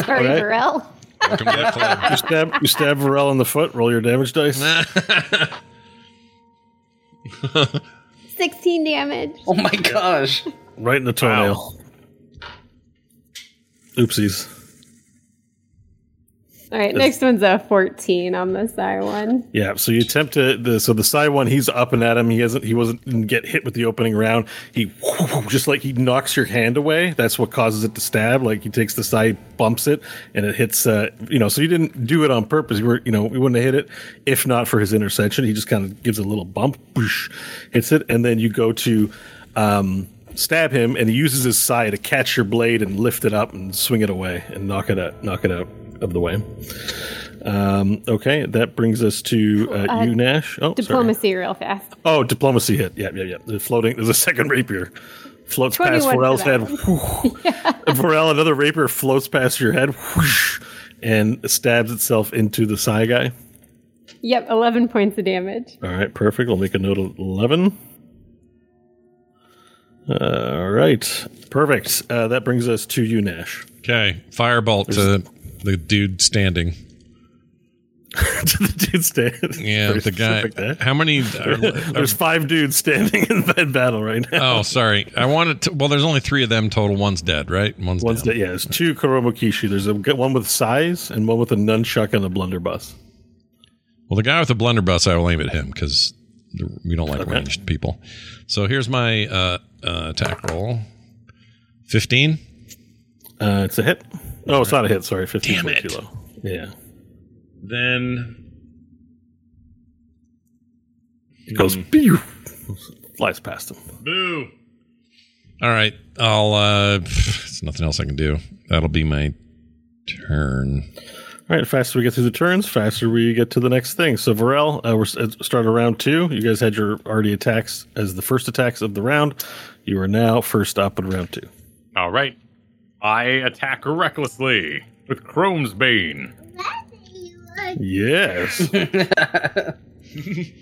Sorry, Alright. Varel. Welcome to club. You stab you stab Varel in the foot. Roll your damage dice. 16 damage. Oh my gosh. Right in the toenail. Oopsies. All right, next one's a 14 on the Sai one. Yeah, so you attempt to the so the side one he's up and at him. He hasn't he wasn't get hit with the opening round. He just like he knocks your hand away. That's what causes it to stab. Like he takes the side, bumps it, and it hits. Uh, you know, so you didn't do it on purpose. You were you know we wouldn't have hit it if not for his interception. He just kind of gives a little bump, whoosh, hits it, and then you go to. Um, Stab him, and he uses his side to catch your blade and lift it up and swing it away and knock it out, knock it out of the way. Um, okay, that brings us to uh, you, Nash. Oh, sorry. Diplomacy real fast. Oh, diplomacy hit. Yeah, yeah, yeah. The floating. There's a second rapier. Floats past 21 for Varel's head. Varel, another rapier floats past your head, whoosh, and stabs itself into the Sai guy. Yep, 11 points of damage. All right, perfect. I'll make a note of eleven. All right, perfect. Uh, that brings us to you, Nash. Okay, firebolt to the dude standing. to the dude stand. Yeah, Very the guy. specific there. How many? Are, There's five dudes standing in that battle right now. oh, sorry. I wanted to. Well, there's only three of them total. One's dead, right? One's, One's down. dead. Yeah, there's two Kuromokishi. There's a one with size and one with a nunchuck and a blunderbuss. Well, the guy with the blunderbuss, I will aim at him because we don't like Okay. ranged people. So here's my uh, uh, attack roll. Fifteen. Uh, it's a hit. Oh, it's not a hit. Sorry, 15 Damn too low. Yeah, Then it goes. pew, flies past him. boo. All right, I'll. uh There's nothing else I can do. That'll be my turn. All right, faster we get through the turns, faster we get to the next thing. So Varel, uh, we're s- uh, round two. You guys had your already attacks as the first attacks of the round. You are now first up in round two. All right. I attack recklessly with Chrome's Bane. Yes.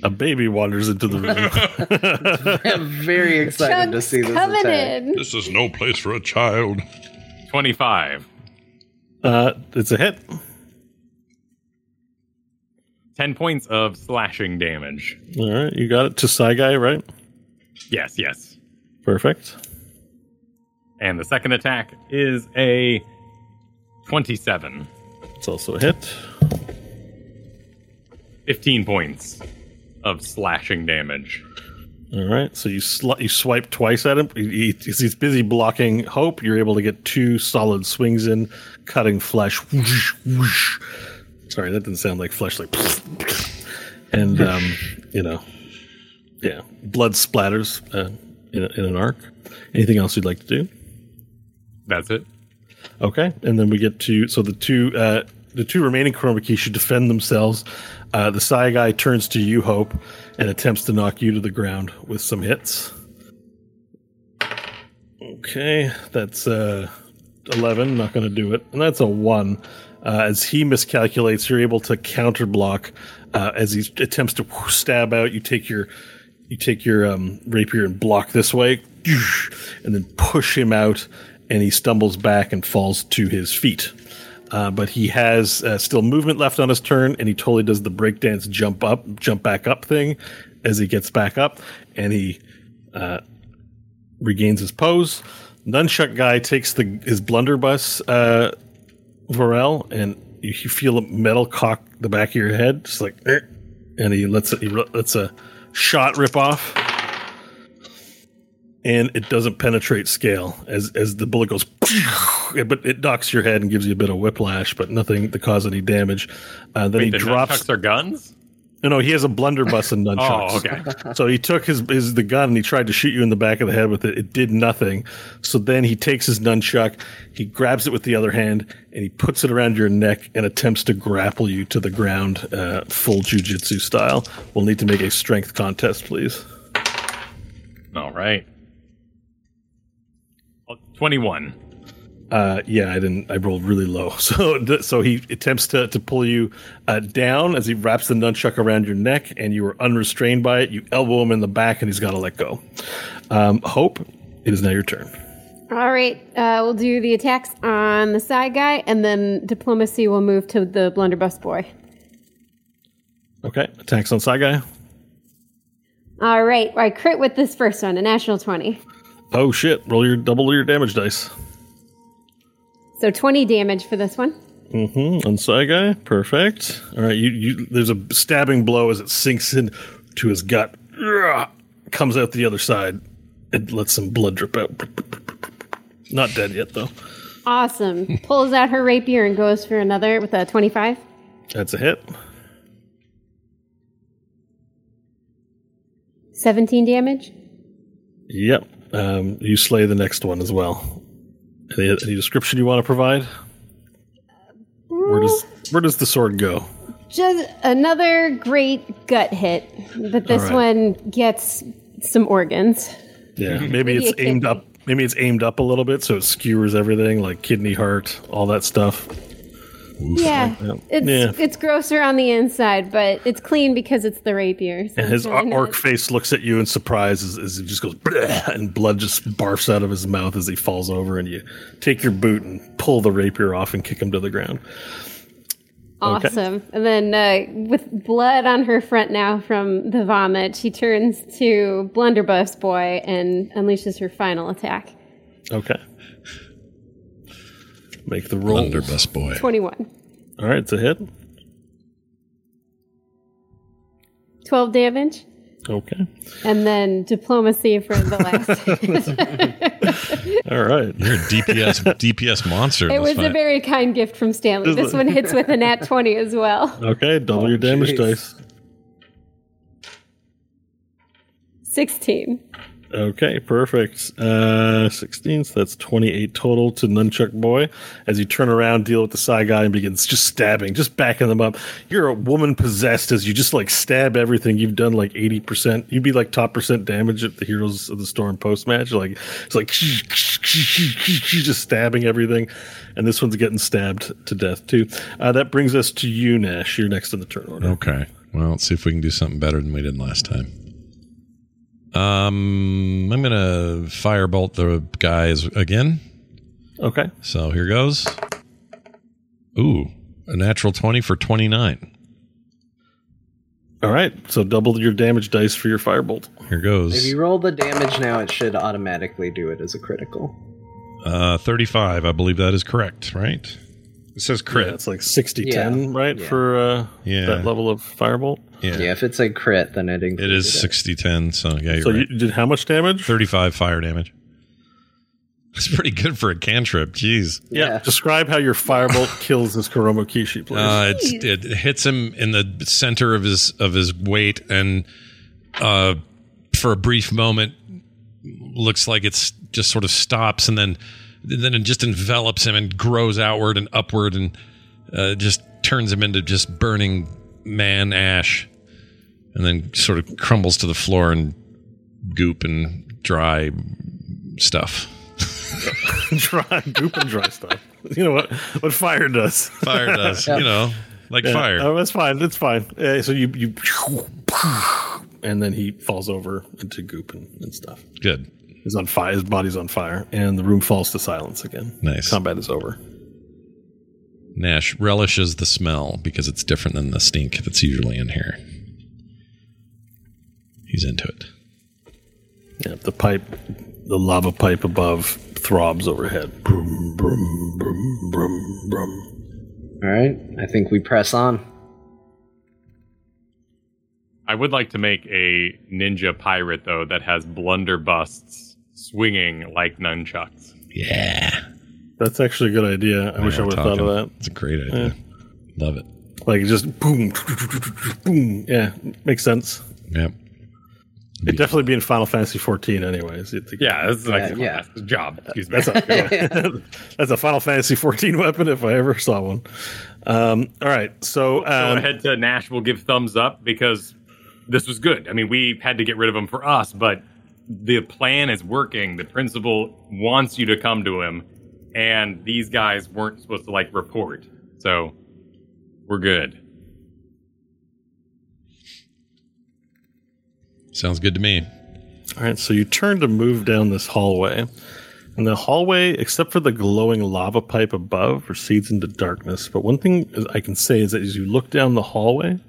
a baby wanders into the room. I'm very excited to see this coming attack. in. This is no place for a child. 25. uh, it's a hit. 10 points of slashing damage. All right, you got it to Guy, right? Yes, yes. Perfect. And the second attack is a 27. It's also a hit. 15 points of slashing damage. All right, so you sl- you swipe twice at him. He, he- he's busy blocking Hope. You're able to get two solid swings in, cutting flesh. Whoosh, whoosh. Sorry, that didn't sound like flesh. Like, and um, you know, yeah, blood splatters uh, in, a, in an arc. Anything else you'd like to do? That's it. Okay, and then we get to so the two uh, the two remaining chroma keys should defend themselves. Uh, the Sai guy turns to you, Hope, and attempts to knock you to the ground with some hits. Okay, that's uh, eleven. Not going to do it, and that's a one. Uh, as he miscalculates, you're able to counter block uh, as he attempts to stab out. You take your you take your um, rapier and block this way, and then push him out, and he stumbles back and falls to his feet. Uh, but he has uh, still movement left on his turn, and he totally does the breakdance jump up, jump back up thing as he gets back up, and he uh, regains his pose. Nunchuck guy takes the his blunderbuss, uh, Varel, and you, you feel a metal cock the back of your head, just like, "Eh," and he lets it, he lets a shot rip off, and it doesn't penetrate scale as as the bullet goes, but it knocks your head and gives you a bit of whiplash, but nothing to cause any damage. Uh, then Wait, he drops. are guns? No, no, he has a blunderbuss and nunchucks. Oh, okay. So he took his, his the gun and he tried to shoot you in the back of the head with it. It did nothing. So then he takes his nunchuck, he grabs it with the other hand, and he puts it around your neck and attempts to grapple you to the ground, uh, full jujitsu style. We'll need to make a strength contest, please. All right. 21. Uh, yeah, I didn't. I rolled really low, so so he attempts to, to pull you uh, down as he wraps the nunchuck around your neck, and you are unrestrained by it. You elbow him in the back, and he's got to let go. Um, Hope, it is now your turn. All right, uh, we'll do the attacks on the side guy, and then diplomacy will move to the blunderbuss boy. Okay, attacks on side guy. All right, I crit with this first one, a national 20. Oh shit! Roll your double your damage dice. So 20 damage for this one. Mm-hmm. On guy, perfect. All right, you, you there's a stabbing blow as it sinks in to his gut. Comes out the other side. It lets some blood drip out. Not dead yet though. Awesome. Pulls out her rapier and goes for another with a 25. That's a hit. 17 damage. Yep. Um, you slay the next one as well. Any, any description you want to provide? Where does where does the sword go? Just another great gut hit, but this All right. one gets some organs. Yeah, mm-hmm. maybe Maybe it's a kidney. aimed up. Maybe it's aimed up a little bit, so it skewers everything, like kidney, heart, all that stuff. Yeah, Yeah. it's Yeah. it's grosser on the inside, but it's clean because it's the rapier. so And his it's really orc nice. face looks at you in surprise as, as he just goes, and blood just barfs out of his mouth as he falls over. And you take your boot and pull the rapier off and kick him to the ground. Okay. Awesome. And then uh, with blood on her front now from the vomit, she turns to Blunderbuss Boy and unleashes her final attack. Okay. Make the roll. Blunderbuss boy. 21. All right, it's a hit. 12 damage. Okay. And then diplomacy for the last. All right. You're a DPS DPS monster. it this was a very kind gift from Stanley. This one hits with a nat 20 as well. Okay, double Oh, your damage jeez. dice. 16. Okay, perfect. Uh, 16, so that's 28 total to Nunchuck Boy. As you turn around, deal with the side guy, and begins just stabbing, just backing them up. You're a woman possessed as you just like stab everything. You've done like 80%. You'd be like top percent damage at the Heroes of the Storm post match. Like, it's like she's just stabbing everything. And this one's getting stabbed to death too. Uh, that brings us to you, Nash. You're next in the turn order. Okay. Well, let's see if we can do something better than we did last time. Um, I'm gonna firebolt the guys again. Okay. So here goes. Ooh, a natural twenty for twenty nine. All right. So double your damage dice for your firebolt. Here goes. If you roll the damage now, it should automatically do it as a critical. Uh, thirty five. I believe that is correct. Right. It says crit. Yeah, it's like 60 Yeah. 10, right? Yeah. For uh, Yeah. that level of firebolt. Yeah. Yeah, if it's a crit, then it It includes is 60 10. So yeah, you're So right. you did how much damage? 35 fire damage. That's pretty good for a cantrip. Jeez. Yeah. Yeah. Describe how your firebolt kills this Kuromo Kishi, please. Uh, it's, it hits him in the center of his of his weight, and uh, for a brief moment, looks like it's just sort of stops, and then then it just envelops him and grows outward and upward, and uh, just turns him into just burning man ash, and then sort of crumbles to the floor and goop and dry stuff. dry, goop and dry stuff. You know what? What fire does. Fire does, you know, like Yeah. fire. Oh, that's fine. That's fine. Uh, so you you, and then he falls over into goop and, and stuff. Good. He's on fire. His body's on fire, and the room falls to silence again. Nice. Combat is over. Nash relishes the smell because it's different than the stink that's usually in here. He's into it. Yeah, the pipe, the lava pipe above throbs overhead. Brum, brum, brum, brum, brum. All right, I think we press on. I would like to make a ninja pirate though that has blunderbusts swinging like nunchucks. Yeah. That's actually a good idea. I wish I would have thought of that. It's a great idea. Love it. Like just boom, boom. Yeah, makes sense. Yep. It'd definitely be in Final Fantasy 14, anyways. You'd Yeah, this is like Yeah, yeah. that's job. Excuse me. That's a, that's a Final Fantasy 14 weapon if I ever saw one. Um, all right, so Go um, ahead to Nash. We'll give thumbs up because this was good. I mean, we had to get rid of him for us, but the plan is working. The principal wants you to come to him, and these guys weren't supposed to like report. So we're good. Sounds good to me. All right, so you turn to move down this hallway. And the hallway, except for the glowing lava pipe above, recedes into darkness. But one thing I can say is that as you look down the hallway,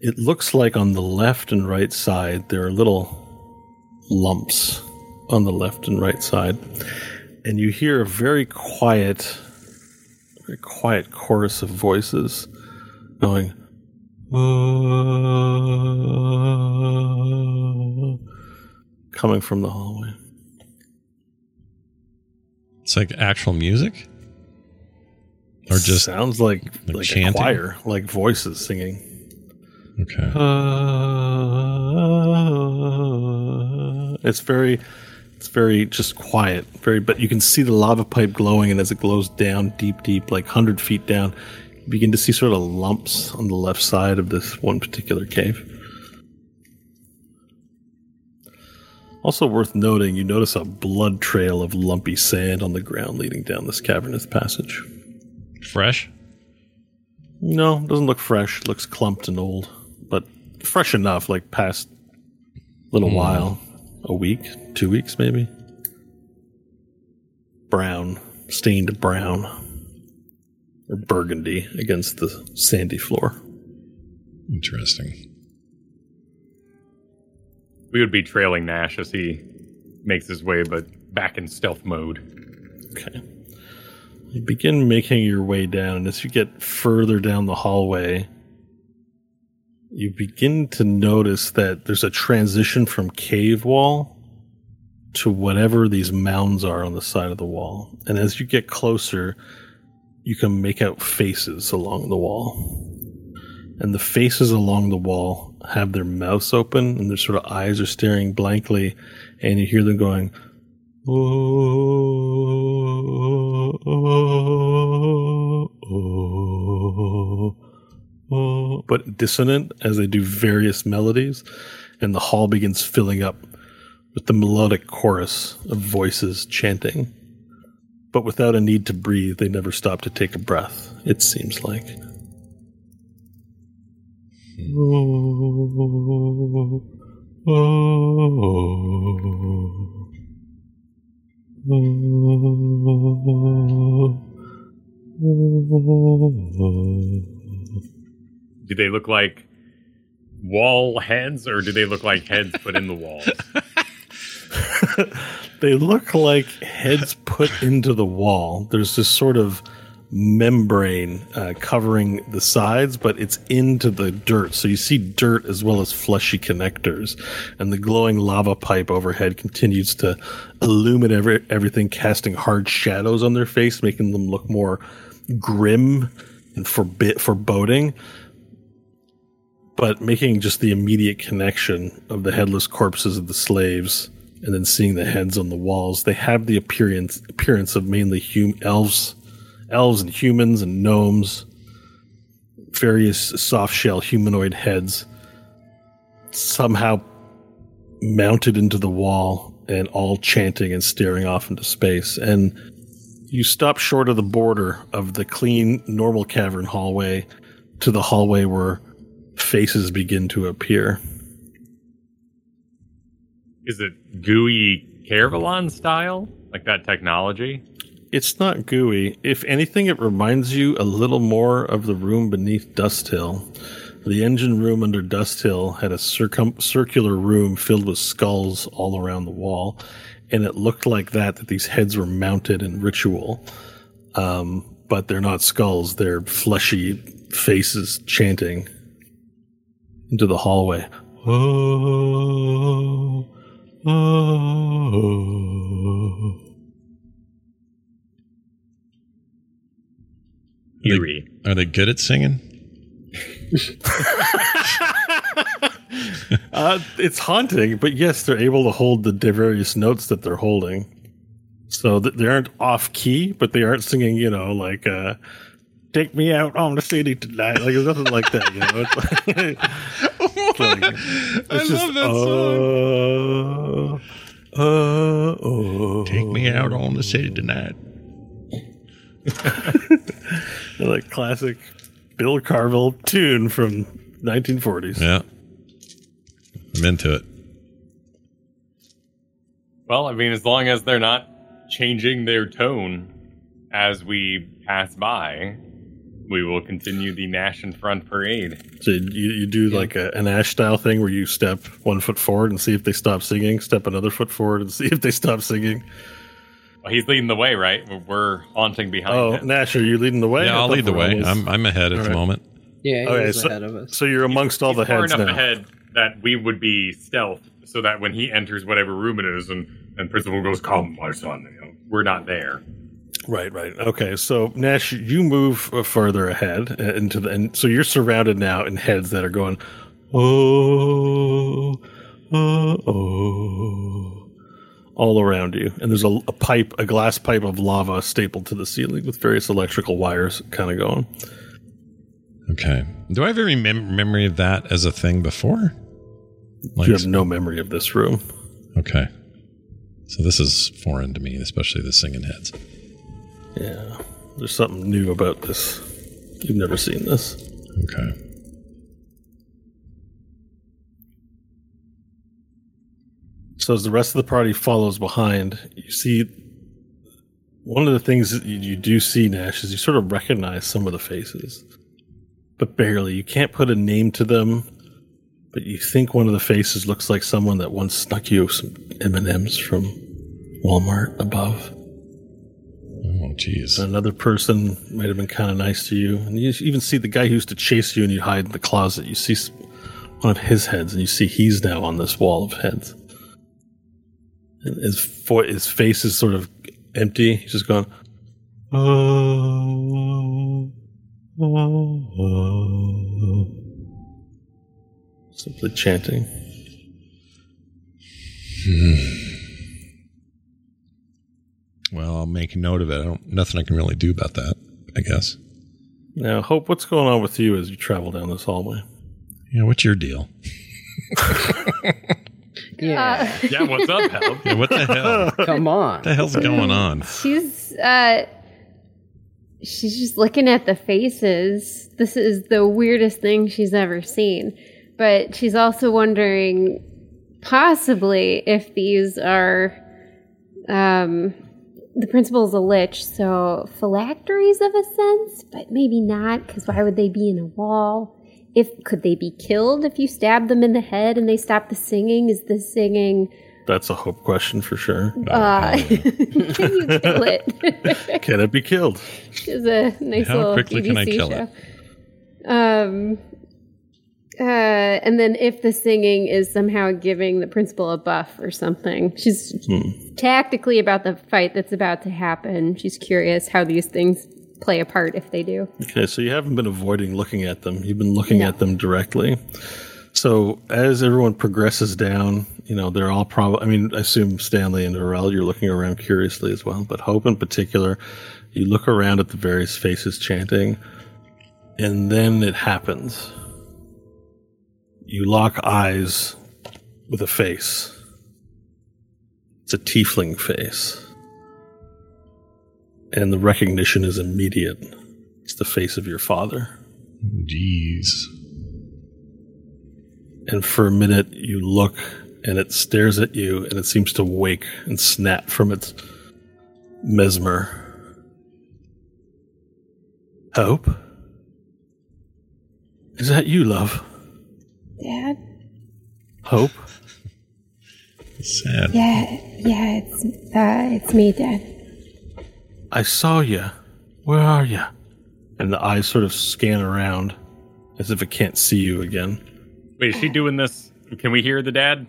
it looks like on the left and right side there are little lumps on the left and right side. And you hear a very quiet, very quiet chorus of voices going, coming from the hallway. It's like actual music, or just sounds like like like, chanting? a choir, like voices singing. okay. It's very, it's very just quiet. Very, but you can see the lava pipe glowing, and as it glows down deep, deep, like hundred feet down, you begin to see sort of lumps on the left side of this one particular cave. Also worth noting, you notice a blood trail of lumpy sand on the ground leading down this cavernous passage. Fresh. No, doesn't look fresh. Looks clumped and old, but fresh enough. Like past little hmm. while, a week, two weeks, maybe. Brown, stained brown, or burgundy against the sandy floor. Interesting. We would be trailing Nash as he makes his way, but back in stealth mode. Okay. You begin making your way down, and as you get further down the hallway, you begin to notice that there's a transition from cave wall to whatever these mounds are on the side of the wall. And as you get closer, you can make out faces along the wall. And the faces along the wall have their mouths open and their sort of eyes are staring blankly, and you hear them going, but dissonant as they do various melodies, and the hall begins filling up with the melodic chorus of voices chanting. But without a need to breathe, they never stop to take a breath, it seems like. Oh, oh, oh. Do they look like wall heads, or do they look like heads put in the walls? they look like heads put into the wall. There's this sort of membrane uh, covering the sides, but it's into the dirt. So you see dirt as well as fleshy connectors. And the glowing lava pipe overhead continues to illuminate every, everything, casting hard shadows on their face, making them look more grim and forbi- foreboding. But making just the immediate connection of the headless corpses of the slaves and then seeing the heads on the walls, they have the appearance appearance of mainly hum- elves, elves and humans and gnomes, various soft shell humanoid heads, somehow mounted into the wall and all chanting and staring off into space. And you stop short of the border of the clean, normal cavern hallway to the hallway where faces begin to appear. Is it gooey Caravelon style? Like that technology? It's not gooey. If anything, it reminds you a little more of the room beneath Dust Hill. The engine room under Dust Hill had a circum- circular room filled with skulls all around the wall, and it looked like that, that these heads were mounted in ritual. Um, but they're not skulls, they're fleshy faces chanting into the hallway. Oh, oh. Eerie. Are they good at singing? Uh, it's haunting, but yes, they're able to hold the various notes that they're holding. So th- they aren't off key, but they aren't singing, you know, like, uh, take me out on the city tonight. Like, it's nothing like that, you know? It's like- Like, I just, love that song. uh, uh, oh. Take me out on the city tonight. like classic Bill Carville tune from 1940s. Yeah. I'm into it. Well, I mean, as long as they're not changing their tone as we pass by, we will continue the Nash in Front parade. So you, you do like a, an Ash style thing where you step one foot forward and see if they stop singing, step another foot forward and see if they stop singing. Well, he's leading the way, right? We're- We're haunting behind Oh, him. Nash, are you leading the way? Yeah, I I'll lead the way. Varel I'm, I'm ahead at the moment. Yeah, he Okay, so- ahead of us. so you're amongst all the He's far heads enough now. ahead that we would be stealth, so that when he enters whatever room it is, and and Principal goes, "Come, my son," you know, we're not there. Right, right. Okay, so Nash, you move uh, further ahead uh, into the, and so you're surrounded now in heads that are going, oh, oh, oh, all around you, and there's a, a pipe, a glass pipe of lava stapled to the ceiling with various electrical wires kind of going. Okay. Do I have any mem- memory of that as a thing before? Like, you have no memory of this room. okay. So this is foreign to me, especially the singing heads. Yeah, there's something new about this. You've never seen this. Okay. So as the rest of the party follows behind, you see one of the things that you, do see, Nash, is you sort of recognize some of the faces, but barely. You can't put a name to them, but you think one of the faces looks like someone that once snuck you some M and M's from Walmart above. Oh, jeez. Another person might have been kind of nice to you, and you even see the guy who used to chase you and you hide in the closet. You see one of his heads, and you see he's now on this wall of heads. And his fo- his face is sort of empty. He's just going, oh, oh, oh," simply chanting. Hmm. Well, I'll make a note of it. I don't. Nothing I can really do about that. I guess. Now, Hope, what's going on with you as you travel down this hallway? Yeah. What's your deal? Yeah, Yeah, what's up, Hope? Yeah, what the hell? come on. What the hell's going on? She's uh she's just looking at the faces. This is the weirdest thing she's ever seen. But she's also wondering possibly if these are um the principal is a lich, so phylacteries of a sense, but maybe not, because why would they be in a wall? If could they be killed if you stab them in the head and they stop the singing? Is the singing That's a Hope question for sure. uh can you kill it? Can it be killed? It's a nice How little quickly BBC can I kill show. it? Um, uh, and then if the singing is somehow giving the principal a buff or something, she's tactically about the fight that's about to happen. She's curious how these things play a part if they do. Okay, so you haven't been avoiding looking at them. You've been looking at them directly. So as everyone progresses down, you know, they're all probably, I mean, I assume Stanley and Varel, you're looking around curiously as well, but Hope in particular, you look around at the various faces chanting, and then it happens. You lock eyes with a face. It's a tiefling face. And the recognition is immediate. It's the face of your father. Jeez. And for a minute, you look and it stares at you and it seems to wake and snap from its mesmer. Hope? Is that you, love? Dad? Hope? Sad. Yeah, yeah, it's uh, it's me, Dad. I saw you. Where are you? And the eyes sort of scan around as if it can't see you again. Wait, is she doing this? Can we hear the dad?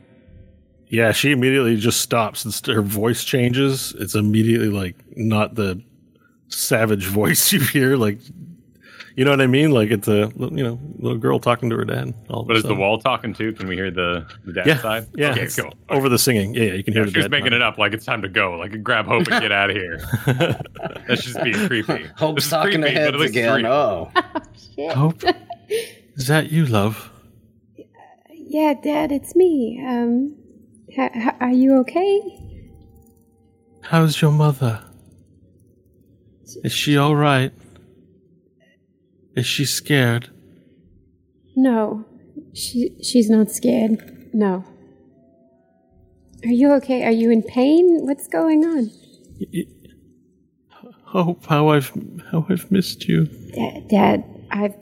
Yeah, she immediately just stops and st- her voice changes. It's immediately like not the savage voice you hear. Like, you know what I mean? Like it's a you know little girl talking to her dad. All But a is the wall talking too? Can we hear the, the dad Yeah, side? yeah. Okay, it's cool. Over the singing, yeah, yeah, you can hear Yeah, the she was dad. making it up like it's time to go. Like grab Hope and get out of here. That's just being creepy. Hope's talking to creepy, but heads at least again. three. Oh, Hope, is that you, love? yeah, Dad, it's me. Um, ha- ha- are you okay? How's your mother? Is she all right? Is she scared? No, she she's not scared. No. Are you okay? Are you in pain? What's going on? Hope how I've how I've missed you. Dad, Dad, I've.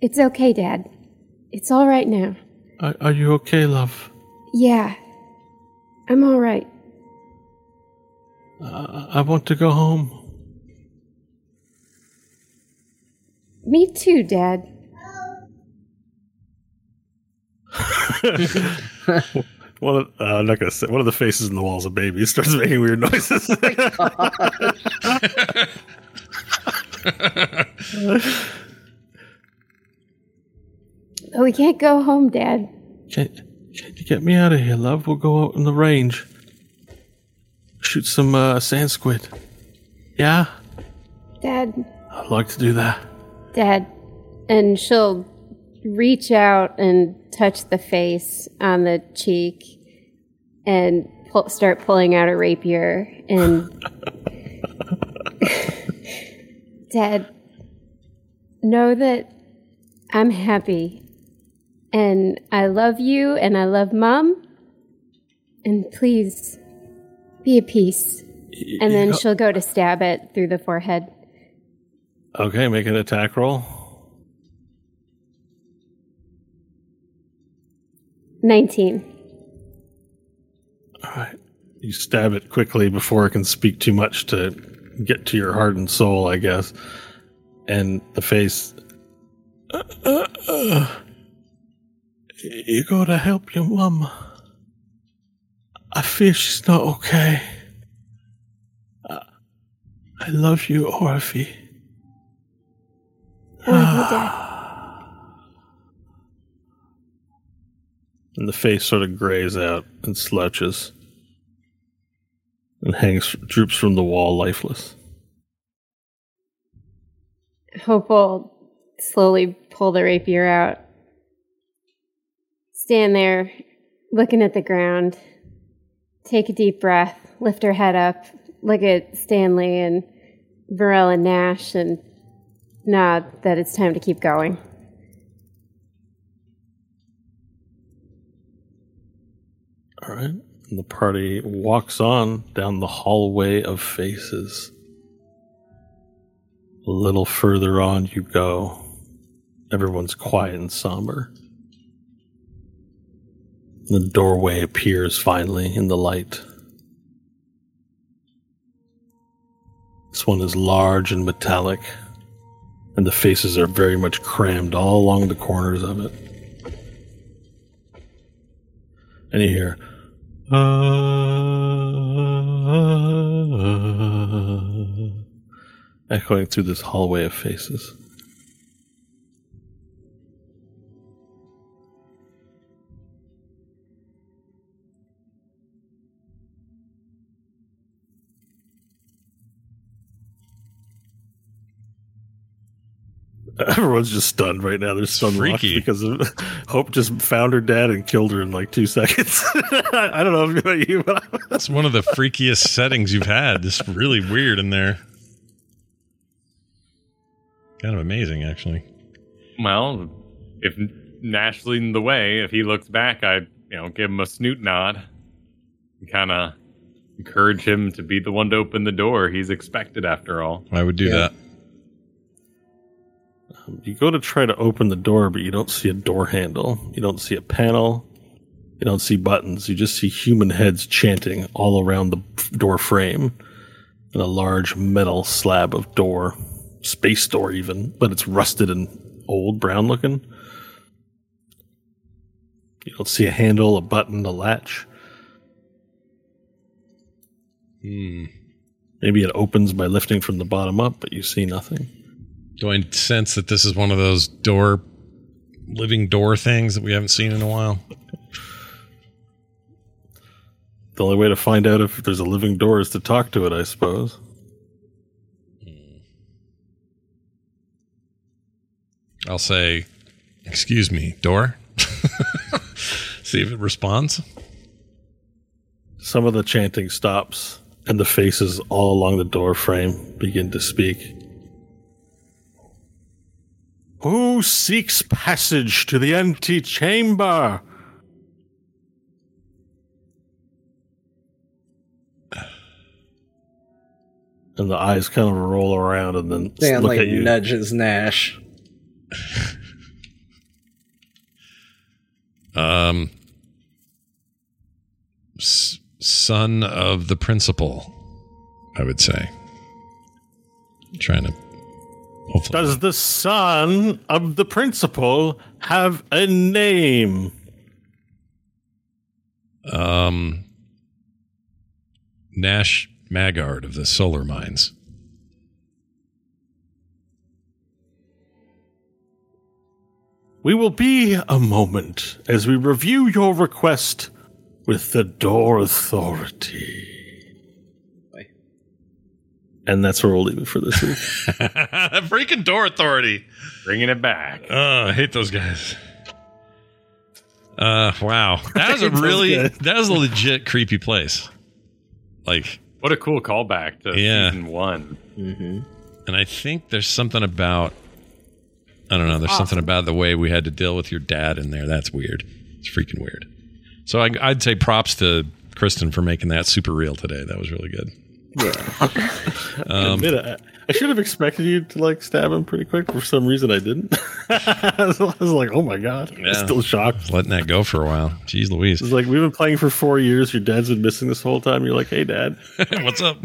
It's okay, Dad. It's all right now. Are, are you okay, love? Yeah, I'm all right. Uh, I want to go home. Me too, Dad. One of, uh, I'm not gonna say one of the faces in the wall is a baby. He starts making weird noises. But we can't go home, Dad. can, can you get me out of here, love? We'll go out in the range. Shoot some uh, sand squid. Yeah, Dad, I'd like to do that. Dad. And she'll reach out and touch the face on the cheek and pull, start pulling out a rapier. And Dad, know that I'm happy and I love you and I love Mom. And please be at peace. And then she'll go to stab it through the forehead. Okay, make an attack roll. 19. All right. You stab it quickly before it can speak too much to get to your heart and soul, I guess. And the face. "Uh, uh, uh. You gotta help your mum. I fear she's not okay. I, I love you, Orphe. I love. And the face sort of grays out and slouches and hangs, droops from the wall lifeless. Hope will slowly pull the rapier out. Stand there, looking at the ground. Take a deep breath, lift her head up, look at Stanley and Varel and Nash, and nod that it's time to keep going. All right. And the party walks on down the hallway of faces. A little further on you go. Everyone's quiet and somber. The doorway appears finally in the light. This one is large and metallic, and the faces are very much crammed all along the corners of it. And you hear, ah, ah, ah, echoing through this hallway of faces. Everyone's just stunned right now. They're stunned freaky. because of, Hope just found her dad and killed her in like two seconds. I don't know about you, but That's one of the freakiest settings you've had. It's really weird in there. Kind of amazing, actually. Well, if Nash leading the way, if he looks back, I you know give him a snoot nod, kind of encourage him to be the one to open the door. He's expected after all. I would do Yeah. that. You go to try to open the door, but you don't see a door handle. You don't see a panel. You don't see buttons. You just see human heads chanting all around the door frame and a large metal slab of door, space door even, but it's rusted and old, brown looking. You don't see a handle, a button, a latch. Hmm. Maybe it opens by lifting from the bottom up, but you see nothing. Do I sense that this is one of those door, living door things that we haven't seen in a while? The only way to find out if there's a living door is to talk to it, I suppose. Hmm. I'll say, "Excuse me, door." See if it responds. Some of the chanting stops, and the faces all along the door frame begin to speak. Who seeks passage to the antechamber? And the eyes kind of roll around and then Dan look like at you. nudges Nash. Um, s- son of the principal, I would say. trying to Does the son of the principal have a name? Um, Nash Magard of the Solar Mines. We will be a moment as we review your request with the door authority. And that's where we'll leave it for this week. Freaking door authority. Bringing it back. Oh, I hate those guys. Uh, wow, that was a really guys. that was a legit creepy place. Like, What a cool callback to Yeah. season one. and I think there's something about I don't know. There's something about the way we had to deal with your dad in there. That's weird. It's freaking weird. So I, I'd say props to Kristen for making that super real today. That was really good. I admit it, I, I should have expected you to like stab him pretty quick. For some reason, I didn't. I, was, I was like, oh my god, I'm Yeah. still shocked. Letting that go for a while. Jeez Louise. It's like we've been playing for four years. Your dad's been missing this whole time. You're like, hey, dad. What's up?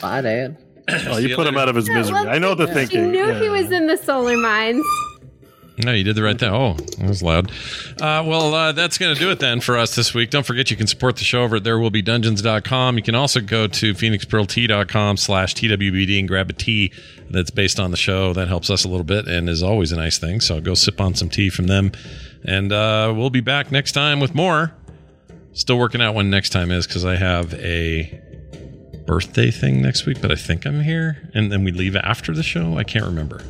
Bye, Dad. Oh, you put him out of his misery. well, I know the She thinking. knew Yeah. he was in the solar mines. No, you did the right thing. Oh, that was loud. Uh, well, uh, that's going to do it then for us this week. Don't forget you can support the show over at therewillbedungeons.com. You can also go to phoenixpearltea.com slash TWBD and grab a tea that's based on the show. That helps us a little bit and is always a nice thing. So go sip on some tea from them. And uh, we'll be back next time with more. Still working out when next time is because I have a birthday thing next week, but I think I'm here. And then we leave after the show. I can't remember.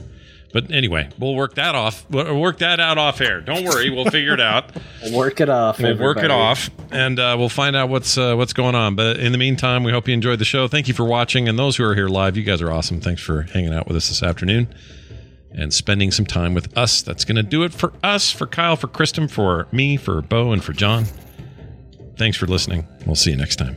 But anyway, we'll work that off. We'll work that out off air. Don't worry, we'll figure it out. We'll work it off. We'll work it off, and uh, we'll find out what's uh, what's going on. But in the meantime, we hope you enjoyed the show. Thank you for watching, and those who are here live, you guys are awesome. Thanks for hanging out with us this afternoon and spending some time with us. That's going to do it for us, for Kyle, for Kristen, for me, for Bo, and for John. Thanks for listening. We'll see you next time.